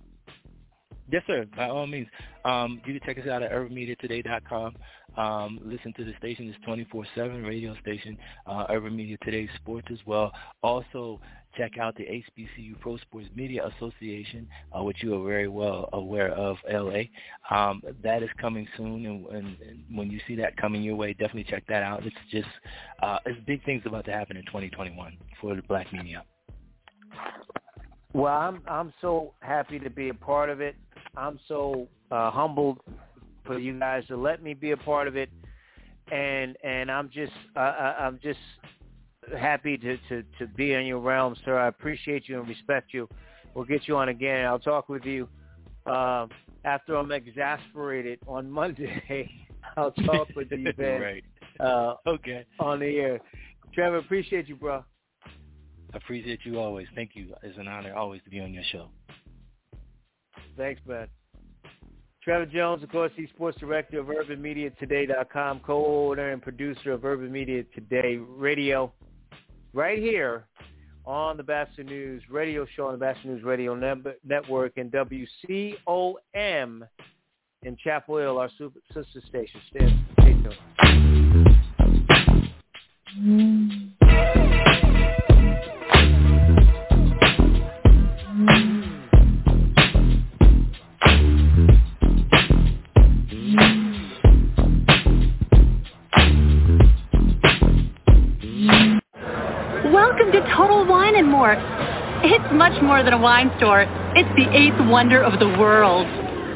Yes, sir. By all means, um, you can check us out at urbanmediatoday.com. Um, listen to the station. It's 24/7 radio station, uh, Urban Media Today Sports as well. Also, check out the HBCU Pro Sports Media Association, uh, which you are very well aware of, LA. Um, that is coming soon, and, and, and, when you see that coming your way, definitely check that out. It's just uh, it's big things about to happen in 2021 for the Black media. Well, I'm I'm so happy to be a part of it. I'm so uh, humbled for you guys to let me be a part of it, and and I'm just uh, I'm just happy to, to, to be in your realm, sir. I appreciate you and respect you. We'll get you on again. I'll talk with you uh, after I'm exasperated on Monday. I'll talk with you then. right. Uh, okay. On the air. Trevin, appreciate you, bro. I appreciate you always. Thank you. It's an honor always to be on your show. Thanks, man. Trevin Jones, of course, he's sports director of UrbanMediaToday.com, co-owner and producer of Urban Media Today Radio right here on the Batchelor News radio show on the Batchelor News Radio Network and WCOM in Chapel Hill, our super, sister station. Stay, stay tuned. and more. It's much more than a wine store. It's the eighth wonder of the world.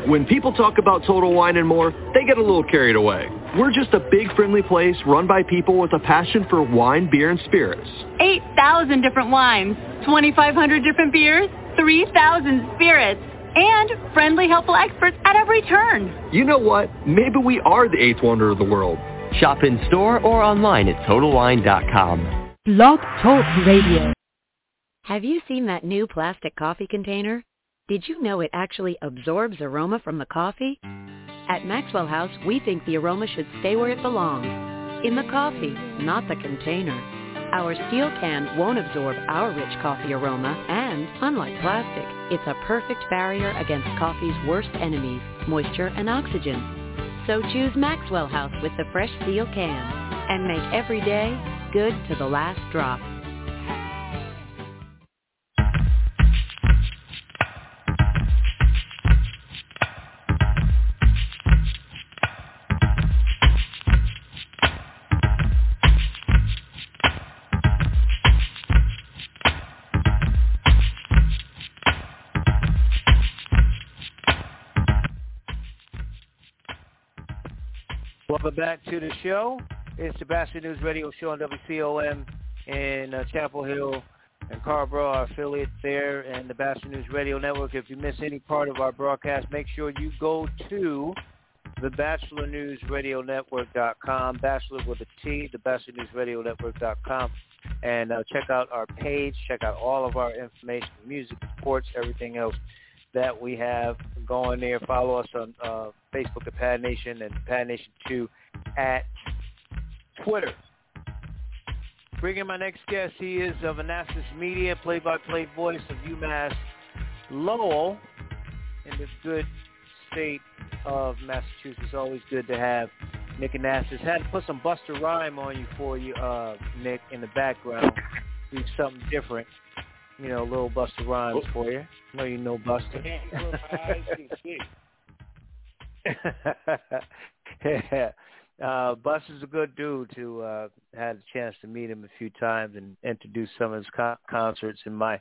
When people talk about Total Wine and more, they get a little carried away. We're just a big friendly place run by people with a passion for wine, beer, and spirits. 8,000 different wines, 2,500 different beers, 3,000 spirits, and friendly, helpful experts at every turn. You know what? Maybe we are the eighth wonder of the world. Shop in store or online at TotalWine.com. Blog Talk Radio. Have you seen that new plastic coffee container? Did you know it actually absorbs aroma from the coffee? At Maxwell House, we think the aroma should stay where it belongs, in the coffee, not the container. Our steel can won't absorb our rich coffee aroma, and, unlike plastic, it's a perfect barrier against coffee's worst enemies, moisture and oxygen. So choose Maxwell House with the fresh steel can, and make every day good to the last drop. Welcome back to the show. It's the Batchelor News Radio Show on WCOM in uh, Chapel Hill and Carrboro, our affiliate there, and the Batchelor News Radio Network. If you miss any part of our broadcast, make sure you go to the Batchelor News Radio Network.com, Batchelor with a T, the Batchelor News Radio Network.com, and uh, check out our page, check out all of our information, music, sports, everything else that we have going there. Follow us on uh, Facebook at Pad Nation and Pad Nation 2 at Twitter. Bringing my next guest, he is of Anastos Media, play-by-play voice of UMass Lowell in the good state of Massachusetts. Always good to have Nick Anastos. Had to put some Busta Rhyme on you for you, uh, Nick, in the background. Do something different. You know, little Busta Rhymes for you. I know you know Busta. yeah. Uh, Busta's a good dude. To uh, had a chance to meet him a few times and introduce some of his co- concerts in my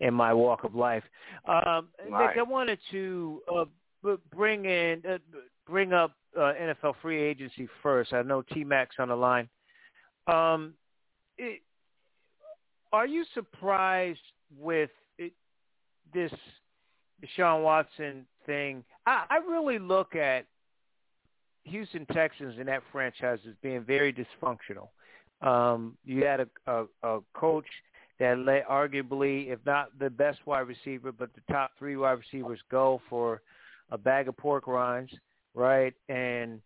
in my walk of life. Um, Right. Nick, I wanted to uh, bring in uh, bring up uh, NFL free agency first. I know T Mac's on the line. Um, it, are you surprised with it, this Deshaun Watson thing? I, I really look at Houston Texans and that franchise as being very dysfunctional. Um, you had a, a, a coach that let arguably, if not the best wide receiver, but the top three wide receivers go for a bag of pork rinds, right? And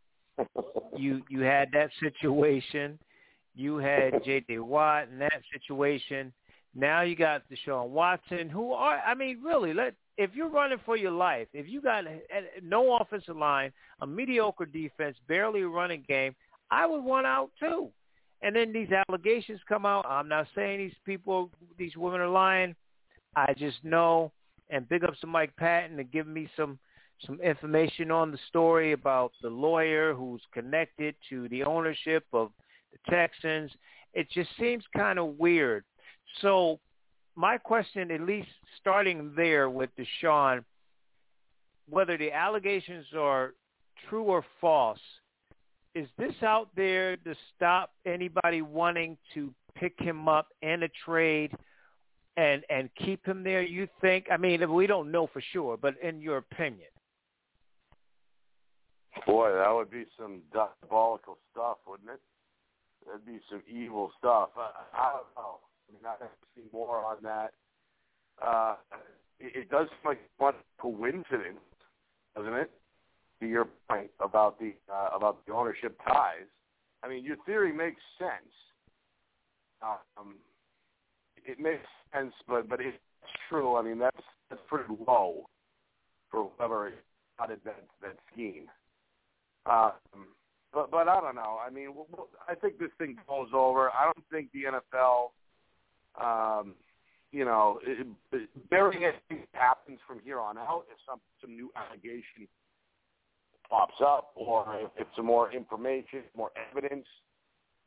you you had that situation. You had J.J. Watt in that situation. Now you got Deshaun Watson, who are I mean, really, let if you're running for your life, if you got no offensive line, a mediocre defense, barely a running game, I would want out too. And then these allegations come out. I'm not saying these people, these women are lying. I just know, and big ups to Mike Patton to give me some some information on the story about the lawyer who's connected to the ownership of the Texans. It just seems kind of weird. So my question, at least starting there with Deshaun, whether the allegations are true or false, is this out there to stop anybody wanting to pick him up in a trade and and keep him there? You think? I mean, we don't know for sure, but in your opinion, Boy, that would be some diabolical stuff, wouldn't it? That'd be some evil stuff. I, I don't know. I mean, I have to see more on that. Uh, it, it does seem like one coincidence, doesn't it? To your point about the uh, about the ownership ties. I mean, your theory makes sense. Um, it makes sense, but but it's true. I mean, that's that's pretty low for whoever started that that scheme. Um, but but I don't know. I mean, I think this thing goes over. I don't think the NFL, um, you know, it, anything happens from here on out, if some some new allegation pops up, or if, if some more information, more evidence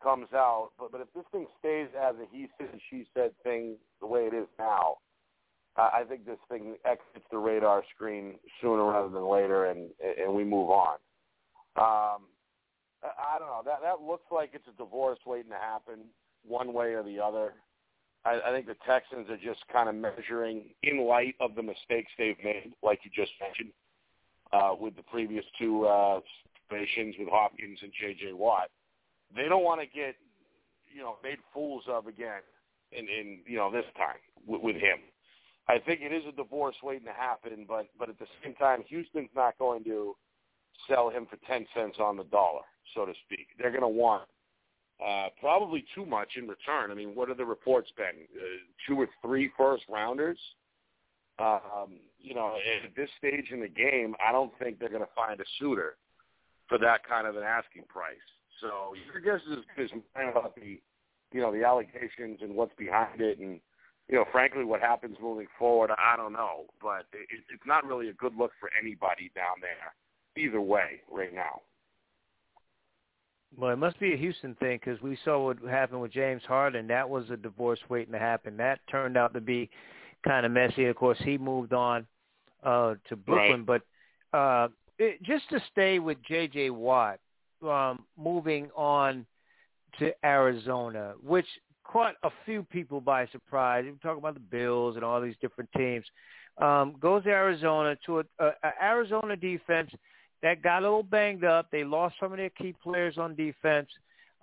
comes out. But but if this thing stays as a he said she said thing the way it is now, I, I think this thing exits the radar screen sooner rather than later, and and we move on. Um, I don't know. That that looks like it's a divorce waiting to happen, one way or the other. I, I think the Texans are just kind of measuring in light of the mistakes they've made, like you just mentioned, uh, with the previous two uh, situations with Hopkins and J.J. Watt. They don't want to get, you know, made fools of again in, in you know, this time with, with him. I think it is a divorce waiting to happen, but but at the same time, Houston's not going to sell him for ten cents on the dollar, so to speak. They're going to want uh, probably too much in return. I mean, what are the reports been? Uh, two or three first rounders. Um, you know, at this stage in the game, I don't think they're going to find a suitor for that kind of an asking price. So your guess is as good as mine about the, you know, the allegations and what's behind it, and you know, frankly, what happens moving forward, I don't know. But it, it's not really a good look for anybody down there, either way, right now. Well, it must be a Houston thing because we saw what happened with James Harden. That was a divorce waiting to happen. That turned out to be kind of messy. Of course, he moved on uh, to Brooklyn. Right. But uh, it, just to stay with J.J. Watt, um, moving on to Arizona, which caught a few people by surprise. We talk about the Bills and all these different teams. Um, goes to Arizona to a, a, a Arizona defense that got a little banged up. They lost some of their key players on defense,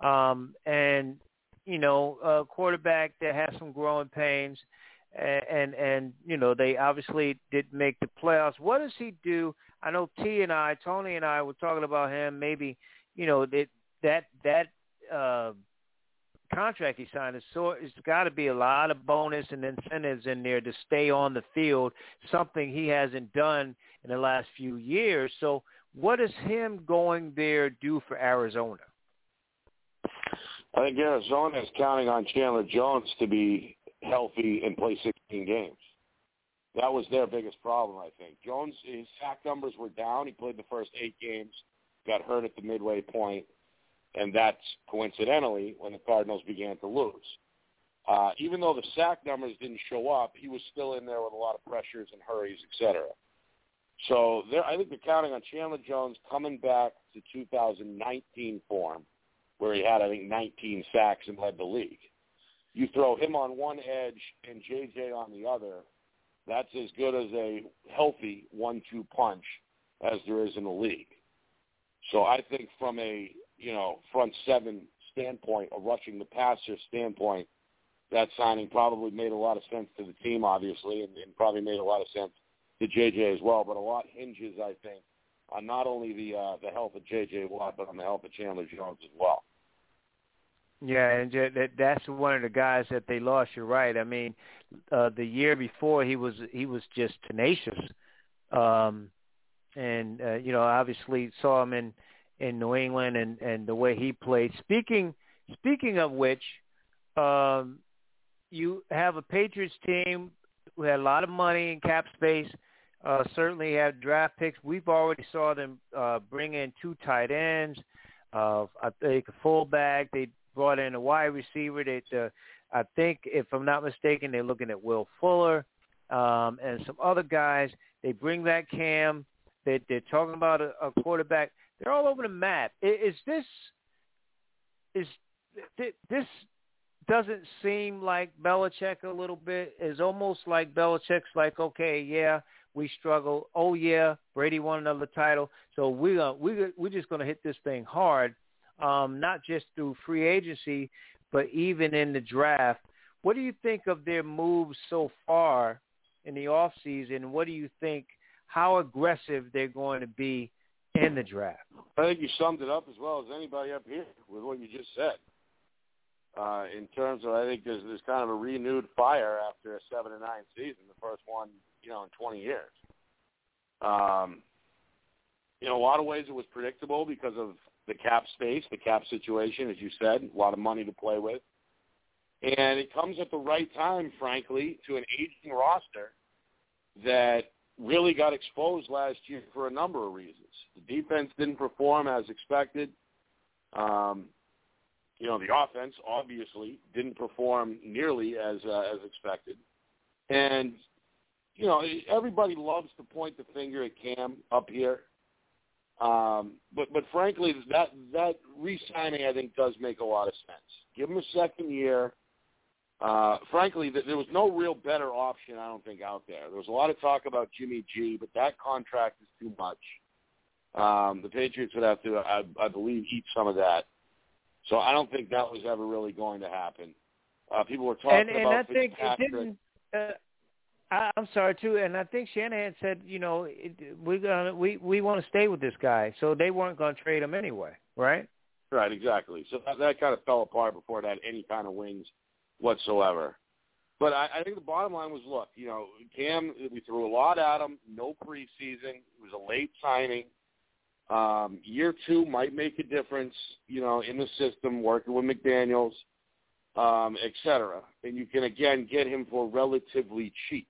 um, and you know, a quarterback that has some growing pains, and, and and you know they obviously didn't make the playoffs. What does he do? I know T and I, Tony and I were talking about him. Maybe you know that that that uh, contract he signed is so it's got to be a lot of bonus and incentives in there to stay on the field, something he hasn't done in the last few years. So, what does him going there do for Arizona? I think Arizona is counting on Chandler Jones to be healthy and play 16 games. That was their biggest problem, I think. Jones, his sack numbers were down. He played the first eight games, got hurt at the midway point, and that's coincidentally when the Cardinals began to lose. Uh, even though the sack numbers didn't show up, he was still in there with a lot of pressures and hurries, et cetera. So I think they're counting on Chandler Jones coming back to 2019 form, where he had, I think, 19 sacks and led the league. You throw him on one edge and JJ on the other, that's as good as a healthy one-two punch as there is in the league. So I think from a you know front seven standpoint, a rushing the passer standpoint, that signing probably made a lot of sense to the team, obviously, and, and probably made a lot of sense to JJ as well. But a lot hinges, I think, on not only the uh, the health of JJ Watt, but on the health of Chandler Jones as well. Yeah, and that that's one of the guys that they lost. You're right. I mean, uh, the year before he was he was just tenacious, um, and uh, you know obviously saw him in in New England and and the way he played. Speaking speaking of which, um, you have a Patriots team who had a lot of money in cap space. Uh, certainly have draft picks. We've already saw them uh, bring in two tight ends. Uh, I think a fullback. They brought in a wide receiver. They, uh, I think, if I'm not mistaken, they're looking at Will Fuller um, and some other guys. They bring back Cam. They, they're talking about a, a quarterback. They're all over the map. Is, is this is this doesn't seem like Belichick a little bit? Is almost like Belichick's like, okay, yeah, we struggle. Oh yeah, Brady won another title, so we're gonna, we we're just going to hit this thing hard um, not just through free agency, but even in the draft. What do you think of their moves so far in the off season? What do you think? How aggressive they're going to be in the draft? I think you summed it up as well as anybody up here with what you just said. Uh, in terms of, I think there's there's kind of a renewed fire after a seven and nine season, the first one you know in 20 years. Um, in a lot of ways, it was predictable because of the cap space, the cap situation, as you said, a lot of money to play with. And it comes at the right time, frankly, to an aging roster that really got exposed last year for a number of reasons. The defense didn't perform as expected. Um, you know, the offense obviously didn't perform nearly as uh, as expected. And you know, everybody loves to point the finger at Cam up here. Um, but but frankly, that that re-signing I think does make a lot of sense. Give him a second year. Uh, frankly, there was no real better option I don't think out there. There was a lot of talk about Jimmy G, but that contract is too much. Um, the Patriots would have to, I, I believe, eat some of that. So I don't think that was ever really going to happen. Uh, people were talking and, and about I think it didn't. Uh, I, I'm sorry too, and I think Shanahan said, you know, it, we're gonna we we want to stay with this guy, so they weren't going to trade him anyway, right? Right, exactly. So that, that kind of fell apart before it had any kind of wings whatsoever. But I, I think the bottom line was, look, you know, Cam, we threw a lot at him. No preseason. It was a late signing. Um, year two might make a difference, you know, in the system, working with McDaniels, um, et cetera. And you can, again, get him for relatively cheap.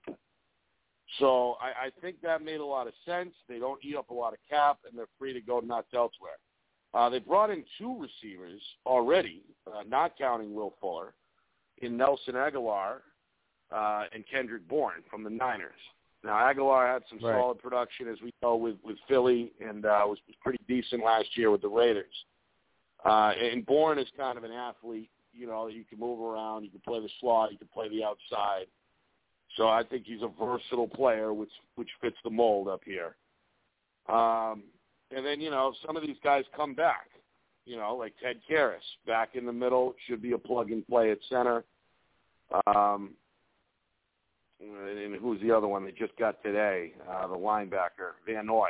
So I, I think that made a lot of sense. They don't eat up a lot of cap, and they're free to go nuts elsewhere. Uh, they brought in two receivers already, uh, not counting Will Fuller, in Nelson Agholor uh, and Kendrick Bourne from the Niners. Now Aguilar had some Right. solid production, as we know, with with Philly, and uh, was, was pretty decent last year with the Raiders. Uh, and Bourne is kind of an athlete. You know, you can move around, you can play the slot, you can play the outside. So I think he's a versatile player, which which fits the mold up here. Um, and then you know some of these guys come back. You know, like Ted Karras back in the middle should be a plug and play at center. Um, and who's the other one they just got today? Uh, the linebacker Van Noy,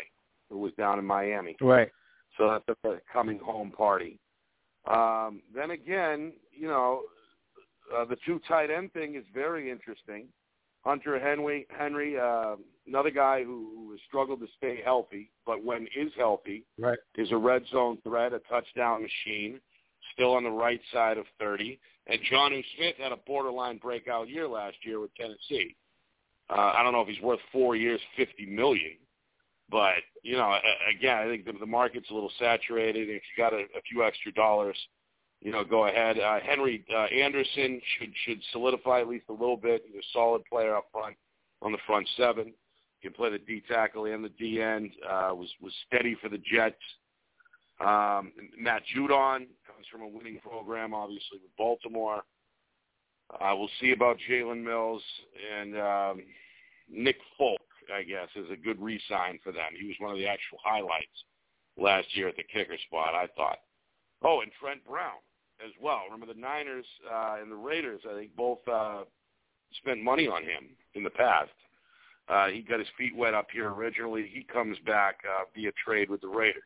who was down in Miami. Right. So that's a coming home party. Um, then again, you know, uh, the two tight end thing is very interesting. Hunter Henry, Henry, uh, another guy who, who has struggled to stay healthy, but when is healthy, Right. is a red zone threat, a touchdown machine, still on the right side of 30. And Jonnu Smith had a borderline breakout year last year with Tennessee. Uh, I don't know if he's worth four years, fifty million, but you know, again, I think the, the market's a little saturated. If you got a, a few extra dollars, you know, go ahead. Uh, Henry uh, Anderson should should solidify at least a little bit. He's a solid player up front on the front seven. Can play the D tackle and the D end. Uh, was was steady for the Jets. Um, Matt Judon comes from a winning program, obviously with Baltimore. Uh, we'll see about Jalen Mills and um, Nick Folk. I guess is a good re-sign for them. He was one of the actual highlights last year at the kicker spot. I thought. Oh, and Trent Brown as well. Remember the Niners uh, and the Raiders? I think both uh, spent money on him in the past. Uh, he got his feet wet up here originally. He comes back uh, via trade with the Raiders.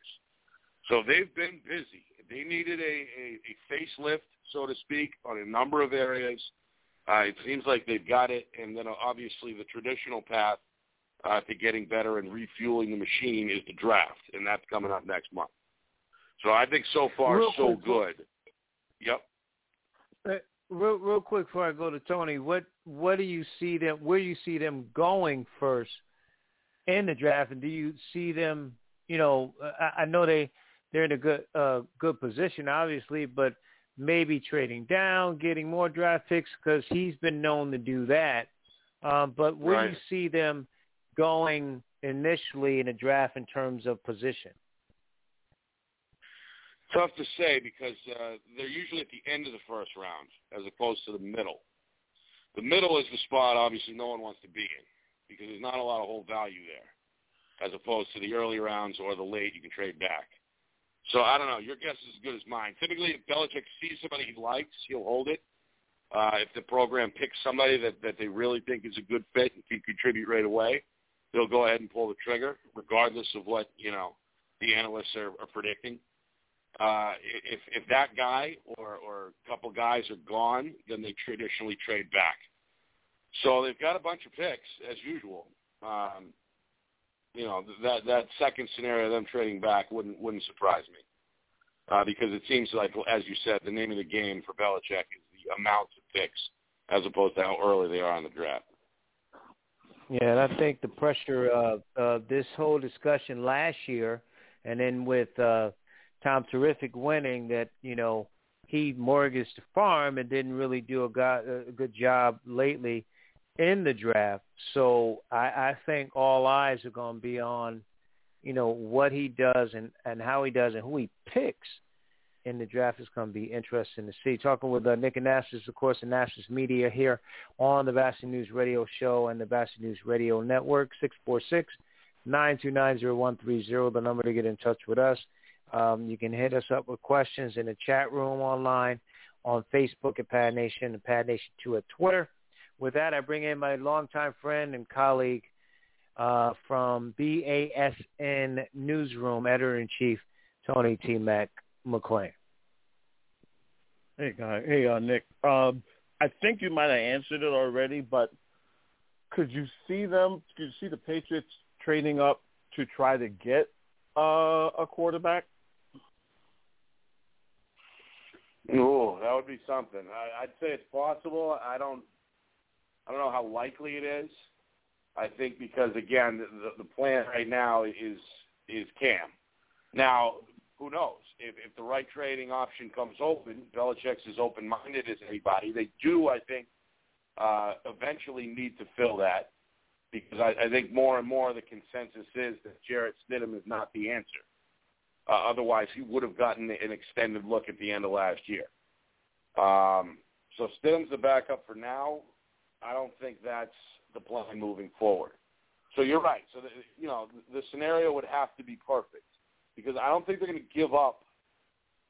So they've been busy. They needed a, a, a facelift, so to speak, on a number of areas. Uh, it seems like they've got it, and then uh, obviously the traditional path uh, to getting better and refueling the machine is the draft, and that's coming up next month. So I think so far Real so quick, good. Yep. Uh, real, real quick before I go to Tony, what what do you see them? Where do you see them going first in the draft, and do you see them? You know, I, I know they they're in a good uh, good position, obviously, but maybe trading down, getting more draft picks because he's been known to do that. Um, but where do you see them going initially in a draft in terms of position? Tough to say because uh, they're usually at the end of the first round as opposed to the middle. The middle is the spot obviously no one wants to be in because there's not a lot of whole value there as opposed to the early rounds or the late you can trade back. So I don't know. Your guess is as good as mine. Typically, if Belichick sees somebody he likes, he'll hold it. Uh, if the program picks somebody that, that they really think is a good fit and can contribute right away, they'll go ahead and pull the trigger, regardless of what you know the analysts are, are predicting. Uh, if if that guy or or a couple guys are gone, then they traditionally trade back. So they've got a bunch of picks as usual. Um, you know that that second scenario, them trading back, wouldn't wouldn't surprise me uh, because it seems like, as you said, the name of the game for Belichick is the amount of picks as opposed to how early they are in the draft. Yeah, and I think the pressure of uh, this whole discussion last year, and then with uh, Tom Terrific winning, that you know he mortgaged the farm and didn't really do a, go- a good job lately in the draft. So I, I think all eyes are going to be on, you know, what he does and, and how he does and who he picks in the draft is going to be interesting to see. Talking with uh, Nick Anastos, of course, Anastos Media here on the Vassy News Radio Show and the Vassy News Radio Network, 646-929-0130, the number to get in touch with us. Um, you can hit us up with questions in the chat room online, on Facebook at Pad Nation and Pad Nation 2 at Twitter. With that, I bring in my longtime friend and colleague uh, from BASN Newsroom, Editor-in-Chief, Tony T. Mac McClain. Hey, guy. Hey, uh, Nick. Um, I think you might have answered it already, but could you see them? Could you see the Patriots trading up to try to get uh, a quarterback? Oh, that would be something. I, I'd say it's possible. I don't. I don't know how likely it is. I think because again, the, the plan right now is is Cam. Now, who knows? If, if the right trading option comes open, Belichick's as open-minded as anybody. They do, I think, uh, eventually need to fill that because I, I think more and more the consensus is that Jarrett Stidham is not the answer. Uh, otherwise, he would have gotten an extended look at the end of last year. Um, so Stidham's the backup for now. I don't think that's the plan moving forward. So you're right. So the, you know the scenario would have to be perfect because I don't think they're going to give up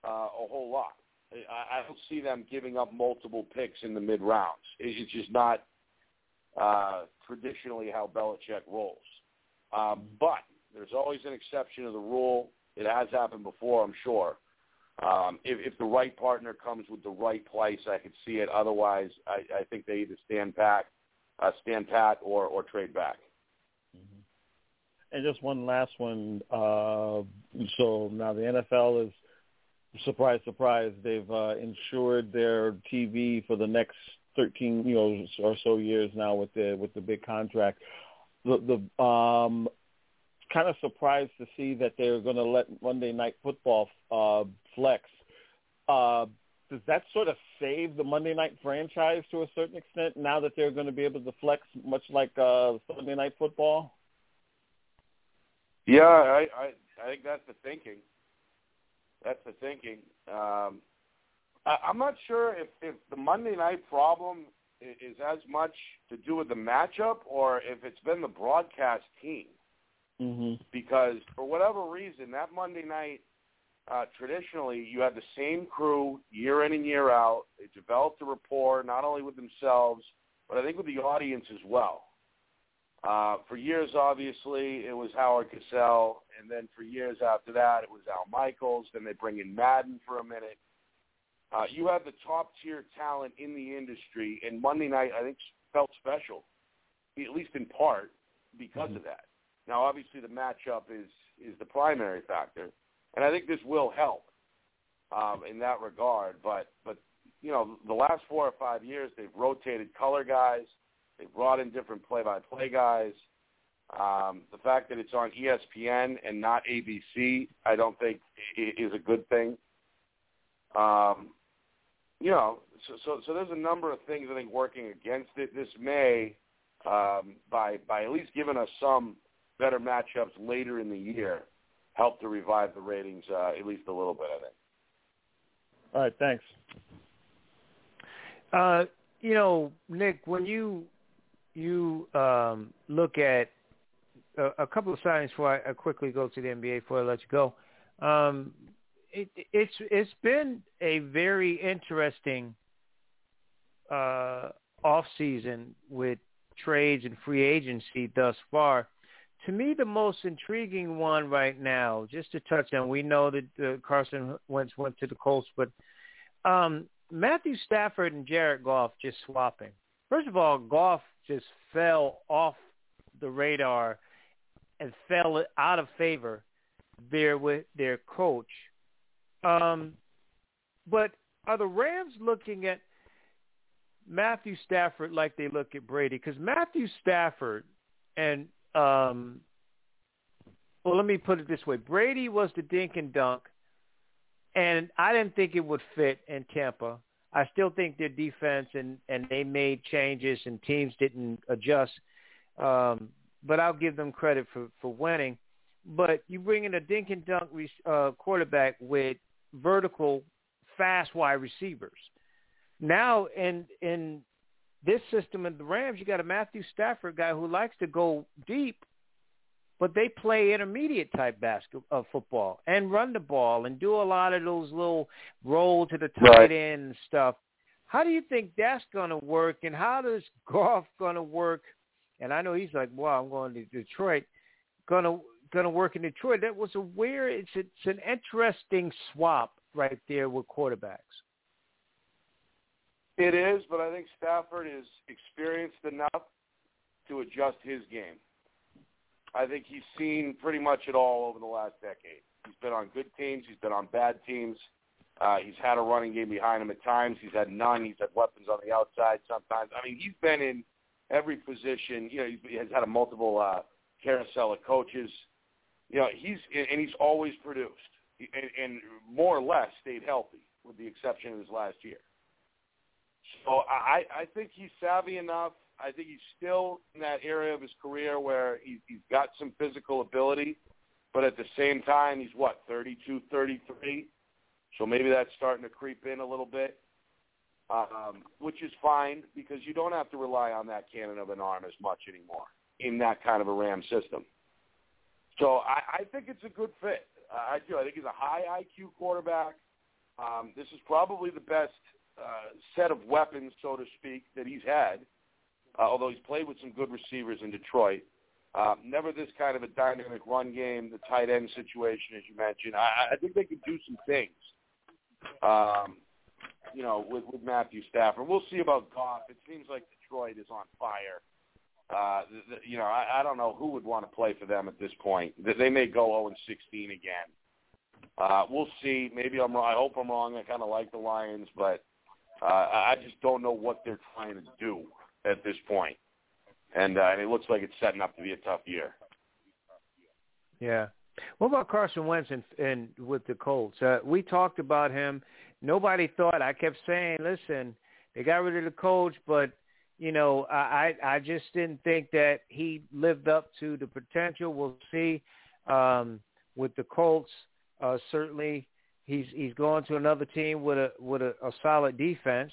uh, a whole lot. I, I don't see them giving up multiple picks in the mid rounds. It's just not uh, traditionally how Belichick rolls. Um, but there's always an exception to the rule. It has happened before, I'm sure. Um, if, if the right partner comes with the right price, I could see it. Otherwise, I, I think they either stand back, uh, stand pat, or or trade back. And just one last one. Uh, so now the NFL is, surprise, surprise, they've uh, insured their TV for the next 13, you know, or so years now with the with the big contract. The the um, kind of surprised to see that they're going to let Monday Night Football uh, flex. Uh, does that sort of save the Monday Night franchise to a certain extent now that they're going to be able to flex much like uh, Sunday Night Football? Yeah, I, I I think that's the thinking. That's the thinking. Um, I, I'm not sure if if the Monday night problem is, is as much to do with the matchup or if it's been the broadcast team. Mm-hmm. Because for whatever reason, that Monday night uh, traditionally you had the same crew year in and year out. They developed a rapport not only with themselves, but I think with the audience as well. Uh, for years, obviously, it was Howard Cosell, and then for years after that, it was Al Michaels. Then they bring in Madden for a minute. Uh, you have the top tier talent in the industry, and Monday night I think felt special, at least in part because mm-hmm. of that. Now, obviously, the matchup is is the primary factor, and I think this will help um, in that regard. But but you know, the last four or five years they've rotated color guys. they've brought in different play-by-play guys. Um, the fact that it's on ESPN and not ABC, I don't think is a good thing. Um, you know, so, so so there's a number of things I think working against it. This may, um, by by at least giving us some better matchups later in the year, help to revive the ratings uh, at least a little bit. I think. All right, thanks. Uh, you know, Nick, when you you um, look at a, a, couple of signings before I, I, quickly go to the NBA before I let you go. Um, it, it's it's been a very interesting uh, off season with trades and free agency thus far. To me, the most intriguing one right now, just to touch on, we know that uh, Carson Wentz went to the Colts, but um, Matthew Stafford and Jared Goff just swapping. First of all, Goff just fell off the radar and fell out of favor there with their coach. Um, but are the Rams looking at Matthew Stafford like they look at Brady? Because Matthew Stafford and um, well, let me put it this way: Brady was the dink and dunk, and I didn't think it would fit in Tampa. I still think their defense and and they made changes and teams didn't adjust. Um, but I'll give them credit for for winning. But you bring in a dink and dunk uh, quarterback with vertical, fast wide receivers. Now in in this system in the Rams, you got a Matthew Stafford guy who likes to go deep, but they play intermediate type basketball uh, football and run the ball and do a lot of those little roll to the tight right. end and stuff. How do you think that's going to work, and how does Goff going to work? And I know he's like, "Well, I'm going to Detroit." Going to going to work in Detroit. That was a weird. It's it's an interesting swap right there with quarterbacks. It is, but I think Stafford is experienced enough to adjust his game. I think he's seen pretty much it all over the last decade. He's been on good teams. He's been on bad teams. Uh, he's had a running game behind him at times. He's had none. He's had weapons on the outside sometimes. I mean, he's been in every position. You know, he has had a multiple uh, carousel of coaches. You know, he's and he's always produced and, and more or less stayed healthy, with the exception of his last year. So I, I think he's savvy enough. I think he's still in that area of his career where he's, he's got some physical ability, but at the same time, he's what, 32, 33? So maybe that's starting to creep in a little bit, um, which is fine because you don't have to rely on that cannon of an arm as much anymore in that kind of a Ram system. So I, I think it's a good fit. I do. I think he's a high IQ quarterback. Um, this is probably the best uh, set of weapons, so to speak, that he's had. Uh, although he's played with some good receivers in Detroit. Uh, never this kind of a dynamic run game, the tight end situation, as you mentioned. I, I think they could do some things, um, you know, with, with Matthew Stafford. We'll see about Goff. It seems like Detroit is on fire. Uh, the, the, you know, I, I don't know who would want to play for them at this point. They may go 0 and 16 again. Uh, we'll see. Maybe I'm wrong. I hope I'm wrong. I kind of like the Lions, but uh, I just don't know what they're trying to do at this point. And, uh, and it looks like it's setting up to be a tough year. Yeah. What about Carson Wentz and, and with the Colts? Uh, we talked about him. Nobody thought. I kept saying, listen, they got rid of the coach, but you know, I I just didn't think that he lived up to the potential. We'll see um, with the Colts. Uh, certainly, he's he's going to another team with a with a, a solid defense,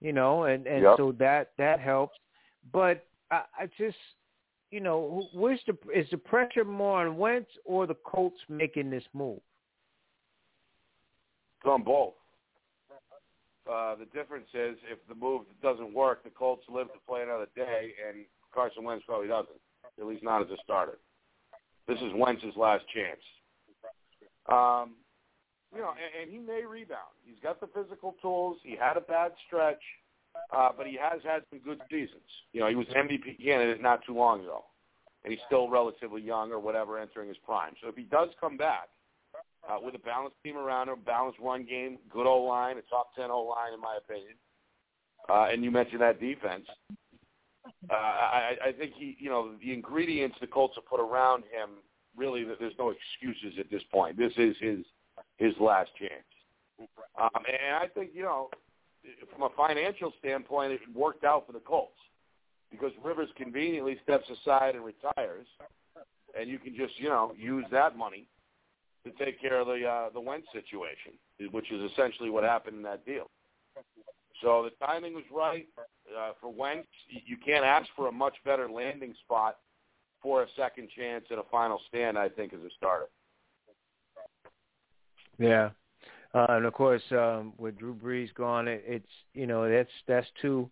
you know, and and yep. so that that helps. But I, I just, you know, where's the is the pressure more on Wentz or the Colts making this move? It's on both. Uh, the difference is if the move doesn't work, the Colts live to play another day, and Carson Wentz probably doesn't, at least not as a starter. This is Wentz's last chance. Um, you know, and, and he may rebound. He's got the physical tools. He had a bad stretch, uh, but he has had some good seasons. You know, he was MVP candidate not too long ago, and he's still relatively young or whatever, entering his prime. So if he does come back uh, with a balanced team around him, balanced run game, good O line, a top ten O line in my opinion, uh, and you mentioned that defense. Uh, I, I think he, you know, the ingredients the Colts have put around him. Really, there's no excuses at this point. This is his his last chance. Um, and I think, you know, from a financial standpoint, it worked out for the Colts because Rivers conveniently steps aside and retires, and you can just, you know, use that money to take care of the uh, the Wentz situation, which is essentially what happened in that deal. So the timing was right uh, for Wentz. You can't ask for a much better landing spot for a second chance at a final stand. I think as a starter. Yeah. Uh, and of course, um, with Drew Brees gone, it, it's you know that's that's too.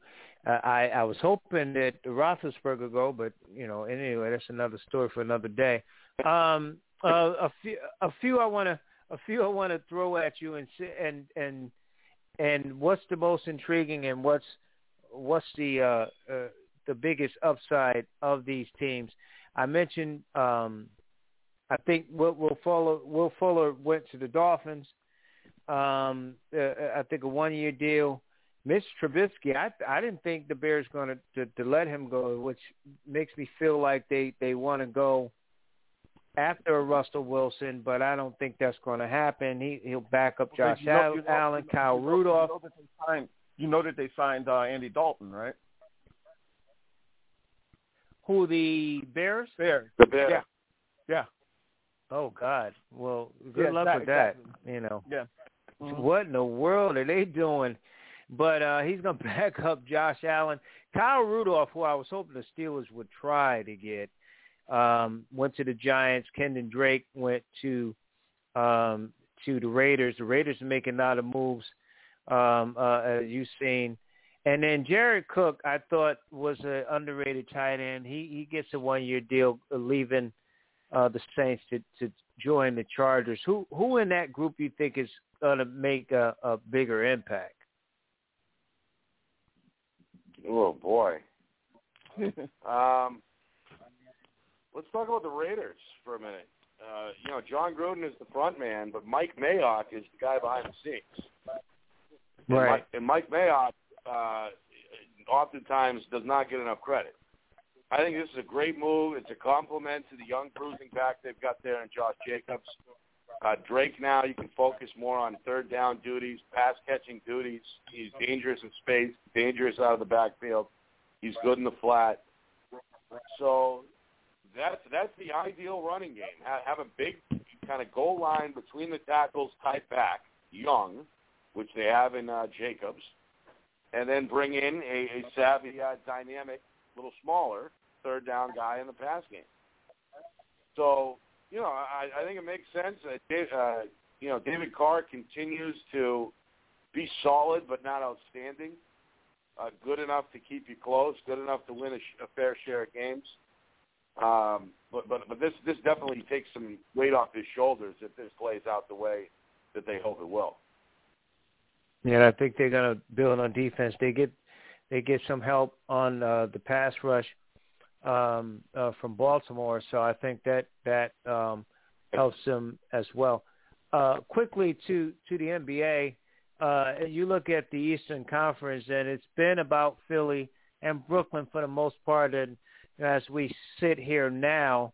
Uh, I I was hoping that Roethlisberger go, but you know anyway, that's another story for another day. Um, uh, a few a few I want to a few I want to throw at you and and and and what's the most intriguing and what's what's the uh, uh, the biggest upside of these teams? I mentioned um, I think Will, Will Fuller Will Fuller went to the Dolphins. Um, uh, I think a one-year deal. Mitch Trubisky, I I didn't think the Bears going to, to to let him go, which makes me feel like they they want to go after Russell Wilson, but I don't think that's going to happen. He he'll back up Josh you know, you know, Allen, Kyle Rudolph. You know, that they signed, you know that they signed uh, Andy Dalton, right? Who the Bears? Bears. The Bears. Yeah. Yeah. Oh God. Well, good Yeah, luck that- with that. exactly. You know. Yeah. Mhm. What in the world are they doing? But uh he's gonna back up Josh Allen. Kyle Rudolph, who I was hoping the Steelers would try to get, um, went to the Giants. Kenyan Drake went to um to the Raiders. The Raiders are making a lot of moves, um, uh, as you've seen. And then Jared Cook, I thought was an underrated tight end. He he gets a one year deal, uh, leaving uh, the Saints to to join the Chargers. Who who in that group you think is going to make a, a bigger impact? Oh boy. um, let's talk about the Raiders for a minute. Uh, you know, Jon Gruden is the front man, but Mike Mayock is the guy behind the scenes. And Right. Mike, and Mike Mayock uh, oftentimes does not get enough credit. I think this is a great move. It's a compliment to the young cruising back they've got there in Josh Jacobs. Uh, Drake now you can focus more on third down duties, pass catching duties. He's dangerous in space, dangerous out of the backfield. He's good in the flat. So that's that's the ideal running game. Have, have a big kind of goal line between the tackles type back, young, which they have in uh, Jacobs, and then bring in a, a savvy, uh, dynamic, little smaller third down guy in the pass game. So you know, I, I think it makes sense. Dave, uh, you know, David Carr continues to be solid but not outstanding. Uh, good enough to keep you close, good enough to win a, sh- a fair share of games. Um, but but but this this definitely takes some weight off his shoulders if this plays out the way that they hope it will. Yeah, I think they're going to build on defense. They get they get some help on uh, the pass rush um, uh, from Baltimore, so I think that that um, helps them as well. Uh, quickly to to the NBA, uh, you look at the Eastern Conference, and it's been about Philly and Brooklyn for the most part. And as we sit here now,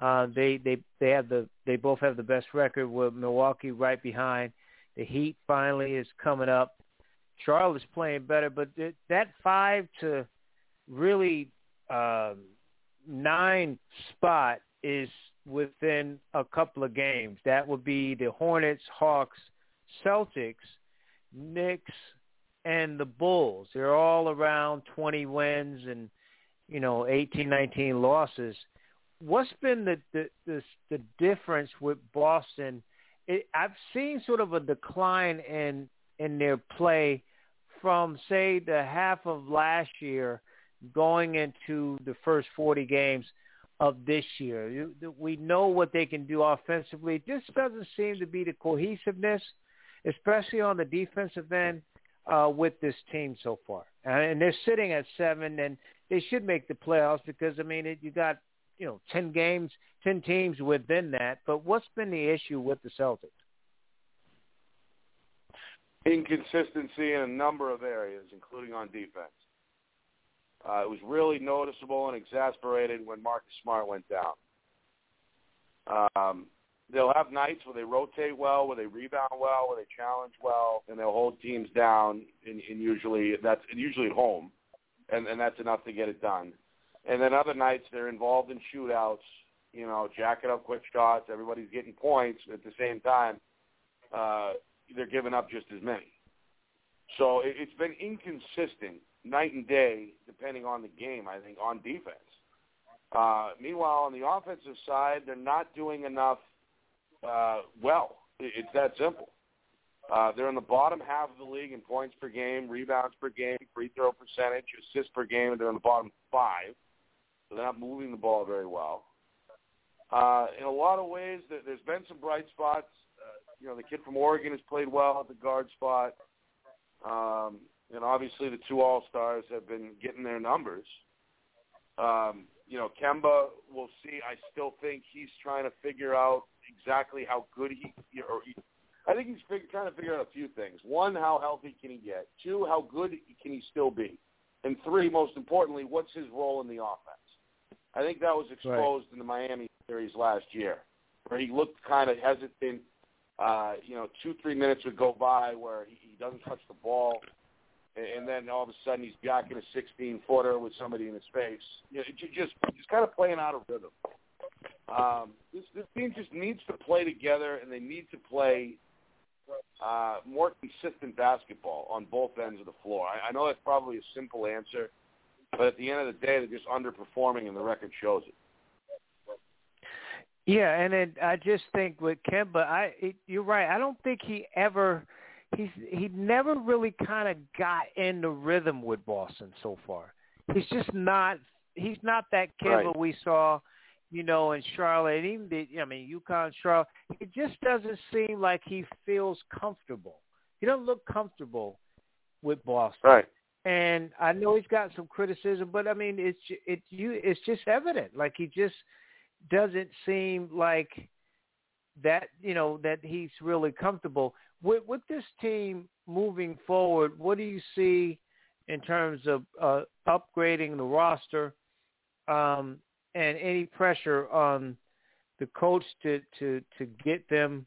uh, they they they have the they both have the best record with Milwaukee right behind. The Heat finally is coming up. Charlotte's playing better, but th- that five to really um, nine spot is within a couple of games. That would be the Hornets, Hawks, Celtics, Knicks, and the Bulls. They're all around 20 wins and you know 18, 19 losses. What's been the the the, the difference with Boston? It, I've seen sort of a decline in in their play from say the half of last year going into the first 40 games of this year. We know what they can do offensively. It just doesn't seem to be the cohesiveness, especially on the defensive end, uh, with this team so far. And they're sitting at seven, and they should make the playoffs because I mean, it, you got you know 10 games, 10 teams within that. But what's been the issue with the Celtics? Inconsistency in a number of areas, including on defense. Uh, it was really noticeable and exasperated when Marcus Smart went down. Um, they'll have nights where they rotate well, where they rebound well, where they challenge well, and they'll hold teams down. And, and usually that's usually at home, and, and that's enough to get it done. And then other nights they're involved in shootouts. You know, jacking up quick shots. Everybody's getting points at the same time. Uh, they're giving up just as many. So it, it's been inconsistent night and day, depending on the game, I think, on defense. Uh, meanwhile, on the offensive side, they're not doing enough uh, well. It, it's that simple. Uh, they're in the bottom half of the league in points per game, rebounds per game, free throw percentage, assists per game. They're in the bottom five, so they're not moving the ball very well. Uh, in a lot of ways, there, there's been some bright spots. You know, the kid from Oregon has played well at the guard spot. Um, and obviously the two All-Stars have been getting their numbers. Um, you know, Kemba, we'll see. I still think he's trying to figure out exactly how good he, or he, I think he's fig- trying to figure out a few things. One, how healthy can he get? Two, how good can he still be? And three, most importantly, what's his role in the offense? I think that was exposed right. in the Miami series last year, where he looked kind of hesitant. Uh, you know, two, three minutes would go by where he, he doesn't touch the ball. and then all of a sudden he's jacking a 16 footer with somebody in his face. You know, just just kind of playing out of rhythm. Um, this this team just needs to play together, and they need to play uh, more consistent basketball on both ends of the floor. I, I know that's probably a simple answer, but at the end of the day, they're just underperforming, and the record shows it. Yeah, and then I just think with Kemba, I it, you're right. I don't think he ever he's he never really kind of got in the rhythm with Boston so far. He's just not he's not that Kemba Right. we saw, you know, in Charlotte. Even the I mean UConn, Charlotte. It just doesn't seem like he feels comfortable. He doesn't look comfortable with Boston. Right. And I know he's got some criticism, but I mean, it's it's you. It's just evident. Like he just doesn't seem like that. You know that he's really comfortable with with this team moving forward. What do you see in terms of uh, upgrading the roster um, and any pressure on the coach to to to get them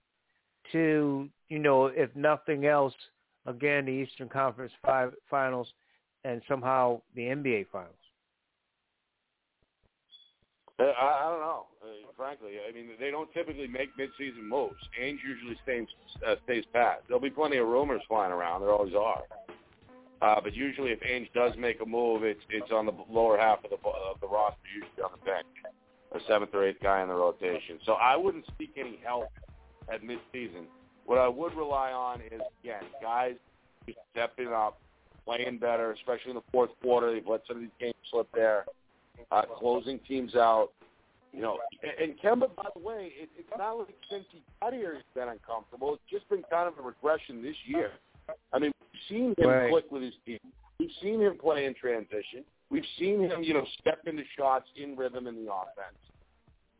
to you know if nothing else again the Eastern Conference five finals and somehow the NBA finals. Uh, I, I don't know. Uh, frankly, I mean, they don't typically make midseason moves. Ainge usually stays uh, stays pat. There'll be plenty of rumors flying around. There always are. Uh, but usually, if Ainge does make a move, it's it's on the lower half of the of the roster, usually on the bench, a seventh or eighth guy in the rotation. So I wouldn't seek any help at midseason. What I would rely on is again, guys stepping up, playing better, especially in the fourth quarter. They've let some of these games slip there, uh, closing teams out. You know, and, Kemba, by the way, it, it's not like since he got here he's been uncomfortable. It's just been kind of a regression this year. I mean, we've seen him Right. click with his team. We've seen him play in transition. We've seen him, you know, step into shots in rhythm in the offense.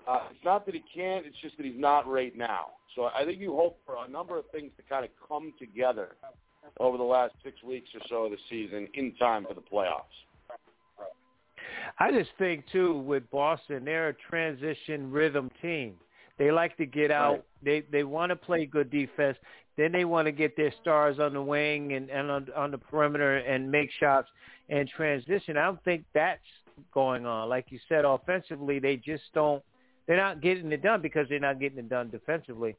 Uh, it's not that he can't; it's just that he's not right now. So I think you hope for a number of things to kind of come together over the last six weeks or so of the season in time for the playoffs. I just think too with Boston, they're a transition rhythm team. They like to get out. They they want to play good defense. Then they want to get their stars on the wing and, and on, on the perimeter and make shots and transition. I don't think that's going on. Like you said, offensively, they just don't. They're not getting it done because they're not getting it done defensively.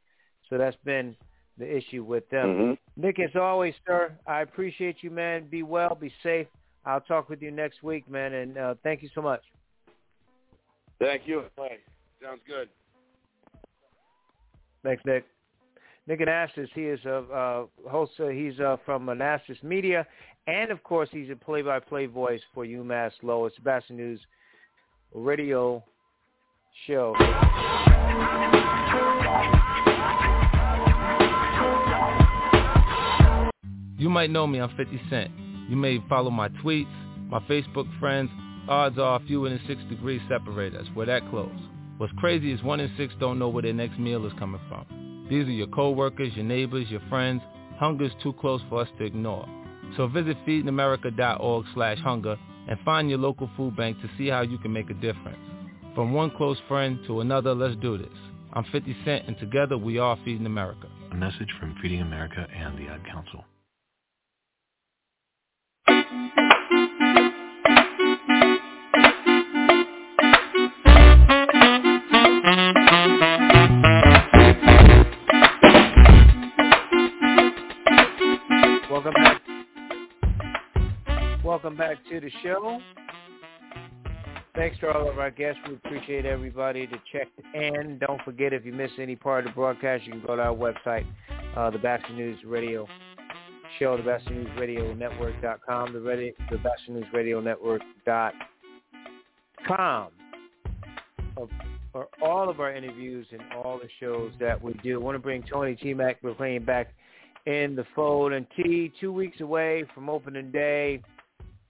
So that's been the issue with them. Mhm. Nick, as always, sir, I appreciate you, man. Be well, be safe. I'll talk with you next week, man, and uh, thank you so much. Thank you. Sounds good. Thanks, Nick. Nick Anastos, he is a uh, host. Uh, he's uh, from Anastos Media, and of course, he's a play-by-play voice for UMass Lowell. It's Sebastian News radio show. You might know me, I'm 50 Cent. You may follow my tweets, my Facebook friends. Odds are a few than six degrees separate us. We're that close. What's crazy is one in six don't know where their next meal is coming from. These are your coworkers, your neighbors, your friends. Hunger's too close for us to ignore. So visit feedingamerica.org slash hunger and find your local food bank to see how you can make a difference. From one close friend to another, let's do this. I'm 50 Cent and together we are Feeding America. A message from Feeding America and the Ad Council. Welcome back to the show. Thanks to all of our guests. We appreciate everybody to check in. Don't forget, if you miss any part of the broadcast, you can go to our website, uh, the Batchelor News Radio Show, the Batchelor News Radio Network.com, the, radio, the News Radio Network.com. For all of our interviews and all the shows that we do. I want to bring Tony T. Mac McLean back in the fold. And T, two weeks away from opening day.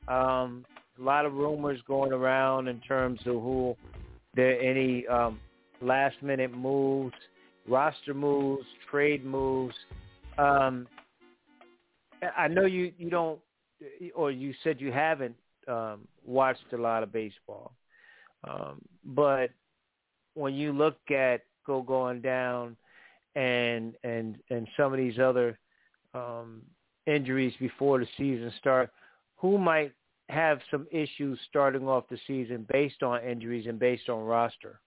Um, a lot of rumors going around in terms of who there any um, last minute moves, roster moves, trade moves. Um, I know you you don't, or you said you haven't um, watched a lot of baseball, um, but when you look at go going down and and and some of these other um, injuries before the season start, who might have some issues starting off the season based on injuries and based on roster?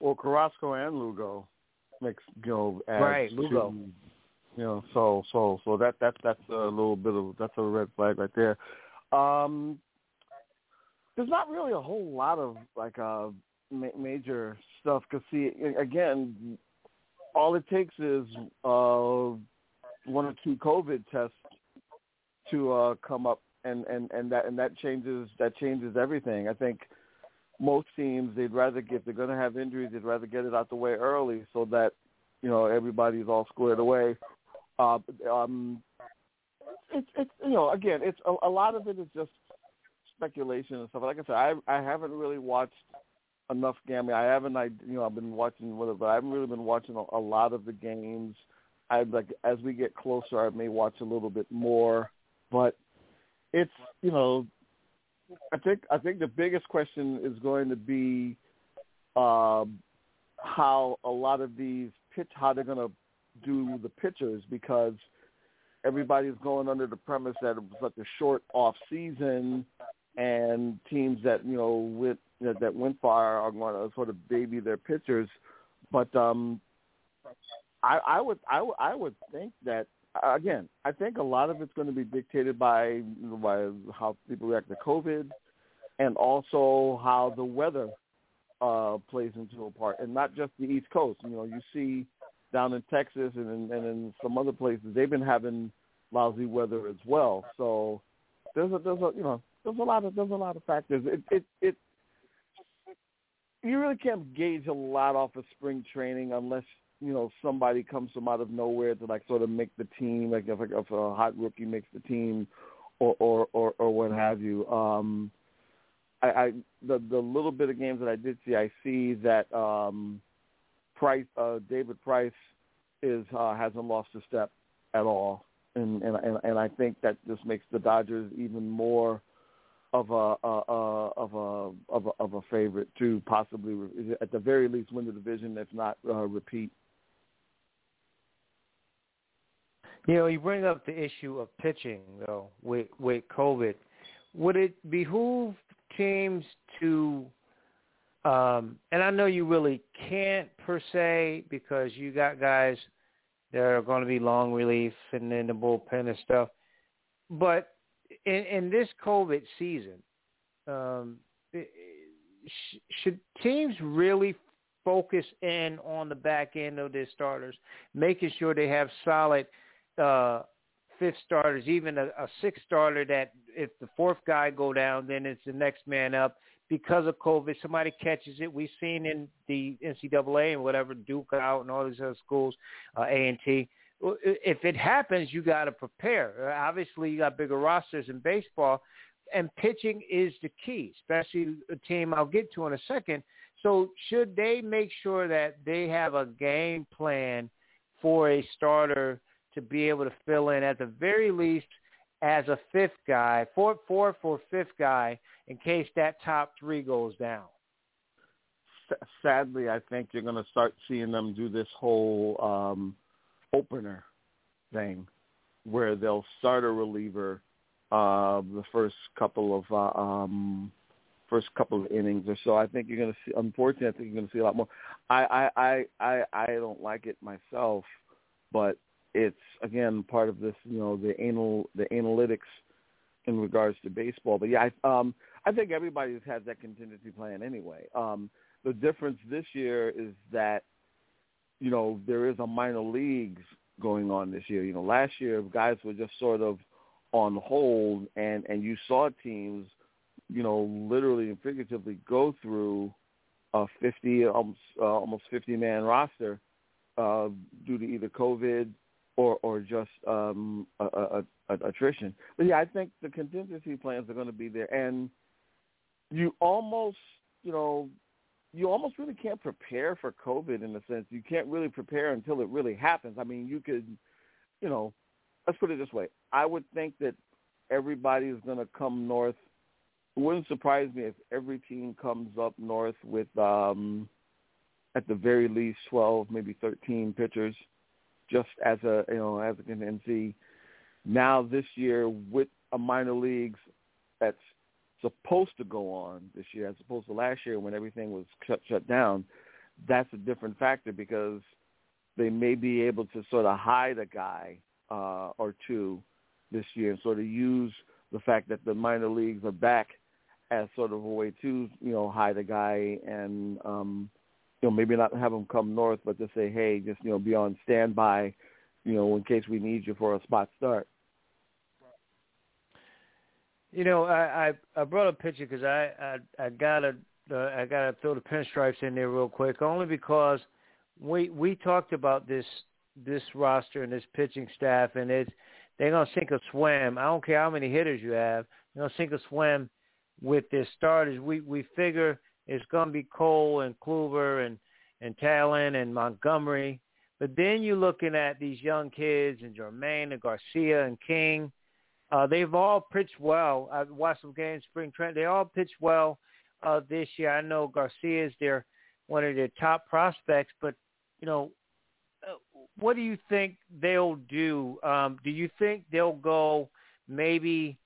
Well, Carrasco and Lugo makes you know adds right Lugo. To, you know, so so so that that that's a little bit of that's a red flag right there. Um, there's not really a whole lot of like uh ma- major stuff because see again, all it takes is uh one or two COVID tests to uh come up and and and that and that changes that changes everything. I think most teams they'd rather get they're going to have injuries they'd rather get it out the way early so that you know everybody's all squared away. Uh, um, it's it's you know again it's a, a lot of it is just speculation and stuff. Like I said, I I haven't really watched enough gambling. I haven't I you know I've been watching whatever, but I haven't really been watching a, a lot of the games. I like as we get closer, I may watch a little bit more, but it's you know I think I think the biggest question is going to be um, how a lot of these pitch how they're going to do the pitchers because everybody's going under the premise that it was like a short off season and teams that you know with that, went far are going to sort of baby their pitchers. But um I, I would I, would I would think that again, I think a lot of it's going to be dictated by by how people react to COVID, and also how the weather uh, plays into a part, and not just the East Coast. You know, you see down in Texas and in, and in some other places, they've been having lousy weather as well. So there's a there's a you know there's a lot of there's a lot of factors. It it it you really can't gauge a lot off of spring training unless you know somebody comes from out of nowhere to like sort of make the team, like if, if a hot rookie makes the team, or or or, or what have you. Um, I, I the the little bit of games that I did see, I see that um, Price, uh, David Price, is uh, hasn't lost a step at all, and and and, and I think that just makes the Dodgers even more of a, uh, uh, of a of a of a favorite to possibly at the very least win the division, if not uh, repeat. You know, you bring up the issue of pitching though with with COVID. Would it behoove teams to um and I know you really can't per se because you got guys that are going to be long relief and in the bullpen and stuff. But in in this COVID season, um sh- should teams really focus in on the back end of their starters, making sure they have solid uh, fifth starters, even a, a sixth starter that if the fourth guy go down, then it's the next man up because of COVID. Somebody catches it. We've seen in the NCAA and whatever Duke out and all these other schools, uh, A and T. If it happens, you got to prepare. Obviously, you got bigger rosters in baseball, and pitching is the key, especially a team I'll get to in a second. So, should they make sure that they have a game plan for a starter? To be able to fill in at the very least as a fifth guy, fourth, fourth for fifth guy, in case that top three goes down. Sadly, I think you're going to start seeing them do this whole um, opener thing, where they'll start a reliever uh, the first couple of uh, um, first couple of innings or so. I think you're going to see. Unfortunately, I think you're going to see a lot more. I I I I, I don't like it myself, but it's again part of this, you know, the anal the analytics in regards to baseball. But yeah, I, um, I think everybody has that contingency plan anyway. Um, the difference this year is that you know there is a minor leagues going on this year. You know, last year guys were just sort of on hold, and and you saw teams, you know, literally and figuratively go through a 50 almost uh, almost 50 man roster uh, due to either COVID or or just um, a, a, a, attrition. But yeah, I think the contingency plans are going to be there, and you almost you know you almost really can't prepare for COVID in a sense. You can't really prepare until it really happens. I mean, you could, you know, let's put it this way. I would think that everybody is going to come north. It wouldn't surprise me if every team comes up north with, um, at the very least, 12, maybe 13 pitchers just as a you know as a contingency. Now this year with a minor leagues that's supposed to go on this year as opposed to last year when everything was shut shut down, that's a different factor because they may be able to sort of hide a guy uh, or two this year and sort of use the fact that the minor leagues are back as sort of a way to you know hide a guy and um, you know maybe not have them come north, but to say hey, just you know be on standby, you know in case we need you for a spot start. You know, I I, I brought a picture because I I I gotta uh, I gotta throw the pinstripes in there real quick, only because we we talked about this this roster and this pitching staff, and it's they're gonna sink or swim. I don't care how many hitters you have, they're gonna sink or swim with their starters. We we figure it's gonna be Cole and Kluber and and Taillon and Montgomery, but then you're looking at these young kids and Germán and Garcia and King uh, they've all pitched well. I've watched some games spring training. They all pitched well uh, this year. I know Garcia is their one of their top prospects, but you know, uh, what do you think they'll do? Um, do you think they'll go maybe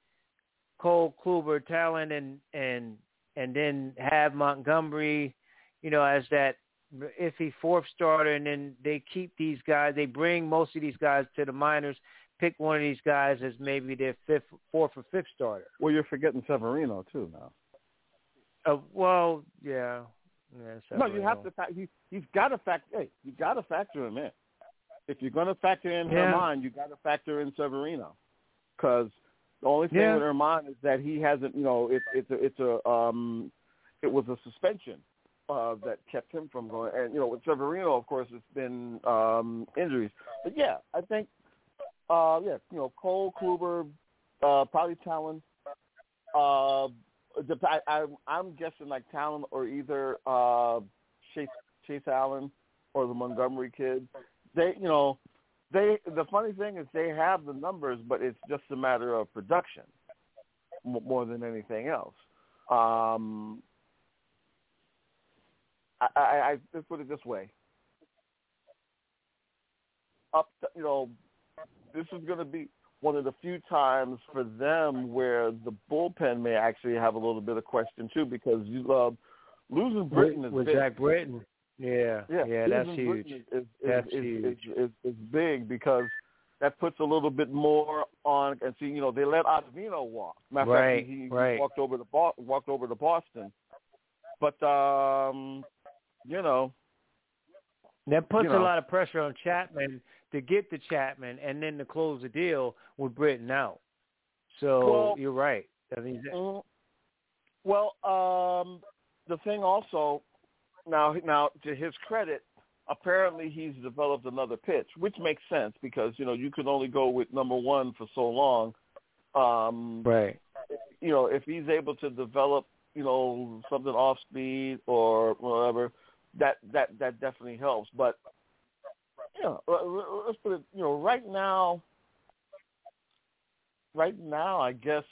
Cole, Kluber, Taillon, and and and then have Montgomery, you know, as that iffy fourth starter, and then they keep these guys. They bring most of these guys to the minors pick one of these guys as maybe their fifth, fourth or fifth starter. Well, you're forgetting Severino too now. Uh, well, yeah. yeah no, you have to. He, he's got to factor. Hey, you got to factor him in. If you're going to factor in yeah. Germán, you got to factor in Severino, because the only thing yeah. with Germán is that he hasn't. You know, it's it's a it's a um, it was a suspension uh, that kept him from going. And you know, with Severino, of course, it's been um, injuries. But yeah, I think uh, yes, you know, Cole, Kluber, uh, probably Taillon. Uh, I, I, I'm guessing like Taillon or either uh, Chase Chase Allen or the Montgomery kid. They, you know, they. The funny thing is they have the numbers, but it's just a matter of production more than anything else. Um, I, I, I let's put it this way. Up, to, you know, this is going to be one of the few times for them where the bullpen may actually have a little bit of question too, because you uh, losing Britton is with big. Zach Britton. Yeah, yeah, yeah, that's huge. Is, is, that's is, huge. Is, is, big because that puts a little bit more on. And see, you know, they let Ottavino walk. Matter right, fact, he, right. walked over to Bo- walked over to Boston, but um, you know, that puts you know, a lot of pressure on Chapman to get the Chapman and then to close the deal with Britton out. So well, you're right. I mean, mm, well, um, the thing also now now to his credit, apparently he's developed another pitch, which makes sense because you know you can only go with number one for so long. Um, right. You know, if he's able to develop, you know, something off speed or whatever, that that that definitely helps. But yeah, let's put it. You know, right now, right now, I guess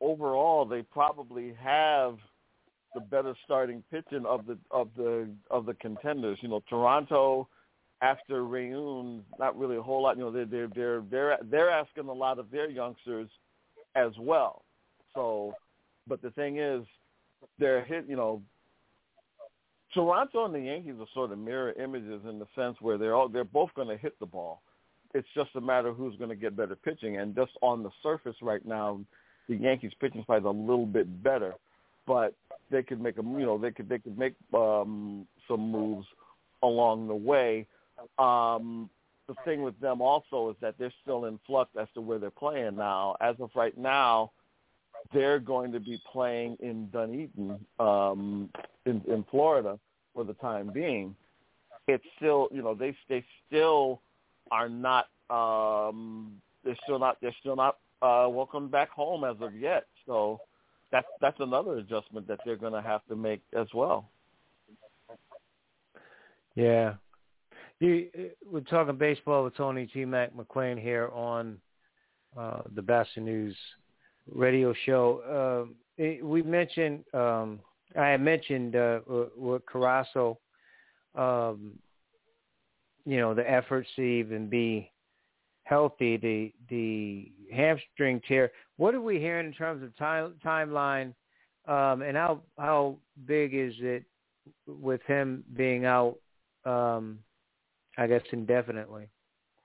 overall they probably have the better starting pitching of the of the of the contenders. You know, Toronto after Ryu, not really a whole lot. You know, they're they're they're they're they're asking a lot of their youngsters as well. So, but the thing is, they're hit. You know, Toronto and the Yankees are sort of mirror images in the sense where they're all they're both going to hit the ball. It's just a matter of who's going to get better pitching. And just on the surface right now, the Yankees pitching is a little bit better, but they could make a you know they could they could make um, some moves along the way. Um, the thing with them also is that they're still in flux as to where they're playing now. As of right now, they're going to be playing in Dunedin um, in, in Florida for the time being. It's still, you know, they they still are not. Um, they're still not. They're still not uh, welcome back home as of yet. So that's that's another adjustment that they're going to have to make as well. Yeah, you, we're talking baseball with Tony T. Mac McLean here on uh, the Batchelor News radio show. Uh, we mentioned, um, I had mentioned uh, with Carrasco, um, you know, the efforts to even be healthy. The the hamstring tear. What are we hearing in terms of time timeline? Um, and how how big is it with him being out? Um, I guess indefinitely.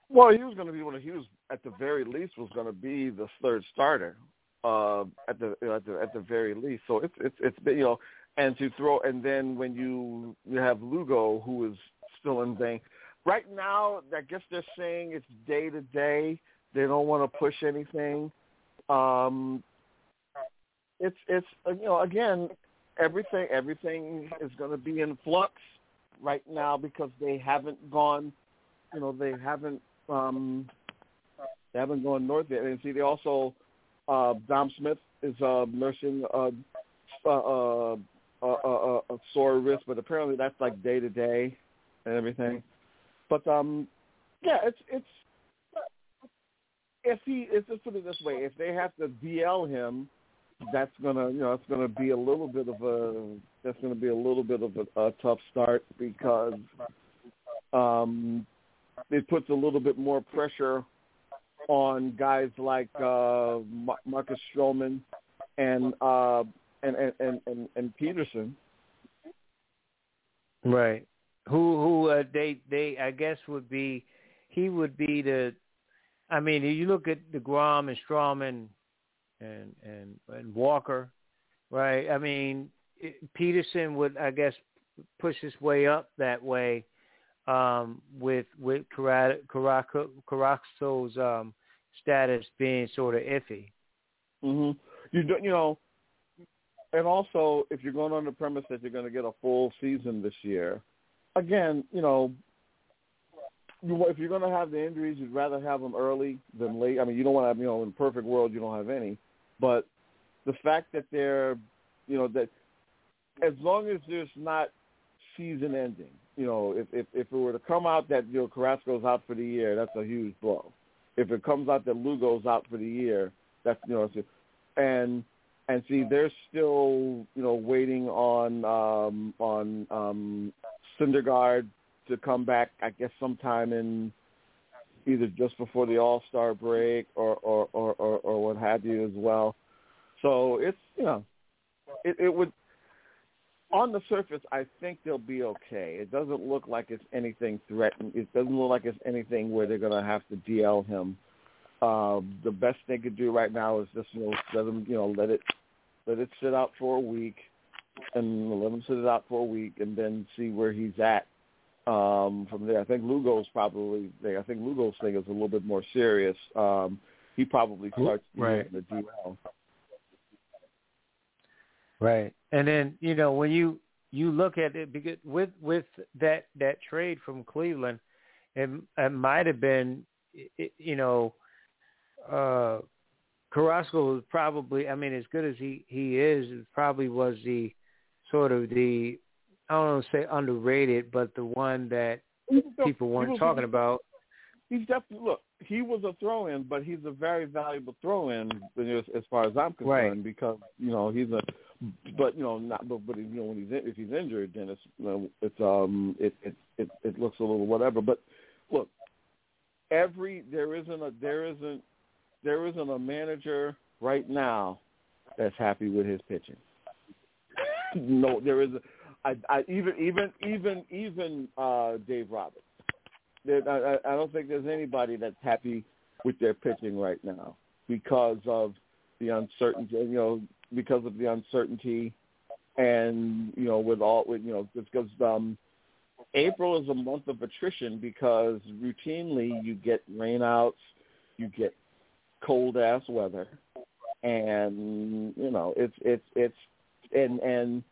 Well, he was going to be one. Of, he was at the very least was going to be the third starter uh, at the at the at the very least. So it's it's it's you know, and to throw and then when you you have Lugo who is still in vain. Right now, I guess they're saying it's day to day. They don't want to push anything. Um, it's it's uh, you know again everything everything is going to be in flux right now because they haven't gone you know they haven't um they haven't gone north yet and see they also uh Dom Smith is uh nursing uh uh uh a, a, a sore wrist but apparently that's like day to day and everything but um yeah it's it's if he let's just put it this way if they have to DL him that's gonna you know it's gonna be a little bit of a that's gonna be a little bit of a, a tough start because um it puts a little bit more pressure on guys like uh Marcus Stroman and uh and and and and, and Peterson. Right who who uh, they they I guess would be he would be the I mean you look at deGrom and Stroman and and and Walker, right? I mean, it, Peterson would, I guess, push his way up that way um, with with Carrasco's um, status being sort of iffy. Mhm. You don't, you know, and also if you're going on the premise that you're going to get a full season this year, again, you know, you, if you're going to have the injuries, you'd rather have them early than late. I mean, you don't want to have, you know, in perfect world, you don't have any. But the fact that they're, you know, that as long as there's not season ending, you know, if if, if it were to come out that you know Carrasco's out for the year, that's a huge blow. If it comes out that Lugo's out for the year, that's you know, and and see they're still you know waiting on um on um Syndergaard to come back. I guess sometime in either just before the All Star break or or, or or or what have you as well. So it's you know, it, it would on the surface. I think they'll be okay. It doesn't look like it's anything threatened. It doesn't look like it's anything where they're going to have to DL him. Um, the best they could do right now is just you know let him you know let it let it sit out for a week and let him sit it out for a week and then see where he's at um, from there. I think Lugo's probably there. I think Lugo's thing is a little bit more serious. Um, he probably starts right. the DL. Right, and then you know when you you look at it because with with that that trade from Cleveland, it, it might have been you know uh Carrasco was probably I mean as good as he he is, it probably was the sort of the I don't want to say underrated, but the one that people weren't was, talking about. He's definitely look. He was a throw-in, but he's a very valuable throw-in as, as far as I'm concerned right. because you know he's a. But you know, not but, but you know when he's in, if he's injured, then it's you know, it's um it, it it it looks a little whatever. But look, every there isn't a there isn't there isn't a manager right now that's happy with his pitching. No, there isn't. I, I even even even even uh, Dave Roberts. I, I don't think there's anybody that's happy with their pitching right now because of the uncertainty. You know, because of the uncertainty, and you know, with all with you know, because um, April is a month of attrition because routinely you get rainouts, you get cold ass weather, and you know, it's it's it's and and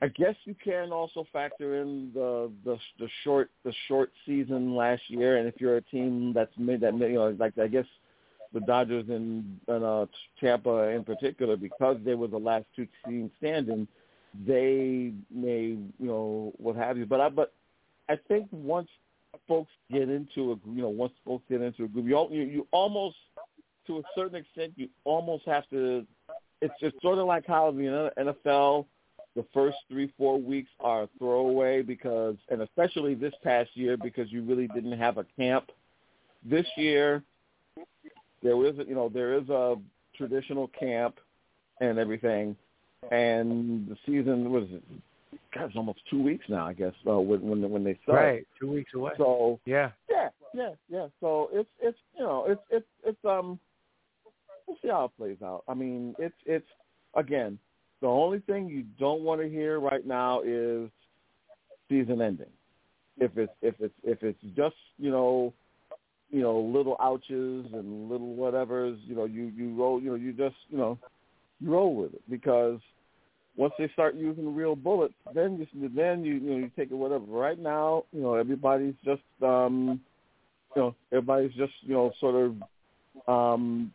I guess you can also factor in the the the short the short season last year, and if you're a team that's made that you know like I guess the Dodgers and, and uh, Tampa in particular because they were the last two teams standing, they may you know what have you. But I but I think once folks get into a you know once folks get into a group, you you, you almost to a certain extent you almost have to. It's just sort of like how the NFL the first three four weeks are a throwaway because and especially this past year because you really didn't have a camp this year there is a, you know there is a traditional camp and everything, and the season was God, it's almost two weeks now, I guess, uh, when when when they start. Right, two weeks away. So yeah, yeah, yeah, yeah. So it's it's you know it's it's it's um we'll see how it plays out. I mean, it's it's again the only thing you don't want to hear right now is season ending. If it's if it's if it's just you know you know little ouches and little whatevers, you know you you roll you know you just you know you roll with it because once they start using real bullets, then you then you you know you take it whatever. Right now, you know everybody's just um you know everybody's just you know sort of um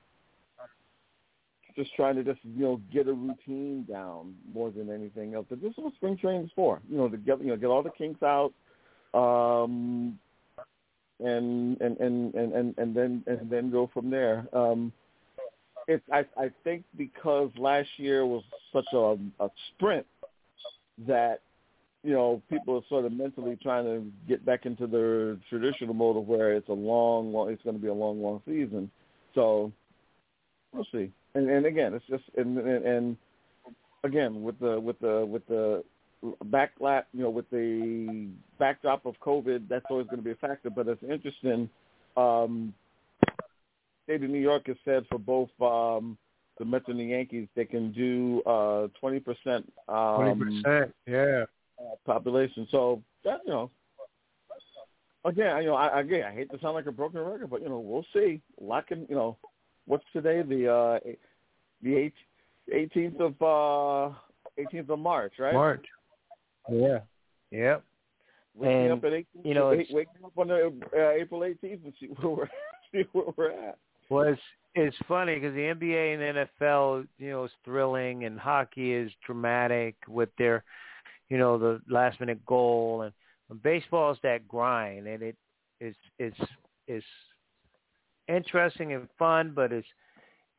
just trying to just you know get a routine down more than anything else. But this is what spring training is for. You know to get you know get all the kinks out, um, and and and and and, and then and then go from there. Um, it's I I think because last year was such a a sprint that you know people are sort of mentally trying to get back into their traditional mode of where it's a long, long it's going to be a long, long season. So we'll see. And and again, it's just and and, and again with the with the with the backlash, you know, with the backdrop of COVID, that's always going to be a factor. But it's interesting. Um, state of New York has said for both um, the Mets and the Yankees, they can do uh, twenty percent. um, Twenty percent, yeah. Uh, population. So that you know, again, you know, I, again, I hate to sound like a broken record, but you know, we'll see. A lot can, you know, what's today? The uh, the eighteenth of uh, eighteenth of March, right? March. Yeah. Yep. Waking And, up at 18th, you know, waking up on the, uh, April 18th and see where we're see where we're at. Well, it's it's funny because the NBA and NFL, you know, is thrilling, and hockey is dramatic with their, you know, the last minute goal, and, and baseball is that grind, and it is it's it's interesting and fun, but it's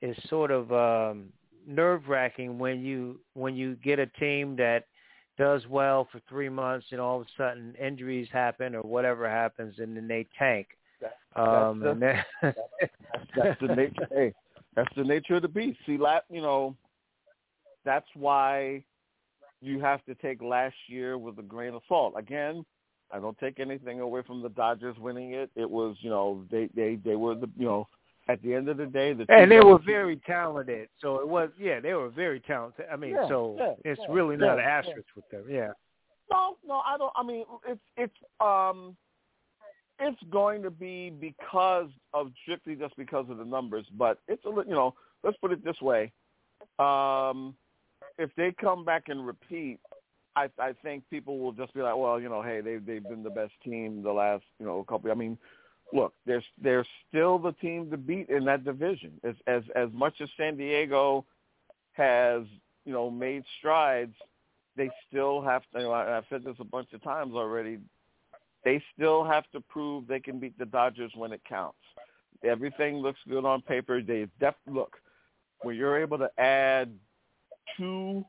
it's sort of um, nerve wracking when you when you get a team that does well for three months, and all of a sudden injuries happen or whatever happens, and then they tank. Um, that's and then, that's, that's the nature. Hey, that's the nature of the beast. See, la you know, that's why you have to take last year with a grain of salt. Again, I don't take anything away from the Dodgers winning it. It was, you know, they they they were the, you know, at the end of the day, the and they were very talented. So it was, yeah, they were very talented. I mean, Yeah, so yeah, it's yeah, really not an asterisk with them. Yeah. No, no, I don't. I mean, it's it's um, it's going to be because of strictly just because of the numbers. But it's a you know, let's put it this way: um, if they come back and repeat, I I think people will just be like, well, you know, hey, they they've been the best team the last you know couple. I mean, look, they're they're still the team to beat in that division. As as as much as San Diego has you know made strides, they still have to. You know, I- I've said this a bunch of times already. They still have to prove they can beat the Dodgers when it counts. Everything looks good on paper. They def- look when you're able to add two,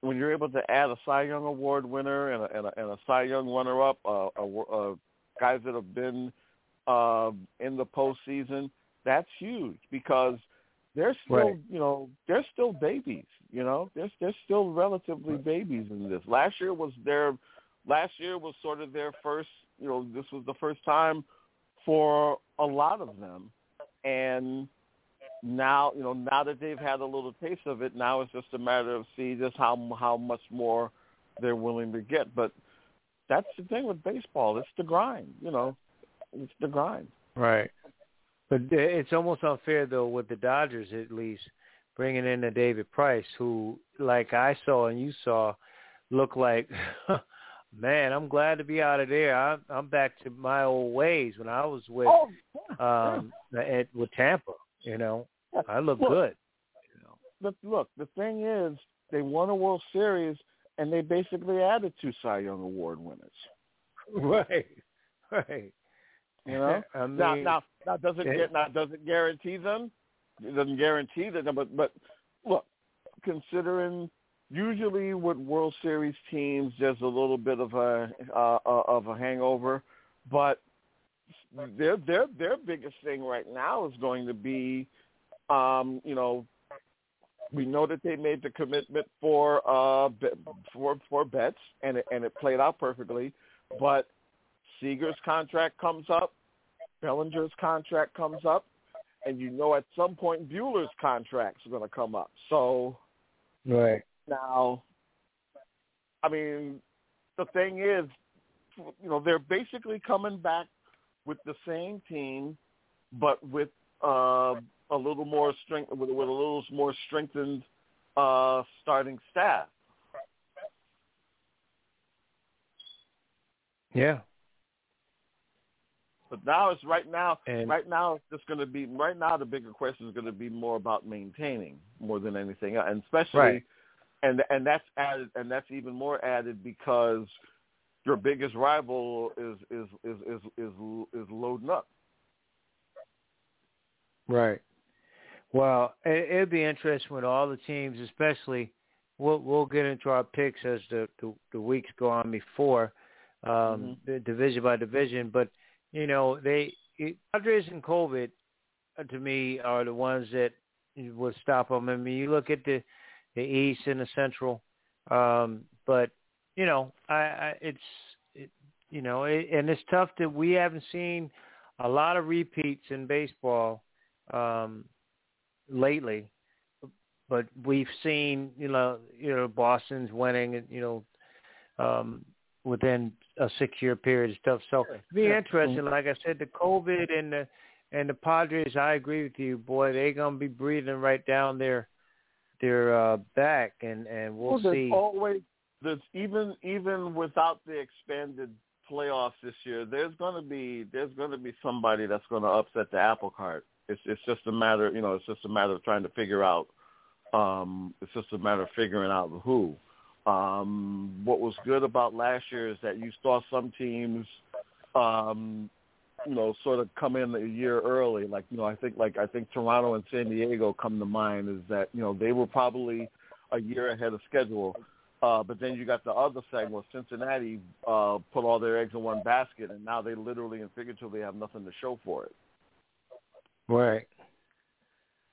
when you're able to add a Cy Young Award winner and a, and a, and a Cy Young runner-up, uh, a, a, guys that have been uh, in the postseason, that's huge because they're still, Right. you know, they're still babies. You know, they're they're still relatively babies in this. Last year was their, last year was sort of their first. You know, this was the first time for a lot of them, and now you know now that they've had a little taste of it, now it's just a matter of see just how how much more they're willing to get. But that's the thing with baseball; it's the grind. You know, it's the grind. Right. But it's almost unfair though with the Dodgers at least bringing in a David Price who, like I saw and you saw, looked like, man, I'm glad to be out of there. I'm I'm back to my old ways when I was with Oh, um at, with Tampa. You know, I look Look, good. But look, the thing is, they won a World Series and they basically added two Cy Young Award winners. Right. Right. You know, I now, mean, now, now does it get now does it guarantee them? It doesn't guarantee that, but but look, considering usually with World Series teams, there's a little bit of a uh, uh, of a hangover, but their their their biggest thing right now is going to be, um, you know, we know that they made the commitment for uh for for Betts and it, and it played out perfectly, but Seager's contract comes up, Bellinger's contract comes up, and you know at some point Buehler's contracts going to come up. So right now, I mean, the thing is, you know, they're basically coming back with the same team, but with uh, a little more strength, with, with a little more strengthened uh, starting staff. Yeah. But now it's right now. And, right now it's just going to be. Right now the bigger question is going to be more about maintaining more than anything, else. and especially, right. and and that's added, and that's even more added because your biggest rival is is is is is, is loading up. Right. Well, it, it'd be interesting with all the teams, especially. We'll we'll get into our picks as the the, the weeks go on before, um, mm-hmm. division by division. But you know, they it, Padres and COVID uh, to me are the ones that would stop them. I mean, you look at the the East and the Central, um, but you know, I, I it's it, you know, it, and it's tough that we haven't seen a lot of repeats in baseball um, lately, but we've seen you know you know Boston's winning you know um, within a six year period and stuff. So it'd be interesting. Like I said, the COVID and the and the Padres, I agree with you, boy. They're gonna be breathing right down their their uh, back, and and we'll, well see. Always, there's even even without the expanded playoffs this year, there's gonna be there's gonna be somebody that's gonna upset the apple cart. It's it's just a matter, you know, it's just a matter of trying to figure out. Um, it's just a matter of figuring out who. Um, what was good about last year is that you saw some teams, um, you know, sort of come in a year early. Like you know, I think like I think Toronto and San Diego come to mind. Is that you know they were probably a year ahead of schedule. Uh, but then you got the other where Cincinnati uh, put all their eggs in one basket, and now they literally and figuratively have nothing to show for it. Right.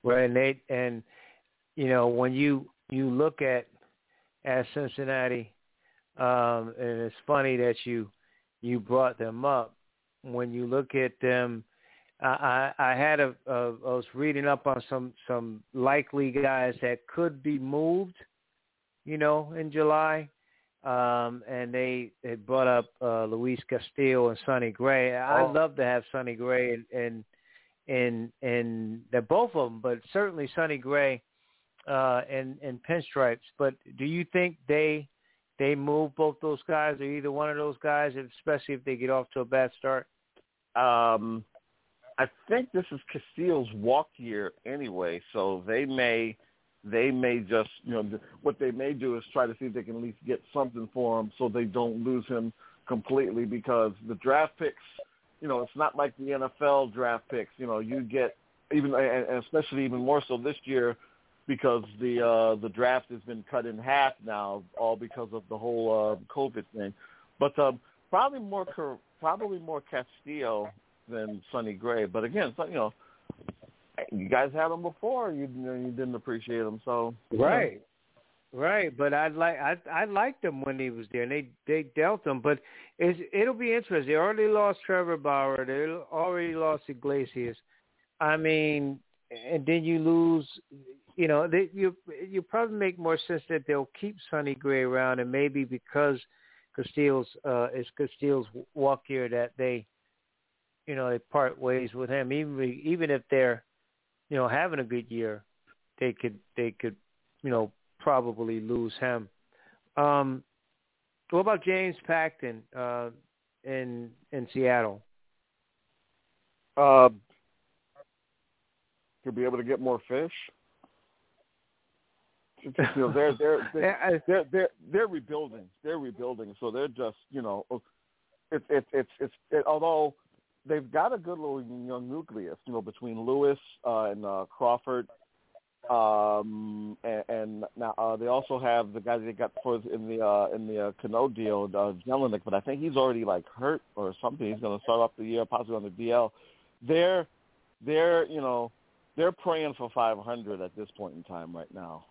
Right, and they and you know when you you look at at Cincinnati, um, and it's funny that you you brought them up. When you look at them, I, I, I had a, a I was reading up on some some likely guys that could be moved, you know, in July, um, and they they brought up uh, Luis Castillo and Sonny Gray. I'd Oh. love to have Sonny Gray and and and and they're both of them, but certainly Sonny Gray uh, and and pinstripes. But do you think they they move both those guys or either one of those guys, especially if they get off to a bad start? Um, I think this is Castillo's walk year anyway, so they may they may just you know what they may do is try to see if they can at least get something for him so they don't lose him completely because the draft picks you know it's not like the NFL draft picks you know you get even and especially even more so this year because the uh the draft has been cut in half now all because of the whole uh covid thing. But um probably more probably more Castillo than Sonny Gray. But again you know you guys had them before you you, didn't appreciate them so. Right. Right, but I like I I liked them when he was there, and they they dealt them. But it's, it'll be interesting. They already lost Trevor Bauer. They already lost Iglesias. I mean, and then you lose. You know, they, you you probably make more sense that they'll keep Sonny Gray around, and maybe because Castillo's uh, is Castillo's walk year that they, you know, they part ways with him. Even even if they're, you know, having a good year, they could they could, you know, probably lose him. Um, what about James Paxton uh, in in Seattle? uh to be able to get more fish you know, they're they're they're, they're they're they're rebuilding. They're rebuilding, so they're just you know, it's it's it's it's it, although they've got a good little young nucleus, you know, between Lewis uh, and uh, Crawford, Um, and, and now uh, they also have the guy they got for in the uh, in the uh, Cano deal, uh, Kelenic, but I think he's already like hurt or something. He's going to start off the year possibly on the DL. They're they're you know they're praying for 500 at this point in time right now.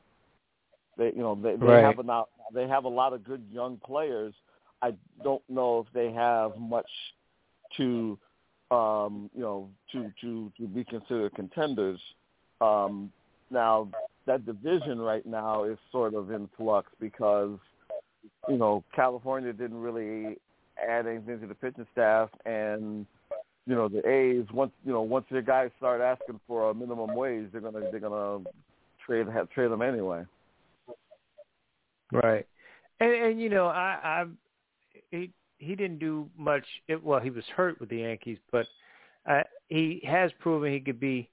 They you know they, they right. have a they have a lot of good young players. I don't know if they have much to um, you know to to to be considered contenders. Um, now that division right now is sort of in flux because you know California didn't really add anything to the pitching staff, and you know the A's once you know once their guys start asking for a minimum wage, they're gonna they're gonna trade have, trade them anyway. Right, and and you know I I he he didn't do much. It, well, he was hurt with the Yankees, but uh, he has proven he could be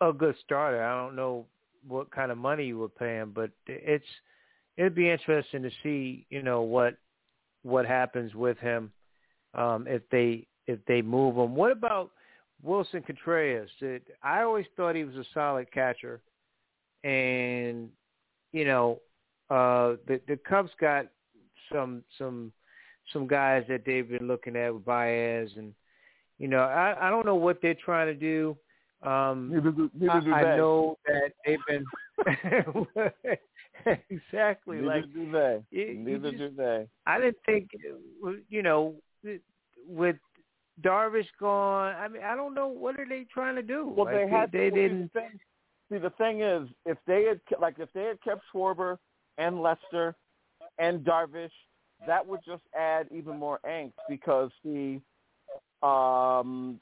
a good starter. I don't know what kind of money you would pay him, but it's it'd be interesting to see, you know, what what happens with him um, if they if they move him. What about Willson Contreras? It, I always thought he was a solid catcher, and you know, uh, the the Cubs got some some some guys that they've been looking at with Baez, and you know, I I don't know what they're trying to do. Um, neither do, neither do I, they. I know that they've been exactly neither like do they. neither just- do they. I didn't think, you know, with Darvish gone. I mean, I don't know what are they trying to do. Well, Like, they had they to, didn't. See, the thing, see, the thing is, if they had like if they had kept Schwarber and Lester and Darvish, that would just add even more angst because the um,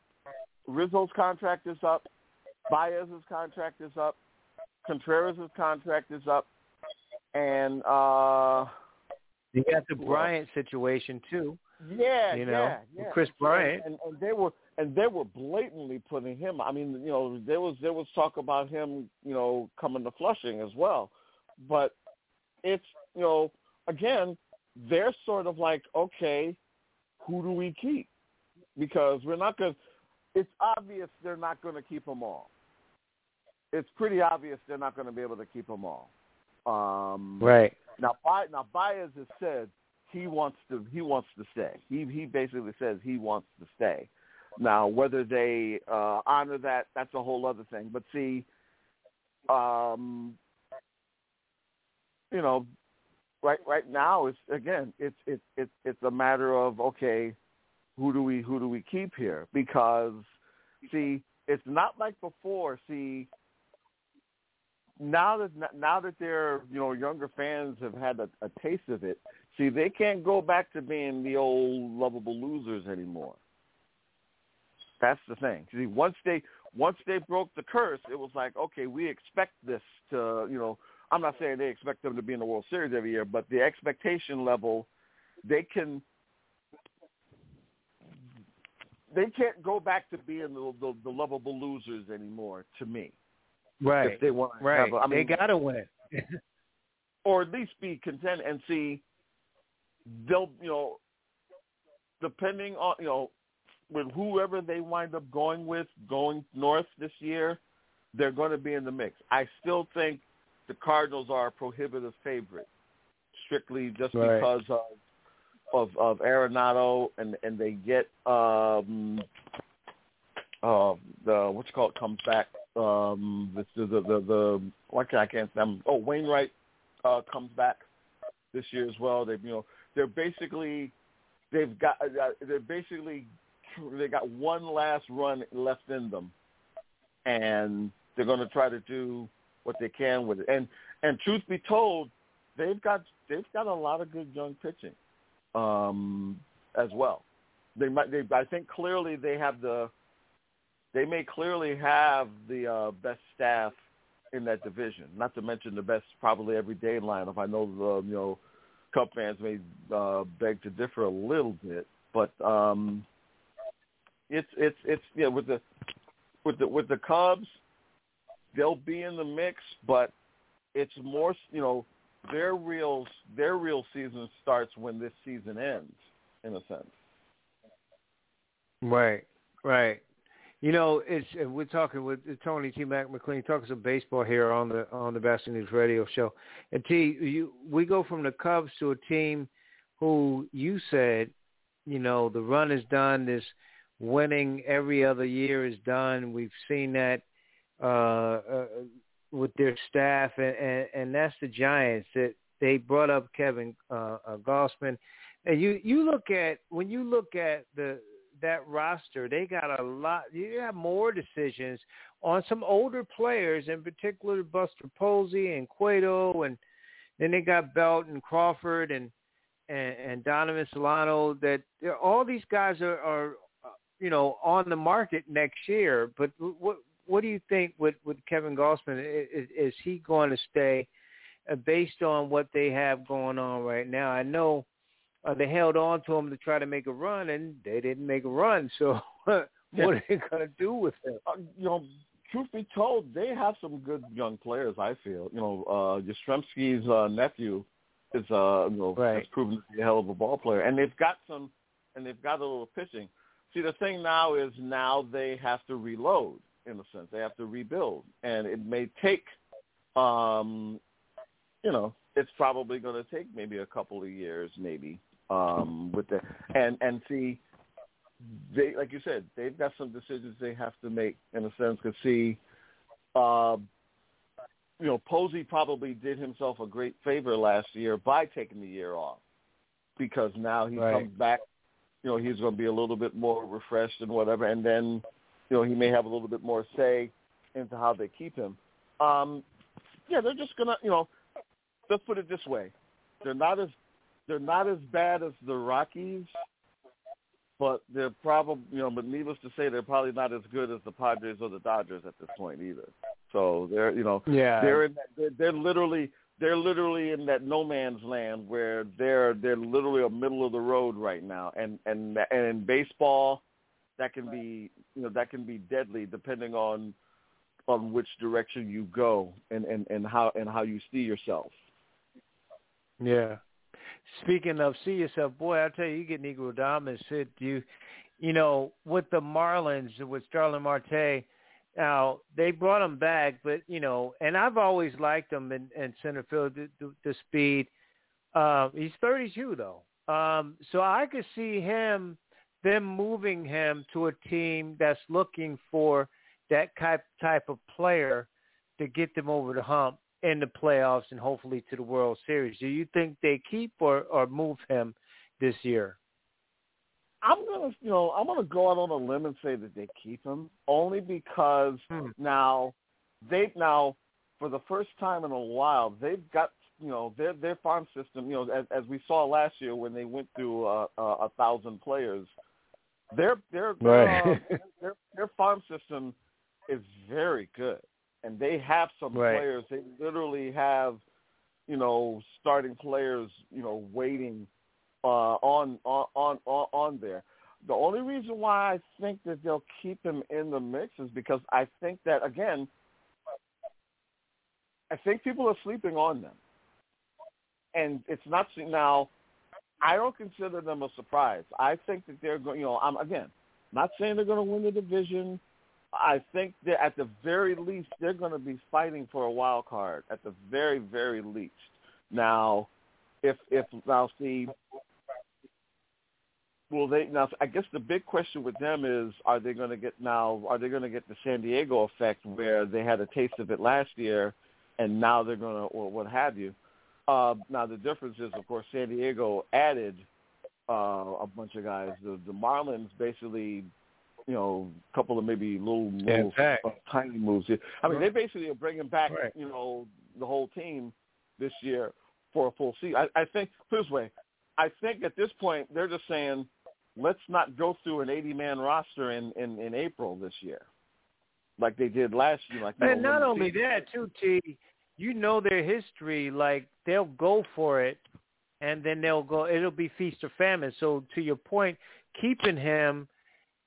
Rizzo's contract is up, Baez's contract is up, Contreras' contract is up, and uh, You got the? Bryant situation too. yeah, You know, yeah, yeah. Kris Bryant. and, and they were and they were blatantly putting him. I mean, you know, there was there was talk about him, you know, coming to Flushing as well, but it's you know, again, they're sort of like, okay, who do we keep? Because we're not going. to It's obvious they're not going to keep them all. It's pretty obvious they're not going to be able to keep them all. Um, Right. now, now Baez has said he wants to he wants to stay. He he basically says he wants to stay. Now, whether they uh, honor that, that's a whole other thing. But see, um, you know, right right now it's again it's it's it's it's a matter of okay, who do we who do we keep here? Because see, it's not like before. See, now that now that their you know younger fans have had a, a taste of it, see they can't go back to being the old lovable losers anymore. That's the thing. See, once they once they broke the curse, it was like okay, we expect this to you know. I'm not saying they expect them to be in the World Series every year, but the expectation level, they can they can't go back to being the the, the lovable losers anymore. To me, Right. if they want to right. have, a- I mean, they gotta win. or at least be content and see they'll you know depending on you know with whoever they wind up going with going north this year they're going to be in the mix i still think the cardinals are a prohibitive favorite strictly just Right. because of of of Arenado and and they get um uh the what you call it comes back um the the the, the, the what can I can't um, oh Wainwright uh comes back this year as well they you know they're basically they've got uh, they're basically they got one last run left in them and they're going to try to do what they can with it and and truth be told they've got they've got a lot of good young pitching um as well they might they I think clearly they have the they may clearly have the uh, best staff in that division. Not to mention the best probably everyday lineup. I know the you know Cub fans may uh, beg to differ a little bit, but um, it's it's it's yeah with the with the with the Cubs, they'll be in the mix, but it's more you know their real their real season starts when this season ends, in a sense. Right, right. You know, it's uh, we're talking with Tony T. Mac McLean talking some baseball here on the on the Batchelor News Radio Show. And T, you we go from the Cubs to a team who you said, you know, the run is done. This winning every other year is done. We've seen that uh, uh, with their staff, and, and and that's the Giants. That they brought up Kevin uh, uh, Gausman, and you you look at when you look at the that roster, they got a lot. You have more decisions on some older players, in particular Buster Posey and Cueto, and then they got Belt and Crawford and and, and Donovan Solano. That all these guys are, are, you know, on the market next year. But what what do you think with with Kevin Gausman? Is, is he going to stay uh, based on what they have going on right now? I know uh, they held on to him to try to make a run, and they didn't make a run. So what are they going to do with him? Uh, you know, truth be told, they have some good young players. I feel, you know, uh, Yastrzemski's uh, nephew is, uh, you know, right. has proven to be a hell of a ball player, and they've got some, and they've got a little pitching. See, the thing now is now they have to reload in a sense. They have to rebuild, and it may take, um, you know, it's probably going to take maybe a couple of years, maybe um, with the and and see they like you said they've got some decisions they have to make in a sense because see uh, you know Posey probably did himself a great favor last year by taking the year off because now he right. comes back you know he's going to be a little bit more refreshed and whatever and then you know he may have a little bit more say into how they keep him. Um yeah they're just going to you know let's put it this way. They're not as they're not as bad as the Rockies, but they're probably you know, but needless to say, they're probably not as good as the Padres or the Dodgers at this point either. So they're you know yeah. they're in that, they're, they're literally they're literally in that no man's land where they're they're literally a middle of the road right now, and and and in baseball, that can be you know that can be deadly depending on on which direction you go and and and how and how you see yourself. Yeah. Speaking of see yourself, boy, I tell you, you get Negro Dominance hit you. You know, with the Marlins, with Starling Marte, now they brought him back, but you know, and I've always liked him in, in center field, the, the, the speed. Uh, he's 32 though, um, so I could see him, them moving him to a team that's looking for that type type of player to get them over the hump in the playoffs and hopefully to the World Series. Do you think they keep or, or move him this year? I'm gonna, you know, I'm gonna go out on a limb and say that they keep him only because hmm. now they've now for the first time in a while they've got you know their their farm system. You know, as, as we saw last year when they went through uh, uh, a thousand players, their their right. uh, their their farm system is very good and they have some right. players. They literally have, you know, starting players, you know, waiting uh, on on on on there. The only reason why I think that they'll keep him in the mix is because I think that again, I think people are sleeping on them, and it's not now. I don't consider them a surprise. I think that they're going. You know, I'm again not saying they're going to win the division. I think that at the very least they're going to be fighting for a wild card at the very very least. Now, if if now see, will they now? I guess the big question with them is: Are they going to get now? Are they going to get the San Diego effect where they had a taste of it last year, and now they're going to, or what have you? Uh, now the difference is, of course, San Diego added uh, a bunch of guys. The the Marlins basically you know, a couple of maybe little, little uh, tiny moves. I mean, they basically are bringing back, right. you know, the whole team this year for a full season. I, I think, this way, I think at this point they're just saying, let's not go through an 80-man roster in, in, in April this year, like they did last year. Like, and know, not only season. that, too, T, you know their history. Like they'll go for it, and then they'll go. It'll be feast or famine. So to your point, keeping him –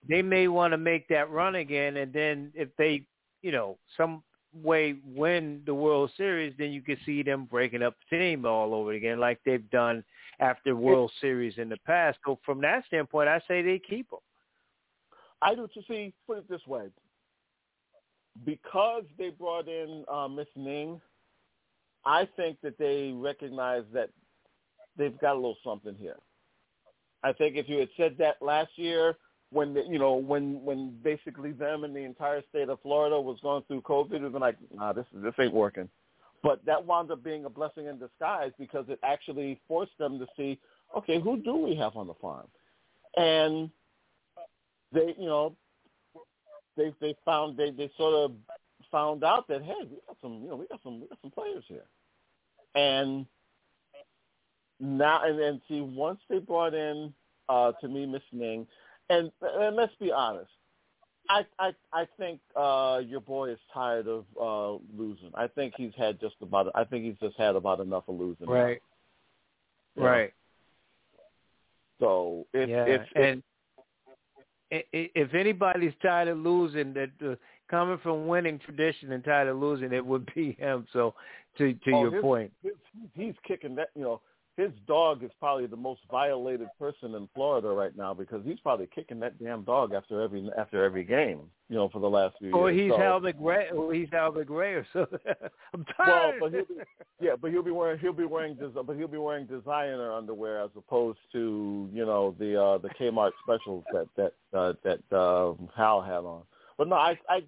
they may want to make that run again, and then if they, you know, some way win the World Series, then you can see them breaking up the team all over again, like they've done after World Series in the past. So from that standpoint, I say they keep them. I do. To see, put it this way, because they brought in uh, Miss Ng, I think that they recognize that they've got a little something here. I think if you had said that last year, when the, you know when when basically them and the entire state of Florida was going through COVID, we've been like, nah, this this ain't working. But that wound up being a blessing in disguise because it actually forced them to see, okay, who do we have on the farm? And they, you know, they they found they they sort of found out that hey, we got some, you know, we got some we got some players here, and now and then see once they brought in uh to me Miss Ng, and and let's be honest, I I I think uh your boy is tired of uh losing. I think he's had just about I think he's just had about enough of losing. Right. Now. Right. So it, yeah, it's and if anybody's tired of losing, that uh, coming from winning tradition and tired of losing, it would be him. So, to to oh, your his, point, his, he's kicking that. You know, his dog is probably the most violated person in Florida right now because he's probably kicking that damn dog after every after every game. You know, for the last few or years. he's so, Hal McRae, or he's Hal McRae, or so. I'm tired. Well, but he'll be, yeah, but he'll be wearing he'll be wearing but he'll be wearing designer underwear as opposed to you know the uh the Kmart specials that that uh, that uh, Hal had on. But no, I I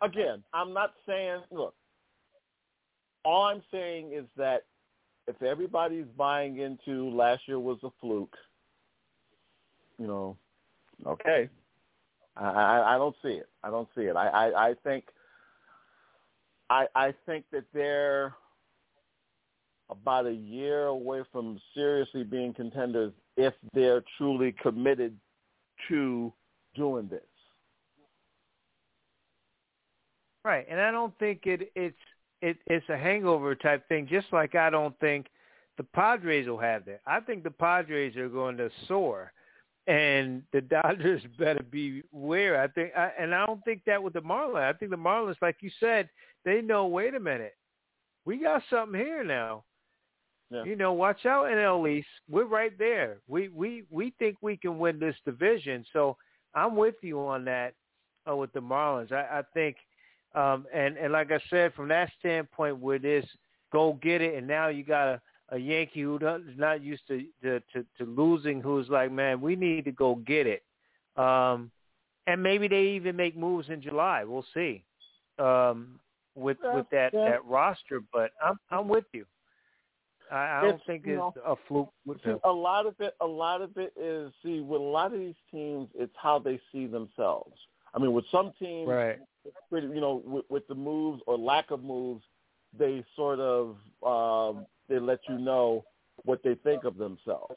again, I'm not saying look. All I'm saying is that if everybody's buying into last year was a fluke, you know, okay. I, I, I don't see it. I don't see it. I, I, I think I I think that they're about a year away from seriously being contenders if they're truly committed to doing this. Right, and I don't think it it's it, it's a hangover type thing. Just like I don't think the Padres will have that. I think the Padres are going to soar, and the Dodgers better be aware. I think, I, and I don't think that with the Marlins. I think the Marlins, like you said, they know. Wait a minute, we got something here now. Yeah. You know, watch out, NL East. We're right there. We we we think we can win this division. So I'm with you on that uh, with the Marlins. I, I think um, and and like I said, from that standpoint, where this go get it, and now you got a, a Yankee who is not used to, to to to losing, who's like, man, we need to go get it. Um, and maybe they even make moves in July. We'll see um, with Yeah, with that yeah. that roster. But I'm I'm with you. I, I don't It's, think it's know, a fluke See, a lot of it, a lot of it is see with a lot of these teams, it's how they see themselves. I mean, with some teams, Right. You know, with, with the moves or lack of moves, they sort of um, they let you know what they think of themselves.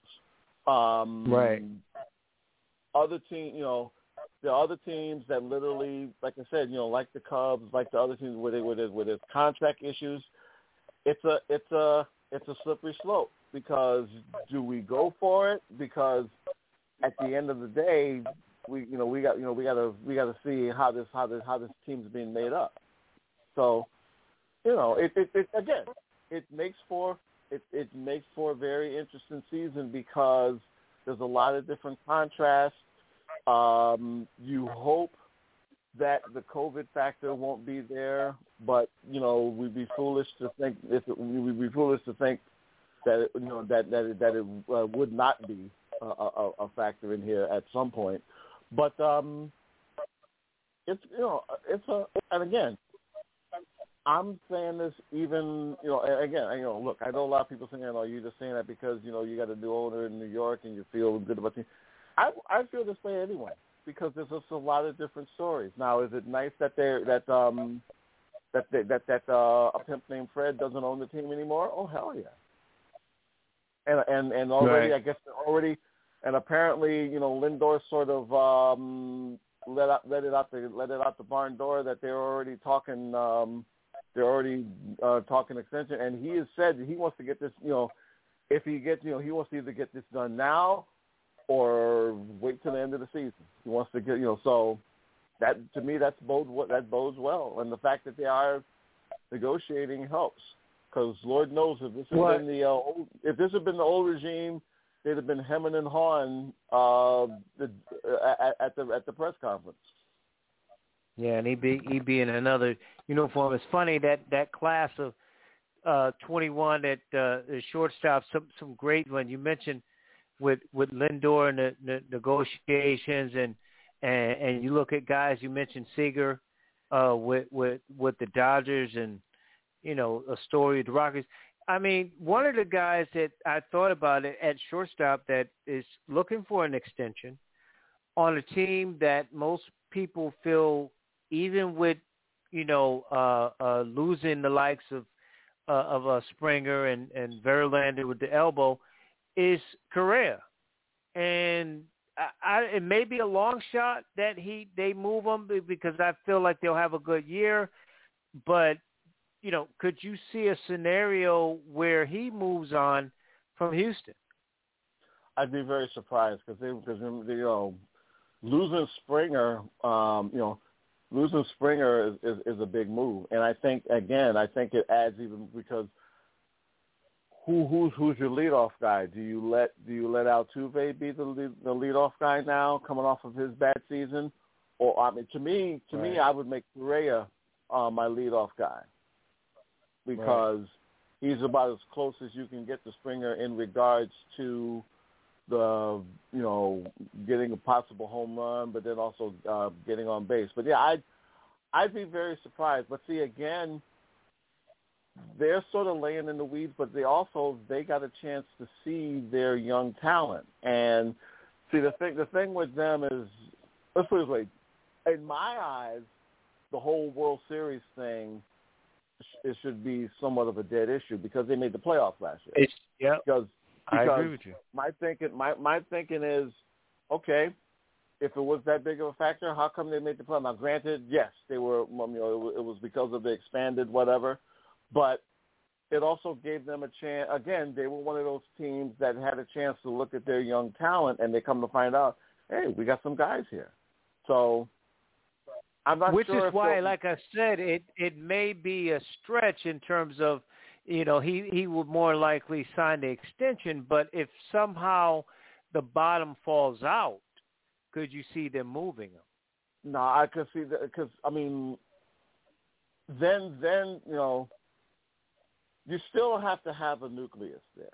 Um, Right. Other team, you know, the other teams that literally, like I said, you know, like the Cubs, like the other teams where they with with its contract issues, it's a it's a it's a slippery slope because do we go for it? Because at the end of the day, we you know we got you know we got to we got to see how this how this how this team's being made up. So, you know, it it, it again, it makes for it it makes for a very interesting season because there's a lot of different contrasts. Um, you hope that the COVID factor won't be there, but you know we'd be foolish to think if it, we'd be foolish to think that it, you know that that it, that it uh, would not be a, a, a factor in here at some point. But um, it's you know it's a and again, I'm saying this even you know again you know look I know a lot of people saying oh you're just saying that because you know you got a new owner in New York and you feel good about the I I feel this way anyway because there's just a lot of different stories. Now is it nice that they're that um that they, that that uh, a pimp named Fred doesn't own the team anymore? Oh hell yeah! And and and already Right. I guess they're already and apparently you know Lindor sort of um let out let it out the let it out the barn door that they're already talking um they're already uh talking extension and he has said that he wants to get this you know if he gets you know he wants to either get this done now or wait till the end of the season. He wants to get you know so that to me that's bode what that bodes well and the fact that they are negotiating helps because Lord knows if this had What? been the uh, old, if this had been the old regime they'd have been hemming and hawing uh, the, uh, at, at the at the press conference. Yeah, and he'd be he'd be in another uniform. It's funny that that class of uh 21 at uh the shortstop, some some great ones. You mentioned with with Lindor and the, the negotiations, and and and you look at guys. You mentioned Seager uh with with with the Dodgers, and you know a story of the Rockies. I mean, one of the guys that I thought about it at shortstop that is looking for an extension on a team that most people feel, even with you know uh, uh, losing the likes of uh, of uh, Springer and and Verlander with the elbow, is Correa, and I, I, it may be a long shot that he they move him because I feel like they'll have a good year, but you know, could you see a scenario where he moves on from Houston? I'd be very surprised because they because you know losing Springer, um, you know, losing Springer is, is is a big move, and I think again, I think it adds even because who who's who's your leadoff guy? Do you let do you let Altuve be the lead, the leadoff guy now, coming off of his bad season? Or I mean, to me, to right. me, I would make Correa uh, my leadoff guy because right. he's about as close as you can get to Springer in regards to the you know getting a possible home run, but then also uh, getting on base. But yeah, I'd I'd be very surprised. But see again they're sort of laying in the weeds, but they also they got a chance to see their young talent. And see the thing the thing with them is let's put it this way, in my eyes, the whole World Series thing it should be somewhat of a dead issue because they made the playoffs last year. It's, yeah, because, because I agree with you. My thinking my my thinking is okay. If it was that big of a factor, how come they made the playoffs? Now, granted, yes, they were. You know, it was because of the expanded whatever but it also gave them a chance. Again, they were one of those teams that had a chance to look at their young talent, and they come to find out, hey, we got some guys here. So Which sure is why, like I said, it it may be a stretch in terms of, you know, he he would more likely sign the extension. But if somehow the bottom falls out, could you see them moving him? No, I could see that because I mean, then then you know you still have to have a nucleus there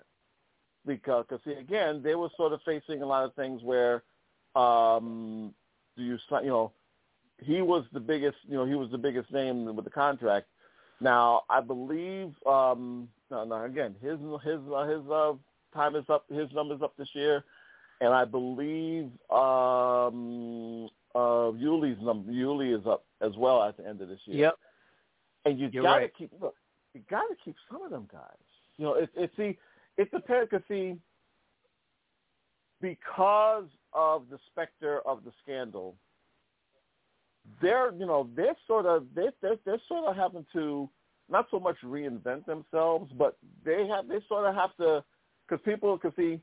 because, cause see, again, they were sort of facing a lot of things where, um, do you, you know, he was the biggest, you know, he was the biggest name with the contract. Now, I believe, um, no, no, again, his his uh, his uh, time is up, his numbers up this year, and I believe um, uh, Yuli's number, Yuli is up as well at the end of this year. Yep. And you You're got to right. keep look you got to keep some of them guys. You know, it, it see, it depends. Cause see, because of the specter of the scandal, they're you know they're sort of they're, they're they're sort of having to not so much reinvent themselves, but they have they sort of have to because people can see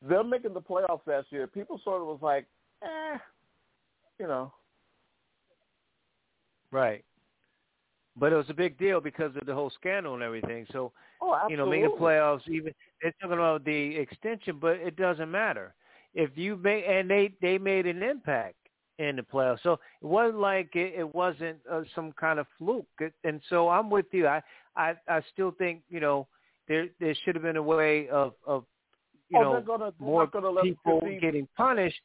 them making the playoffs last year. People sort of was like, eh, you know, right. But it was a big deal because of the whole scandal and everything. So, oh, you know, making the playoffs, even they're talking about the extension, but it doesn't matter if you make and they they made an impact in the playoffs. So it wasn't like it, it wasn't uh, some kind of fluke. It, and so I'm with you. I I I still think you know there there should have been a way of of you oh, know gonna, more people getting punished.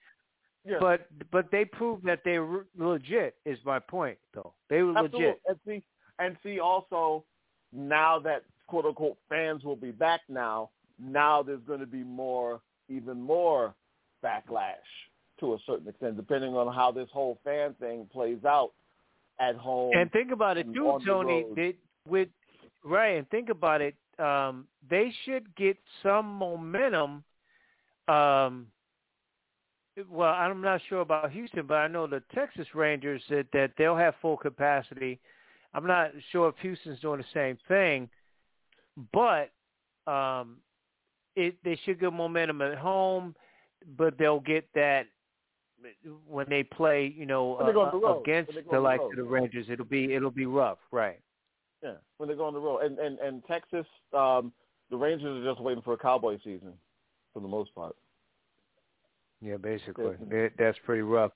Yeah. But but they proved that they were legit. Is my point though? They were Absolutely. legit. And see, and see also now that quote unquote fans will be back now, now there's going to be more, even more backlash to a certain extent, depending on how this whole fan thing plays out at home. And think about it too, Tony. They, with right, and think about it. Um, they should get some momentum. Um, well, I'm not sure about Houston, but I know the Texas Rangers that that they'll have full capacity I'm not sure if Houston's doing the same thing, but um, it they should get momentum at home, but they'll get that when they play, you know, uh, against the, likes the of the Rangers. It'll be it'll be rough, right? Yeah, when they go on the road, and and and Texas, um, the Rangers are just waiting for a Cowboy season for the most part. Yeah, basically, yeah. that's pretty rough.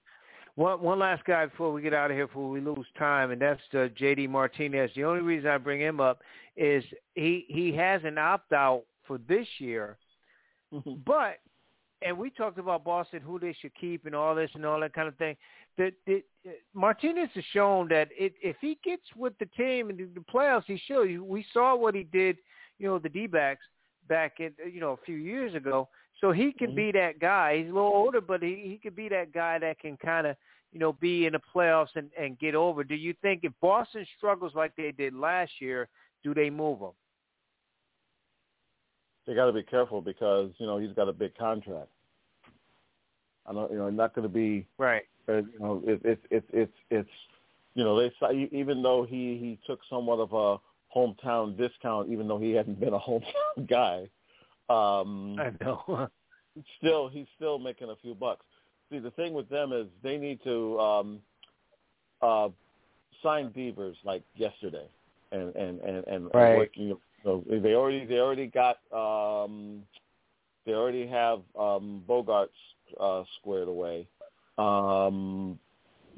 One one last guy before we get out of here, before we lose time, and that's uh, J.D. Martinez. The only reason I bring him up is he he has an opt out for this year, but and we talked about Boston, who they should keep, and all this and all that kind of thing. That Martinez has shown that it, if he gets with the team and the playoffs, he should. We saw what he did, you know, the D-backs back in, you know, a few years ago. So he can mm-hmm. be that guy. He's a little older, but he he could be that guy that can kind of, you know, be in the playoffs and and get over. Do you think if Boston struggles like they did last year, do they move him? They got to be careful because you know he's got a big contract. I don't, you know, not going to be right. Uh, you know, it's it, it, it's it's you know they even though he he took somewhat of a hometown discount, even though he hadn't been a hometown guy. Um, I know. still, he's still making a few bucks. See, the thing with them is they need to um, uh, sign Devers like yesterday, and and and and right. working. So they already they already got um, they already have um, Bogaerts uh, squared away. Um,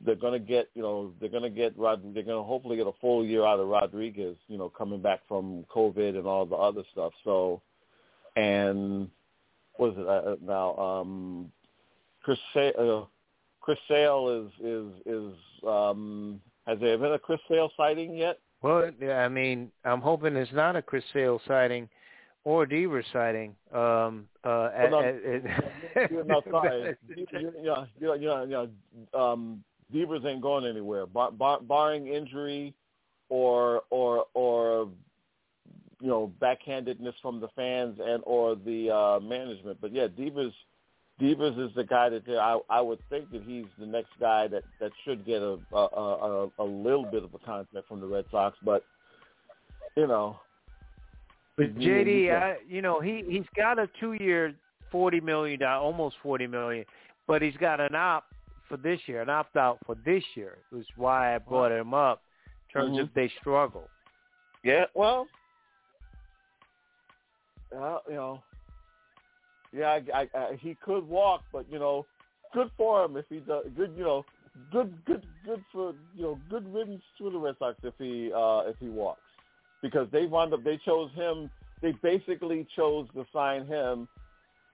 they're going to get, you know, they're going to get Rod. They're going to hopefully get a full year out of Rodriguez, you know, coming back from COVID and all the other stuff. So, and what is it uh, now? Um, Chris Sale, uh, Chris Sale is is is um, has there been a Chris Sale sighting yet? Well, I mean, I'm hoping it's not a Chris Sale sighting or Devers sighting. Um, uh, well, at, at, no, sorry. yeah, yeah, yeah, yeah. Um, Devers ain't going anywhere, bar, bar, barring injury or or or you know backhandedness from the fans and or the uh, management. But yeah, Devers Devers is the guy that I I would think that he's the next guy that that should get a a, a, a little bit of a contract from the Red Sox. But you know, but JD, I, you know, he he's got a two-year, forty million dollar, almost forty million, but he's got an opt for this year, an opt out for this year. which Is why I brought him up in terms mm-hmm. of they struggle. Yeah, well, uh, you know, yeah, I, I, I, he could walk, but you know, good for him if he does. Good, you know, good, good, good for you know, good riddance to the Red Sox if he uh if he walks because they wound up they chose him. They basically chose to sign him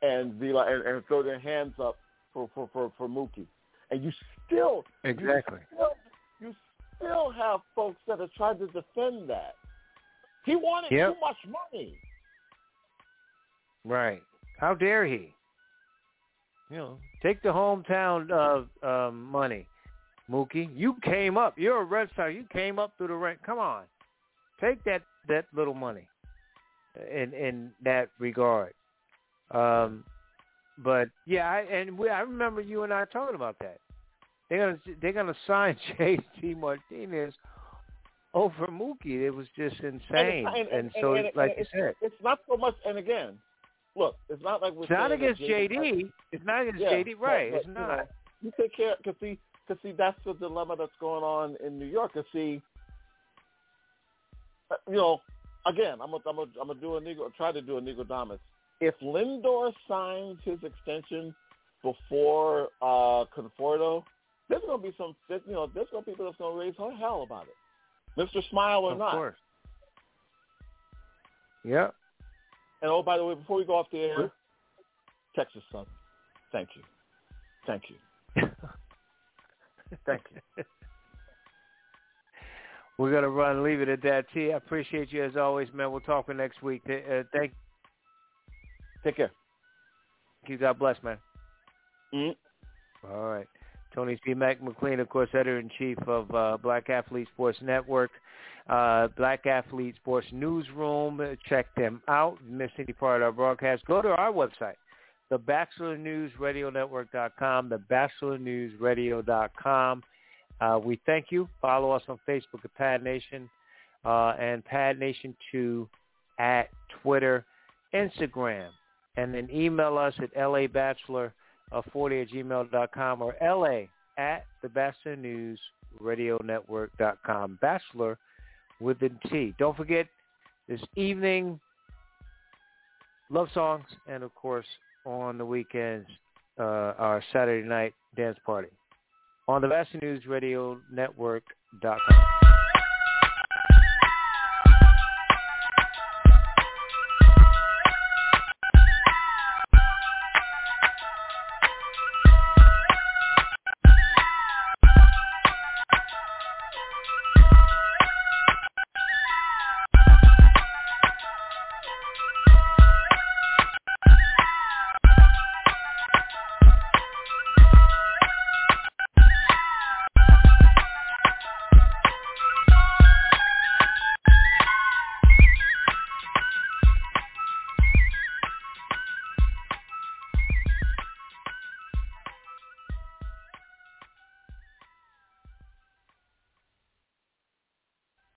and be like and, and throw their hands up for for for, for Mookie, and you still exactly you still, you still have folks that are trying to defend that. He wanted yep. too much money. Right. How dare he? You know, take the hometown uh, um, money, Mookie. You came up. You're a Red Sox. You came up through the rank. Come on. Take that that little money in in that regard. Um, but yeah, I, and we, I remember you and I talking about that. They're gonna they're gonna sign J.D. Martinez over Mookie. It was just insane. And, and, and so, and, like you said, it's not so much. And again, look, it's not like we're it's not against JD. JD. It's not against yeah, JD, right? But, it's you not. Know, you take care because see, because see, that's the dilemma that's going on in New York. Because see, you know, again, I'm gonna I'm gonna I'm gonna do a Negro, try to do a Nicodamus. If Lindor signs his extension before uh Conforto, there's gonna be some, you know, there's gonna be people that's gonna raise hell about it, Mr. Smile or of not. Course. Yep. And oh, by the way, before we go off the air, Texas Sun, thank you, thank you, thank you. We're gonna run, and leave it at that. T, I appreciate you as always, man. We'll talk next week. Uh, thank. Take care. Thank you. God bless, man. Mm-hmm. All right. Tony C. Mac McLean, of course, editor-in-chief of uh, Black Athlete Sports Network, uh, Black Athlete Sports Newsroom. Check them out. Miss any part of our broadcast, go to our website, thebatchelornewsradionetwork.com, thebatchelornewsradio.com. Uh, we thank you. Follow us on Facebook at Pad Nation uh, and Pad Nation 2 at Twitter, Instagram. And then email us at labatchelor40 at gmail.com or la at the Batchelor News Radio Network.com. Batchelor with a T. Don't forget this evening, love songs, and of course, on the weekends, uh, our Saturday night dance party on the Batchelor News Radio Network.com.